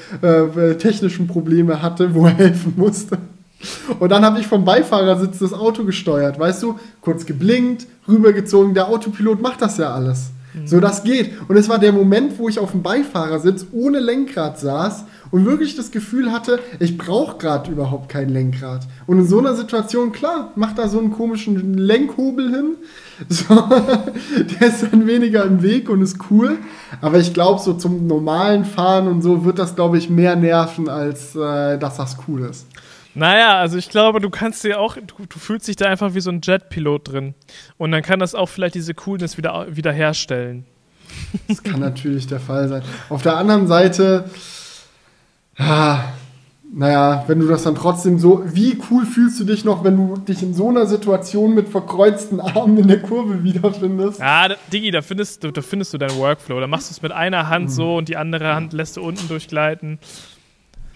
technischen Probleme hatte, wo er helfen musste. Und dann habe ich vom Beifahrersitz das Auto gesteuert, weißt du, kurz geblinkt, rübergezogen. Der Autopilot macht das ja alles. Mhm. So, das geht. Und es war der Moment, wo ich auf dem Beifahrersitz ohne Lenkrad saß und wirklich das Gefühl hatte, ich brauche gerade überhaupt kein Lenkrad. Und in so einer Situation, klar, macht da so einen komischen Lenkhobel hin. (laughs) So, der ist dann weniger im Weg und ist cool. Aber ich glaube, so zum normalen Fahren und so wird das, glaube ich, mehr nerven, als äh, dass das cool ist. Naja, also ich glaube, du kannst dir auch, du, du fühlst dich da einfach wie so ein Jetpilot drin. Und dann kann das auch vielleicht diese Coolness wieder, wieder herstellen. Das kann natürlich der Fall sein. Auf der anderen Seite, ah, naja, wenn du das dann trotzdem so, wie cool fühlst du dich noch, wenn du dich in so einer Situation mit verkreuzten Armen in der Kurve wiederfindest? Ja, Digi, da findest du, da findest du deinen Workflow. Da machst du es mit einer Hand mhm. so und die andere Hand lässt du unten durchgleiten.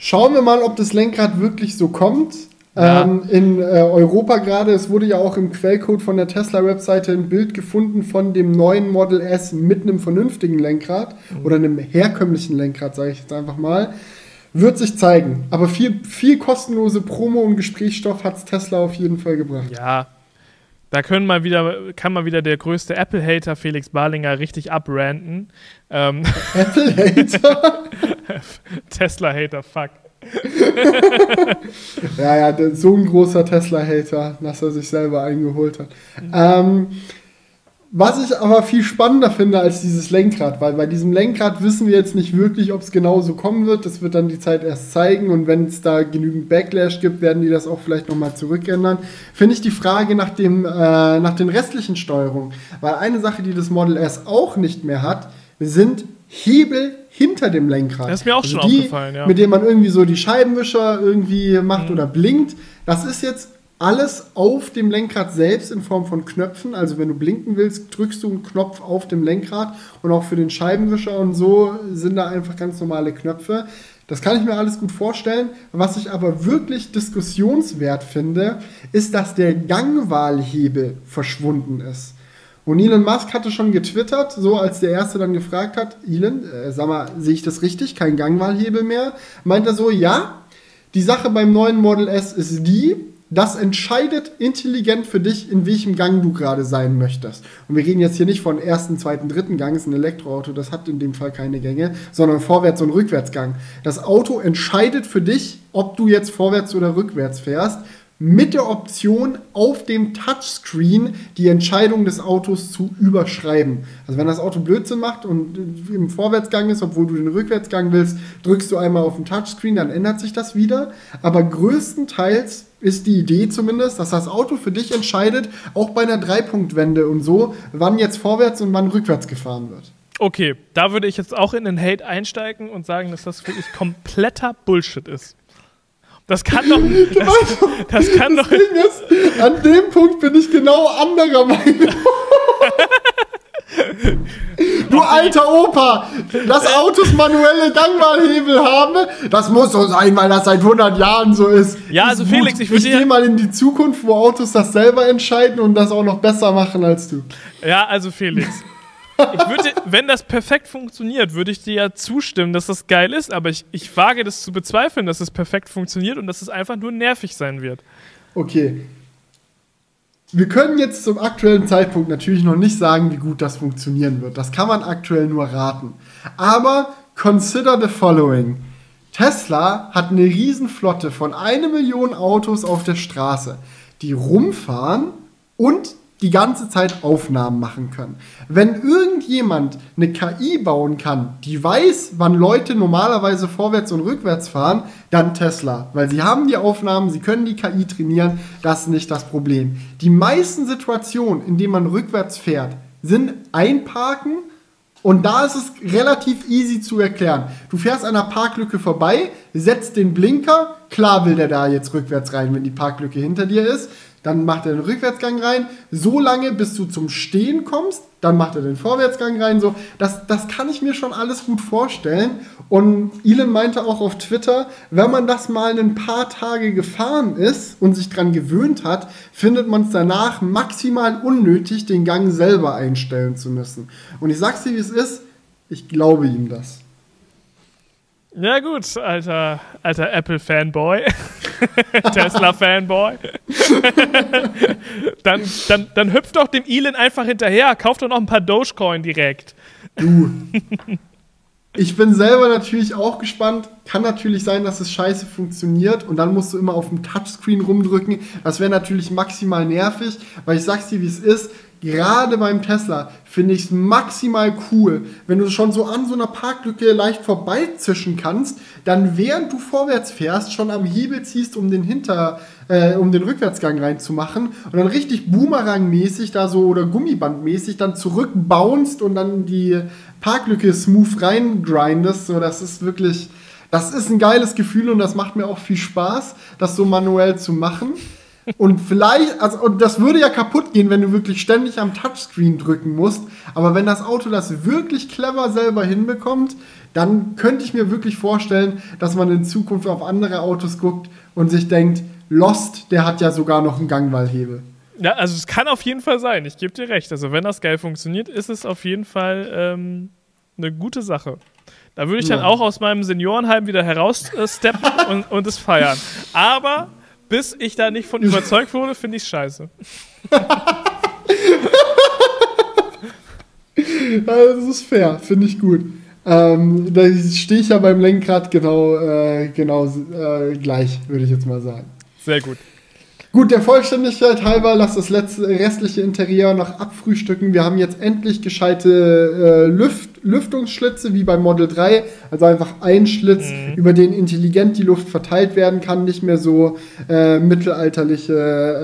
Schauen wir mal, ob das Lenkrad wirklich so kommt. Ja. Ähm, in äh, Europa gerade, es wurde ja auch im Quellcode von der Tesla-Webseite ein Bild gefunden von dem neuen Model S mit einem vernünftigen Lenkrad mhm. oder einem herkömmlichen Lenkrad, sage ich jetzt einfach mal. Wird sich zeigen. Aber viel, viel kostenlose Promo und Gesprächsstoff hat Tesla auf jeden Fall gebracht. Ja. Da können mal wieder, kann mal wieder der größte Apple-Hater Felix Barlinger richtig abranten. Ähm Apple-Hater? (laughs) Tesla-Hater, fuck. (laughs) ja, ja, so ein großer Tesla-Hater, dass er sich selber eingeholt hat. Mhm. Ähm, was ich aber viel spannender finde als dieses Lenkrad, weil bei diesem Lenkrad wissen wir jetzt nicht wirklich, ob es genau so kommen wird. Das wird dann die Zeit erst zeigen und wenn es da genügend Backlash gibt, werden die das auch vielleicht nochmal zurückändern. Finde ich die Frage nach, dem, äh, nach den restlichen Steuerungen, weil eine Sache, die das Model S auch nicht mehr hat, sind Hebel hinter dem Lenkrad. Das ist mir auch also schon die, aufgefallen, ja. Mit denen man irgendwie so die Scheibenwischer irgendwie macht mhm. oder blinkt. Das ist jetzt alles auf dem Lenkrad selbst in Form von Knöpfen. Also wenn du blinken willst, drückst du einen Knopf auf dem Lenkrad und auch für den Scheibenwischer und so sind da einfach ganz normale Knöpfe. Das kann ich mir alles gut vorstellen. Was ich aber wirklich diskussionswert finde, ist, dass der Gangwahlhebel verschwunden ist. Und Elon Musk hatte schon getwittert, so als der Erste dann gefragt hat, Elon, äh, sag mal, sehe ich das richtig? Kein Gangwahlhebel mehr? Meint er so, ja, die Sache beim neuen Model S ist die, das entscheidet intelligent für dich, in welchem Gang du gerade sein möchtest. Und wir reden jetzt hier nicht von ersten, zweiten, dritten Gang, ist ein Elektroauto, das hat in dem Fall keine Gänge, sondern Vorwärts- und Rückwärtsgang. Das Auto entscheidet für dich, ob du jetzt vorwärts oder rückwärts fährst mit der Option auf dem Touchscreen die Entscheidung des Autos zu überschreiben. Also wenn das Auto Blödsinn macht und im Vorwärtsgang ist, obwohl du den Rückwärtsgang willst, drückst du einmal auf den Touchscreen, dann ändert sich das wieder. Aber größtenteils ist die Idee zumindest, dass das Auto für dich entscheidet, auch bei einer Dreipunktwende und so, wann jetzt vorwärts und wann rückwärts gefahren wird. Okay, da würde ich jetzt auch in den Hate einsteigen und sagen, dass das wirklich kompletter Bullshit ist. Das kann doch. (laughs) Das, das kann das doch. Ist, an dem Punkt bin ich genau anderer Meinung. (laughs) du alter Opa, dass Autos manuelle Gangwahlhebel haben, das muss so sein, weil das seit 100 Jahren so ist. Ja, also Felix, ich würde. Ich gehe mal in die Zukunft, wo Autos das selber entscheiden und das auch noch besser machen als du. Ja, also Felix. Ich würde, wenn das perfekt funktioniert, würde ich dir ja zustimmen, dass das geil ist, aber ich, ich wage das zu bezweifeln, dass es perfekt funktioniert und dass es einfach nur nervig sein wird. Okay. Wir können jetzt zum aktuellen Zeitpunkt natürlich noch nicht sagen, wie gut das funktionieren wird. Das kann man aktuell nur raten. Aber consider the following. Tesla hat eine Riesenflotte von eine Million Autos auf der Straße, die rumfahren und die ganze Zeit Aufnahmen machen können. Wenn irgendjemand eine KI bauen kann, die weiß, wann Leute normalerweise vorwärts und rückwärts fahren, dann Tesla. Weil sie haben die Aufnahmen, sie können die KI trainieren, das ist nicht das Problem. Die meisten Situationen, in denen man rückwärts fährt, sind Einparken und da ist es relativ easy zu erklären. Du fährst an einer Parklücke vorbei, setzt den Blinker, klar will der da jetzt rückwärts rein, wenn die Parklücke hinter dir ist. Dann macht er den Rückwärtsgang rein, so lange, bis du zum Stehen kommst. Dann macht er den Vorwärtsgang rein. So, das, das kann ich mir schon alles gut vorstellen. Und Elon meinte auch auf Twitter, wenn man das mal ein paar Tage gefahren ist und sich dran gewöhnt hat, findet man es danach maximal unnötig, den Gang selber einstellen zu müssen. Und ich sag's dir, wie es ist, ich glaube ihm das. Ja gut, alter, alter Apple-Fanboy, (laughs) Tesla-Fanboy. (laughs) dann, dann, dann hüpft doch dem Elon einfach hinterher, kauft doch noch ein paar Dogecoin direkt. Du. Ich bin selber natürlich auch gespannt. Kann natürlich sein, dass es scheiße funktioniert und dann musst du immer auf dem Touchscreen rumdrücken. Das wäre natürlich maximal nervig, weil ich sag's dir, wie es ist gerade beim Tesla finde ich es maximal cool, wenn du schon so an so einer Parklücke leicht vorbeizischen kannst, dann während du vorwärts fährst, schon am Hebel ziehst, um den Hinter, äh, um den Rückwärtsgang reinzumachen und dann richtig Boomerang-mäßig da so oder Gummiband-mäßig dann zurückbounst und dann die Parklücke smooth reingrindest. So, das ist wirklich Das ist ein geiles Gefühl und das macht mir auch viel Spaß, das so manuell zu machen. Und vielleicht, also und das würde ja kaputt gehen, wenn du wirklich ständig am Touchscreen drücken musst. Aber wenn das Auto das wirklich clever selber hinbekommt, dann könnte ich mir wirklich vorstellen, dass man in Zukunft auf andere Autos guckt und sich denkt, Lost, der hat ja sogar noch einen Gangwallhebel. Ja, also es kann auf jeden Fall sein, ich gebe dir recht. Also wenn das geil funktioniert, ist es auf jeden Fall ähm, eine gute Sache. Da würde ich dann auch aus meinem Seniorenheim wieder heraussteppen und, und es feiern. Aber bis ich da nicht von überzeugt wurde, finde ich es scheiße. (laughs) das ist fair, finde ich gut. Ähm, da stehe ich ja beim Lenkrad genau, äh, genau äh, gleich, würde ich jetzt mal sagen. Sehr gut. Gut, der Vollständigkeit halber, lass das letzte, restliche Interieur noch abfrühstücken. Wir haben jetzt endlich gescheite äh, Lüft, Lüftungsschlitze wie beim Model 3. Also einfach ein Schlitz, mhm. über den intelligent die Luft verteilt werden kann. Nicht mehr so äh, mittelalterliche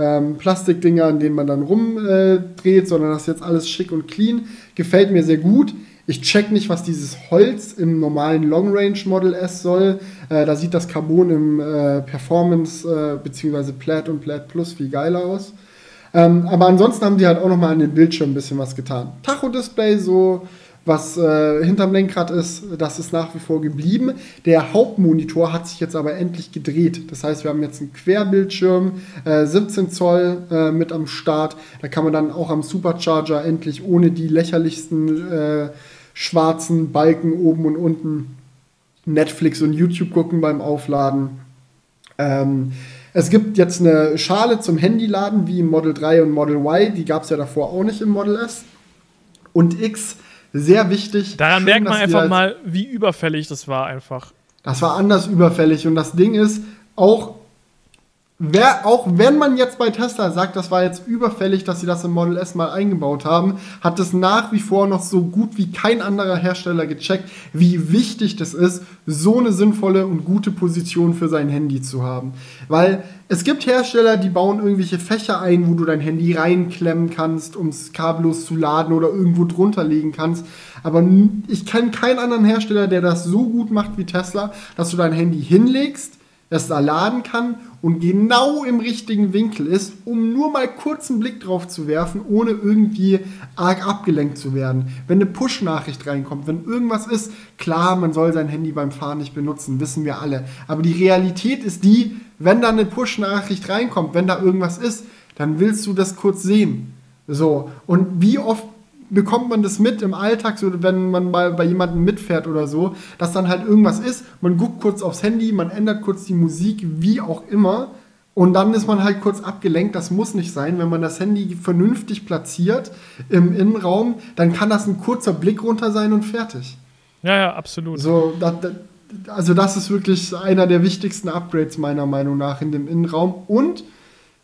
ähm, Plastikdinger, an denen man dann rumdreht, äh, sondern das ist jetzt alles schick und clean. Gefällt mir sehr gut. Ich check nicht, was dieses Holz im normalen Long Range Model S soll. Äh, da sieht das Carbon im äh, Performance äh, bzw. Plaid und Plaid Plus viel geiler aus. Ähm, aber ansonsten haben die halt auch nochmal an den Bildschirm ein bisschen was getan. Tacho-Display, so was äh, hinterm Lenkrad ist, das ist nach wie vor geblieben. Der Hauptmonitor hat sich jetzt aber endlich gedreht. Das heißt, wir haben jetzt einen Querbildschirm, äh, 17 Zoll äh, mit am Start. Da kann man dann auch am Supercharger endlich ohne die lächerlichsten äh, schwarzen Balken oben und unten Netflix und YouTube gucken beim Aufladen. Ähm, es gibt jetzt eine Schale zum Handyladen wie im Model 3 und Model Y. Die gab es ja davor auch nicht im Model S. Und X, sehr wichtig. Daran schön, merkt man einfach mal, wie überfällig das war einfach. Das war anders überfällig. Und das Ding ist, auch Wer, auch wenn man jetzt bei Tesla sagt, das war jetzt überfällig, dass sie das im Model S mal eingebaut haben, hat es nach wie vor noch so gut wie kein anderer Hersteller gecheckt, wie wichtig das ist, so eine sinnvolle und gute Position für sein Handy zu haben. Weil es gibt Hersteller, die bauen irgendwelche Fächer ein, wo du dein Handy reinklemmen kannst, um es kabellos zu laden oder irgendwo drunter legen kannst. Aber ich kenne keinen anderen Hersteller, der das so gut macht wie Tesla, dass du dein Handy hinlegst, es da laden kann und genau im richtigen Winkel ist, um nur mal kurz einen Blick drauf zu werfen, ohne irgendwie arg abgelenkt zu werden. Wenn eine Push-Nachricht reinkommt, wenn irgendwas ist, klar, man soll sein Handy beim Fahren nicht benutzen, wissen wir alle. Aber die Realität ist die, wenn da eine Push-Nachricht reinkommt, wenn da irgendwas ist, dann willst du das kurz sehen. So, und wie oft bekommt man das mit im Alltag, so wenn man mal bei jemandem mitfährt oder so, dass dann halt irgendwas ist, man guckt kurz aufs Handy, man ändert kurz die Musik, wie auch immer, und dann ist man halt kurz abgelenkt. Das muss nicht sein. Wenn man das Handy vernünftig platziert im Innenraum, dann kann das ein kurzer Blick runter sein und fertig. Ja, ja, absolut. So, das, also das ist wirklich einer der wichtigsten Upgrades meiner Meinung nach in dem Innenraum. Und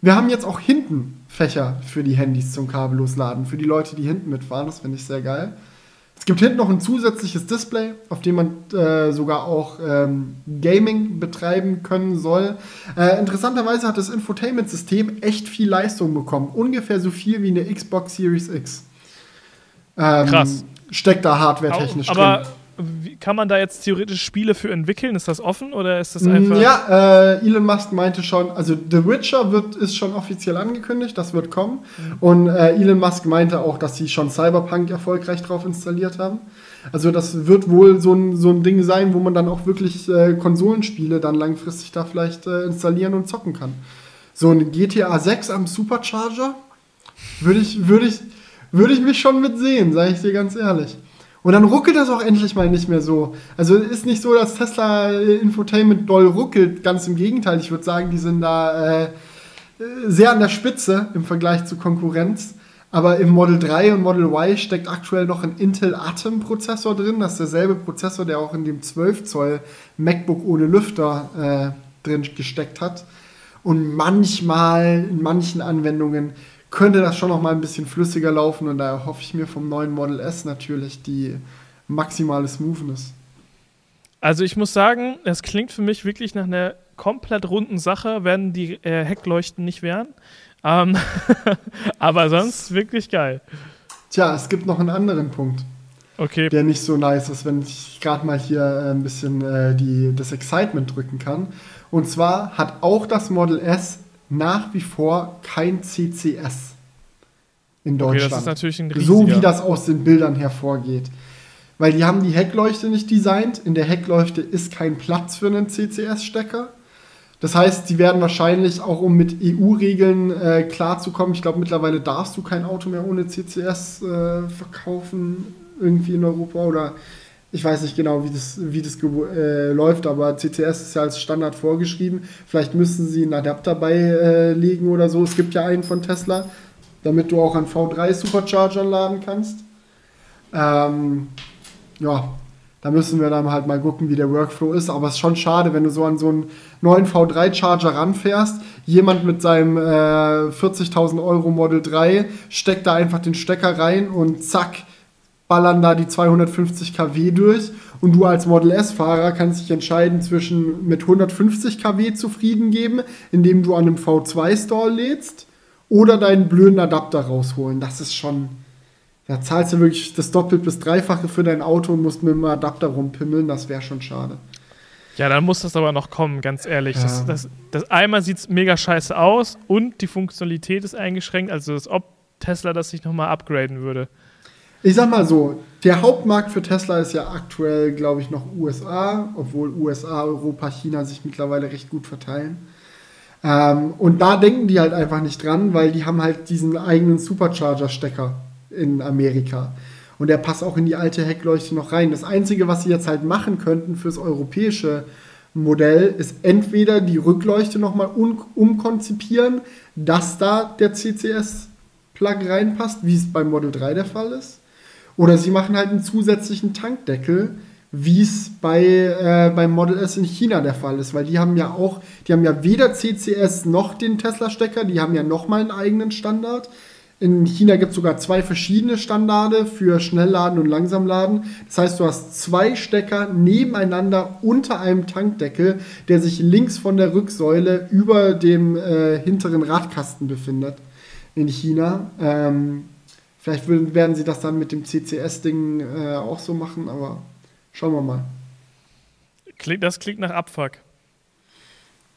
wir haben jetzt auch hinten Fächer für die Handys zum kabellos laden, für die Leute, die hinten mitfahren. Das finde ich sehr geil. Es gibt hinten noch ein zusätzliches Display, auf dem man äh, sogar auch ähm, Gaming betreiben können soll. Äh, interessanterweise hat das Infotainment-System echt viel Leistung bekommen. Ungefähr so viel wie eine Xbox Series X. Ähm, Krass. Steckt da hardware-technisch drin. Aber wie, kann man da jetzt theoretisch Spiele für entwickeln? Ist das offen oder ist das einfach. Ja, äh, Elon Musk meinte schon, also The Witcher wird, ist schon offiziell angekündigt, das wird kommen. Mhm. Und äh, Elon Musk meinte auch, dass sie schon Cyberpunk erfolgreich drauf installiert haben. Also das wird wohl so ein, so ein Ding sein, wo man dann auch wirklich äh, Konsolenspiele dann langfristig da vielleicht äh, installieren und zocken kann. So ein GTA 6 am Supercharger würde ich, würde ich, würde ich mich schon mitsehen, sage ich dir ganz ehrlich. Und dann ruckelt das auch endlich mal nicht mehr so. Also ist nicht so, dass Tesla äh, Infotainment doll ruckelt. Ganz im Gegenteil. Ich würde sagen, die sind da äh, sehr an der Spitze im Vergleich zur Konkurrenz. Aber im Model 3 und Model Y steckt aktuell noch ein Intel Atom Prozessor drin. Das ist derselbe Prozessor, der auch in dem 12 Zoll MacBook ohne Lüfter äh, drin gesteckt hat. Und manchmal, in manchen Anwendungen, könnte das schon noch mal ein bisschen flüssiger laufen und da hoffe ich mir vom neuen Model S natürlich die maximale Smoothness. Also ich muss sagen, es klingt für mich wirklich nach einer komplett runden Sache, werden die äh, Heckleuchten nicht werden. Ähm (laughs) aber sonst wirklich geil. Tja, es gibt noch einen anderen Punkt. Okay. Der nicht so nice ist, wenn ich gerade mal hier äh, ein bisschen äh, die, das Excitement drücken kann. Und zwar hat auch das Model S nach wie vor kein CCS in Deutschland. Okay, das ist natürlich ein riesiger. So wie das aus den Bildern hervorgeht. Weil die haben die Heckleuchte nicht designt. In der Heckleuchte ist kein Platz für einen CCS-Stecker. Das heißt, die werden wahrscheinlich auch, um mit EU-Regeln äh, klarzukommen, ich glaube, mittlerweile darfst du kein Auto mehr ohne CCS äh, verkaufen, irgendwie in Europa oder ich weiß nicht genau, wie das, wie das äh, läuft, aber CCS ist ja als Standard vorgeschrieben. Vielleicht müssen sie einen Adapter beilegen oder so. Es gibt ja einen von Tesla, damit du auch an V3 Superchargern laden kannst. Ähm, ja, da müssen wir dann halt mal gucken, wie der Workflow ist. Aber es ist schon schade, wenn du so an so einen neuen V3-Charger ranfährst. Jemand mit seinem äh, 40.000 Euro Model 3 steckt da einfach den Stecker rein und zack, ballern da die 250 kW durch. Und du als Model S-Fahrer kannst dich entscheiden zwischen mit 150 kW zufrieden geben, indem du an einem V2-Store lädst, oder deinen blöden Adapter rausholen. Das ist schon da zahlst du wirklich das doppelt bis dreifache für dein Auto und musst mit dem Adapter rumpimmeln, das wäre schon schade. Ja, dann muss das aber noch kommen, ganz ehrlich. Ja. Das, das, das, einmal sieht es mega scheiße aus und die Funktionalität ist eingeschränkt, also als ob Tesla das sich nochmal upgraden würde. Ich sag mal so, der Hauptmarkt für Tesla ist ja aktuell, glaube ich, noch USA, obwohl USA, Europa, China sich mittlerweile recht gut verteilen. Ähm, und da denken die halt einfach nicht dran, weil die haben halt diesen eigenen Supercharger-Stecker in Amerika. Und der passt auch in die alte Heckleuchte noch rein. Das Einzige, was sie jetzt halt machen könnten fürs europäische Modell, ist entweder die Rückleuchte nochmal umkonzipieren, dass da der CCS-Plug reinpasst, wie es beim Model 3 der Fall ist. Oder sie machen halt einen zusätzlichen Tankdeckel, wie es bei, äh, beim Model S in China der Fall ist, weil die haben ja auch, die haben ja weder CCS noch den Tesla-Stecker, die haben ja nochmal einen eigenen Standard. In China gibt es sogar zwei verschiedene Standarde für Schnellladen und Langsamladen. Das heißt, du hast zwei Stecker nebeneinander unter einem Tankdeckel, der sich links von der Rücksäule über dem äh, hinteren Radkasten befindet in China. Ähm, vielleicht werden sie das dann mit dem CCS-Ding äh, auch so machen, aber schauen wir mal. Das klingt nach Abfuck.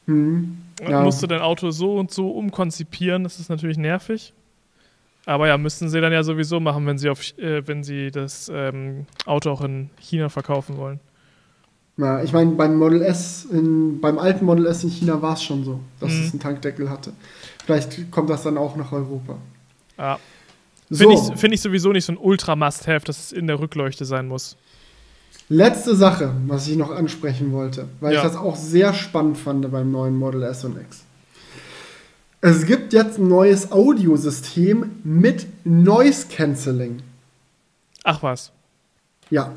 Hm, ja. Musst du dein Auto so und so umkonzipieren, das ist natürlich nervig. Aber ja, müssten sie dann ja sowieso machen, wenn sie, auf, äh, wenn sie das ähm, Auto auch in China verkaufen wollen. Ja, ich meine, beim Model S, in, beim alten Model S in China war es schon so, dass mhm. es einen Tankdeckel hatte. Vielleicht kommt das dann auch nach Europa. Ja. So. Finde ich, find ich sowieso nicht so ein Ultra-Must-Have, dass es in der Rückleuchte sein muss. Letzte Sache, was ich noch ansprechen wollte, weil ja. ich das auch sehr spannend fand beim neuen Model S und X. Es gibt jetzt ein neues Audiosystem mit Noise Cancelling. Ach was. Ja.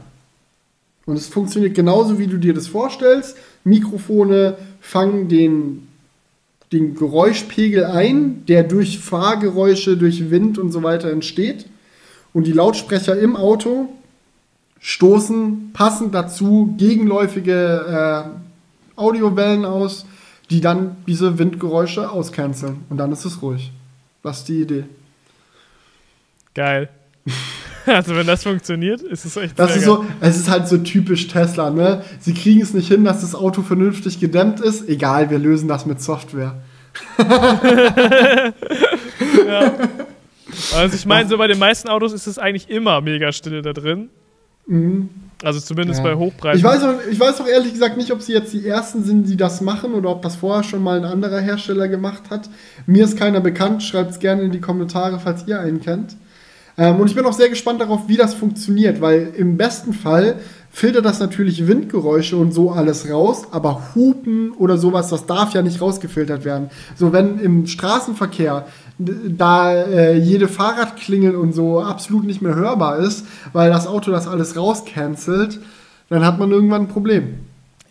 Und es funktioniert genauso, wie du dir das vorstellst. Mikrofone fangen den, den Geräuschpegel ein, der durch Fahrgeräusche, durch Wind und so weiter entsteht. Und die Lautsprecher im Auto stoßen passend dazu gegenläufige äh, Audiowellen aus die dann diese Windgeräusche auscanceln. Und dann ist es ruhig. Das ist die Idee. Geil. (laughs) (laughs) Also wenn das funktioniert, ist es echt das ist so, Es ist halt so typisch Tesla, ne? Sie kriegen es nicht hin, dass das Auto vernünftig gedämmt ist. Egal, wir lösen das mit Software. (laughs) ja. Also ich meine, so bei den meisten Autos ist es eigentlich immer mega still da drin. Mhm. Also zumindest ja. bei Hochpreisen. Ich weiß, auch, ich weiß auch ehrlich gesagt nicht, ob sie jetzt die Ersten sind, die das machen oder ob das vorher schon mal ein anderer Hersteller gemacht hat. Mir ist keiner bekannt. Schreibt es gerne in die Kommentare, falls ihr einen kennt. Ähm, und ich bin auch sehr gespannt darauf, wie das funktioniert, weil im besten Fall filtert das natürlich Windgeräusche und so alles raus, aber Hupen oder sowas, das darf ja nicht rausgefiltert werden. So, wenn im Straßenverkehr da äh, jede Fahrradklingel und so absolut nicht mehr hörbar ist, weil das Auto das alles rauscancelt, dann hat man irgendwann ein Problem.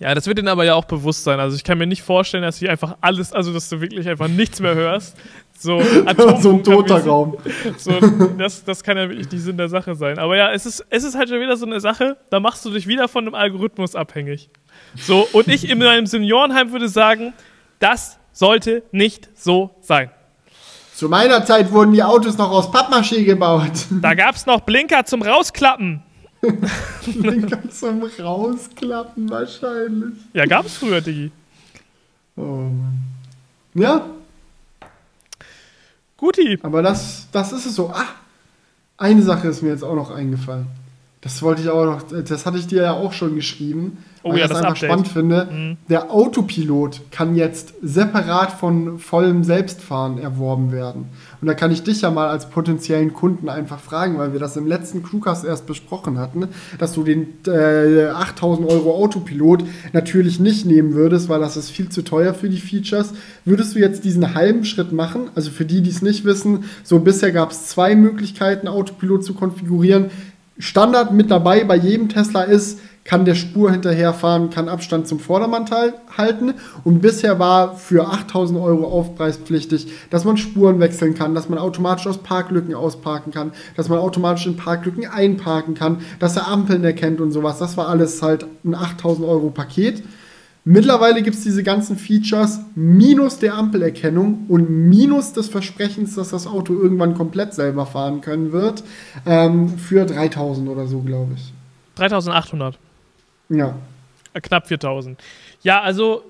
Ja, das wird ihnen aber ja auch bewusst sein. Also ich kann mir nicht vorstellen, dass sie einfach alles, also dass du wirklich einfach nichts mehr hörst. So, (laughs) so ein toter Raum. So, das, das kann ja wirklich nicht Sinn der Sache sein. Aber ja, es ist, es ist halt schon wieder so eine Sache, da machst du dich wieder von einem Algorithmus abhängig. So, und ich in meinem Seniorenheim würde sagen, das sollte nicht so sein. Zu meiner Zeit wurden die Autos noch aus Pappmaché gebaut. Da gab es noch Blinker zum Rausklappen. (laughs) Den kannst du Rausklappen wahrscheinlich. Ja, gab's früher, Digi. Oh Mann. Ja. Guti. Aber das, das ist es so. Ah, eine Sache ist mir jetzt auch noch eingefallen. Das wollte ich auch noch, das hatte ich dir ja auch schon geschrieben, oh, weil ja, ich das, das einfach Update. spannend finde. Mhm. Der Autopilot kann jetzt separat von vollem Selbstfahren erworben werden. Und da kann ich dich ja mal als potenziellen Kunden einfach fragen, weil wir das im letzten Crewcast erst besprochen hatten, dass du den äh, 8000 Euro Autopilot natürlich nicht nehmen würdest, weil das ist viel zu teuer für die Features. Würdest du jetzt diesen halben Schritt machen? Also für die, die es nicht wissen, so bisher gab es zwei Möglichkeiten, Autopilot zu konfigurieren Standard mit dabei bei jedem Tesla ist, kann der Spur hinterherfahren, kann Abstand zum Vordermann halten. Und bisher war für 8000 Euro aufpreispflichtig, dass man Spuren wechseln kann, dass man automatisch aus Parklücken ausparken kann, dass man automatisch in Parklücken einparken kann, dass er Ampeln erkennt und sowas. Das war alles halt ein 8000 Euro Paket. Mittlerweile gibt es diese ganzen Features minus der Ampelerkennung und minus des Versprechens, dass das Auto irgendwann komplett selber fahren können wird, ähm, für 3000 oder so, glaube ich. 3800. Ja. Knapp 4000. Ja, also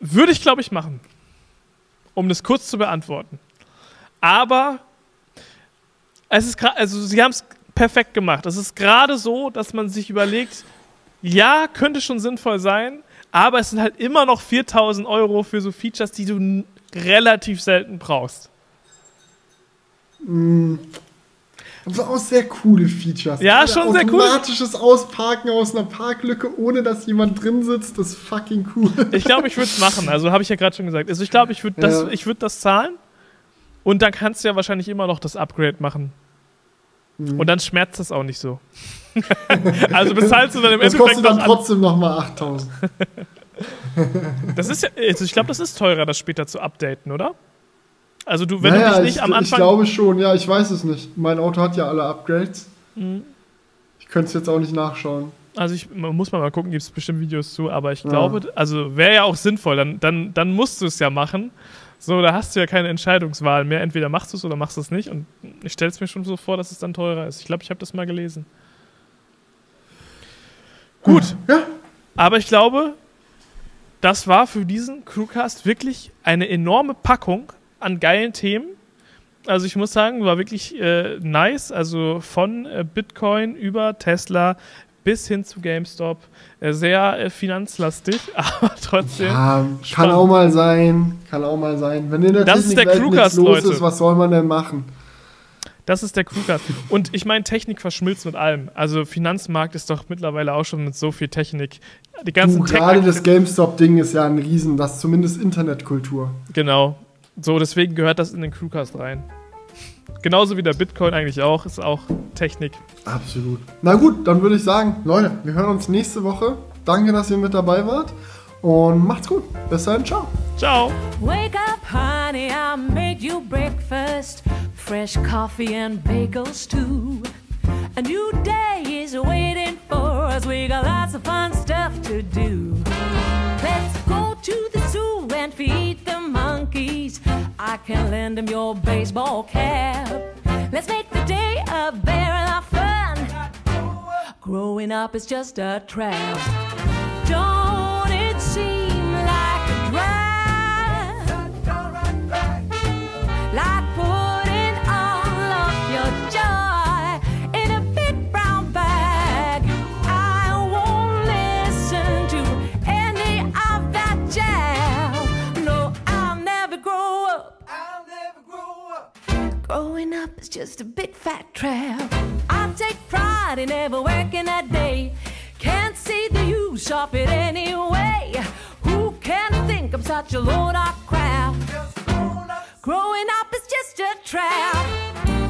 würde ich, glaube ich, machen. Um das kurz zu beantworten. Aber es ist gerade, also sie haben es perfekt gemacht. Es ist gerade so, dass man sich überlegt, ja, könnte schon sinnvoll sein, aber es sind halt immer noch 4000 Euro für so Features, die du relativ selten brauchst. Mm. Aber auch sehr coole Features. Ja, Oder schon sehr cool. Automatisches Ausparken aus einer Parklücke, ohne dass jemand drin sitzt, das ist fucking cool. Ich glaube, ich würde es machen. Also habe ich ja gerade schon gesagt. Also ich glaube, ich würde das, ja. würd das zahlen. Und dann kannst du ja wahrscheinlich immer noch das Upgrade machen. Mhm. Und dann schmerzt das auch nicht so. (laughs) also bezahlst du dann im das Endeffekt. kostet dann trotzdem nochmal 8000. das ist ja, also ich glaube, das ist teurer, das später zu updaten, oder? Also du, wenn naja, du dich nicht ich, am Anfang. Ich glaube schon, ja, ich weiß es nicht. Mein Auto hat ja alle Upgrades. Mhm. Ich könnte es jetzt auch nicht nachschauen. Also ich muss mal, mal gucken, gibt es bestimmt Videos zu, aber ich ja. glaube, also wäre ja auch sinnvoll, dann, dann, dann musst du es ja machen. So, da hast du ja keine Entscheidungswahl mehr. Entweder machst du es oder machst du es nicht. Und ich stelle es mir schon so vor, dass es dann teurer ist. Ich glaube, ich habe das mal gelesen. Gut. Ja. Aber ich glaube, das war für diesen Crewcast wirklich eine enorme Packung an geilen Themen. Also ich muss sagen, war wirklich äh, nice. Also von äh, Bitcoin über Tesla bis hin zu GameStop. Äh, sehr äh, finanzlastig, (laughs) aber trotzdem. Ja, kann auch mal sein. Kann auch mal sein. Wenn in der das Technik ist der Crewcast, los Leute. ist, was soll man denn machen? Das ist der Crewcast. Und ich meine, Technik verschmilzt mit allem. Also Finanzmarkt ist doch mittlerweile auch schon mit so viel Technik. Die ganzen du, Gerade das GameStop-Ding ist ja ein Riesen, das zumindest Internetkultur. Genau. So, deswegen gehört das in den Crewcast rein. Genauso wie der Bitcoin eigentlich auch, ist auch Technik. Absolut. Na gut, dann würde ich sagen, Leute, wir hören uns nächste Woche. Danke, dass ihr mit dabei wart. Und macht's gut. Bis dann. Ciao. Ciao. Wake up, honey, I made you breakfast. Fresh coffee and bagels too. A new day is waiting for us. We got lots of fun stuff to do. To the zoo and feed the monkeys. I can lend them your baseball cap. Let's make the day a very of fun. Growing up is just a trap. Don't it seem Growing up is just a big fat trap. I take pride in never working a day. Can't see the use of it anyway. Who can think I'm such a load of crap? Growing up is just a trap.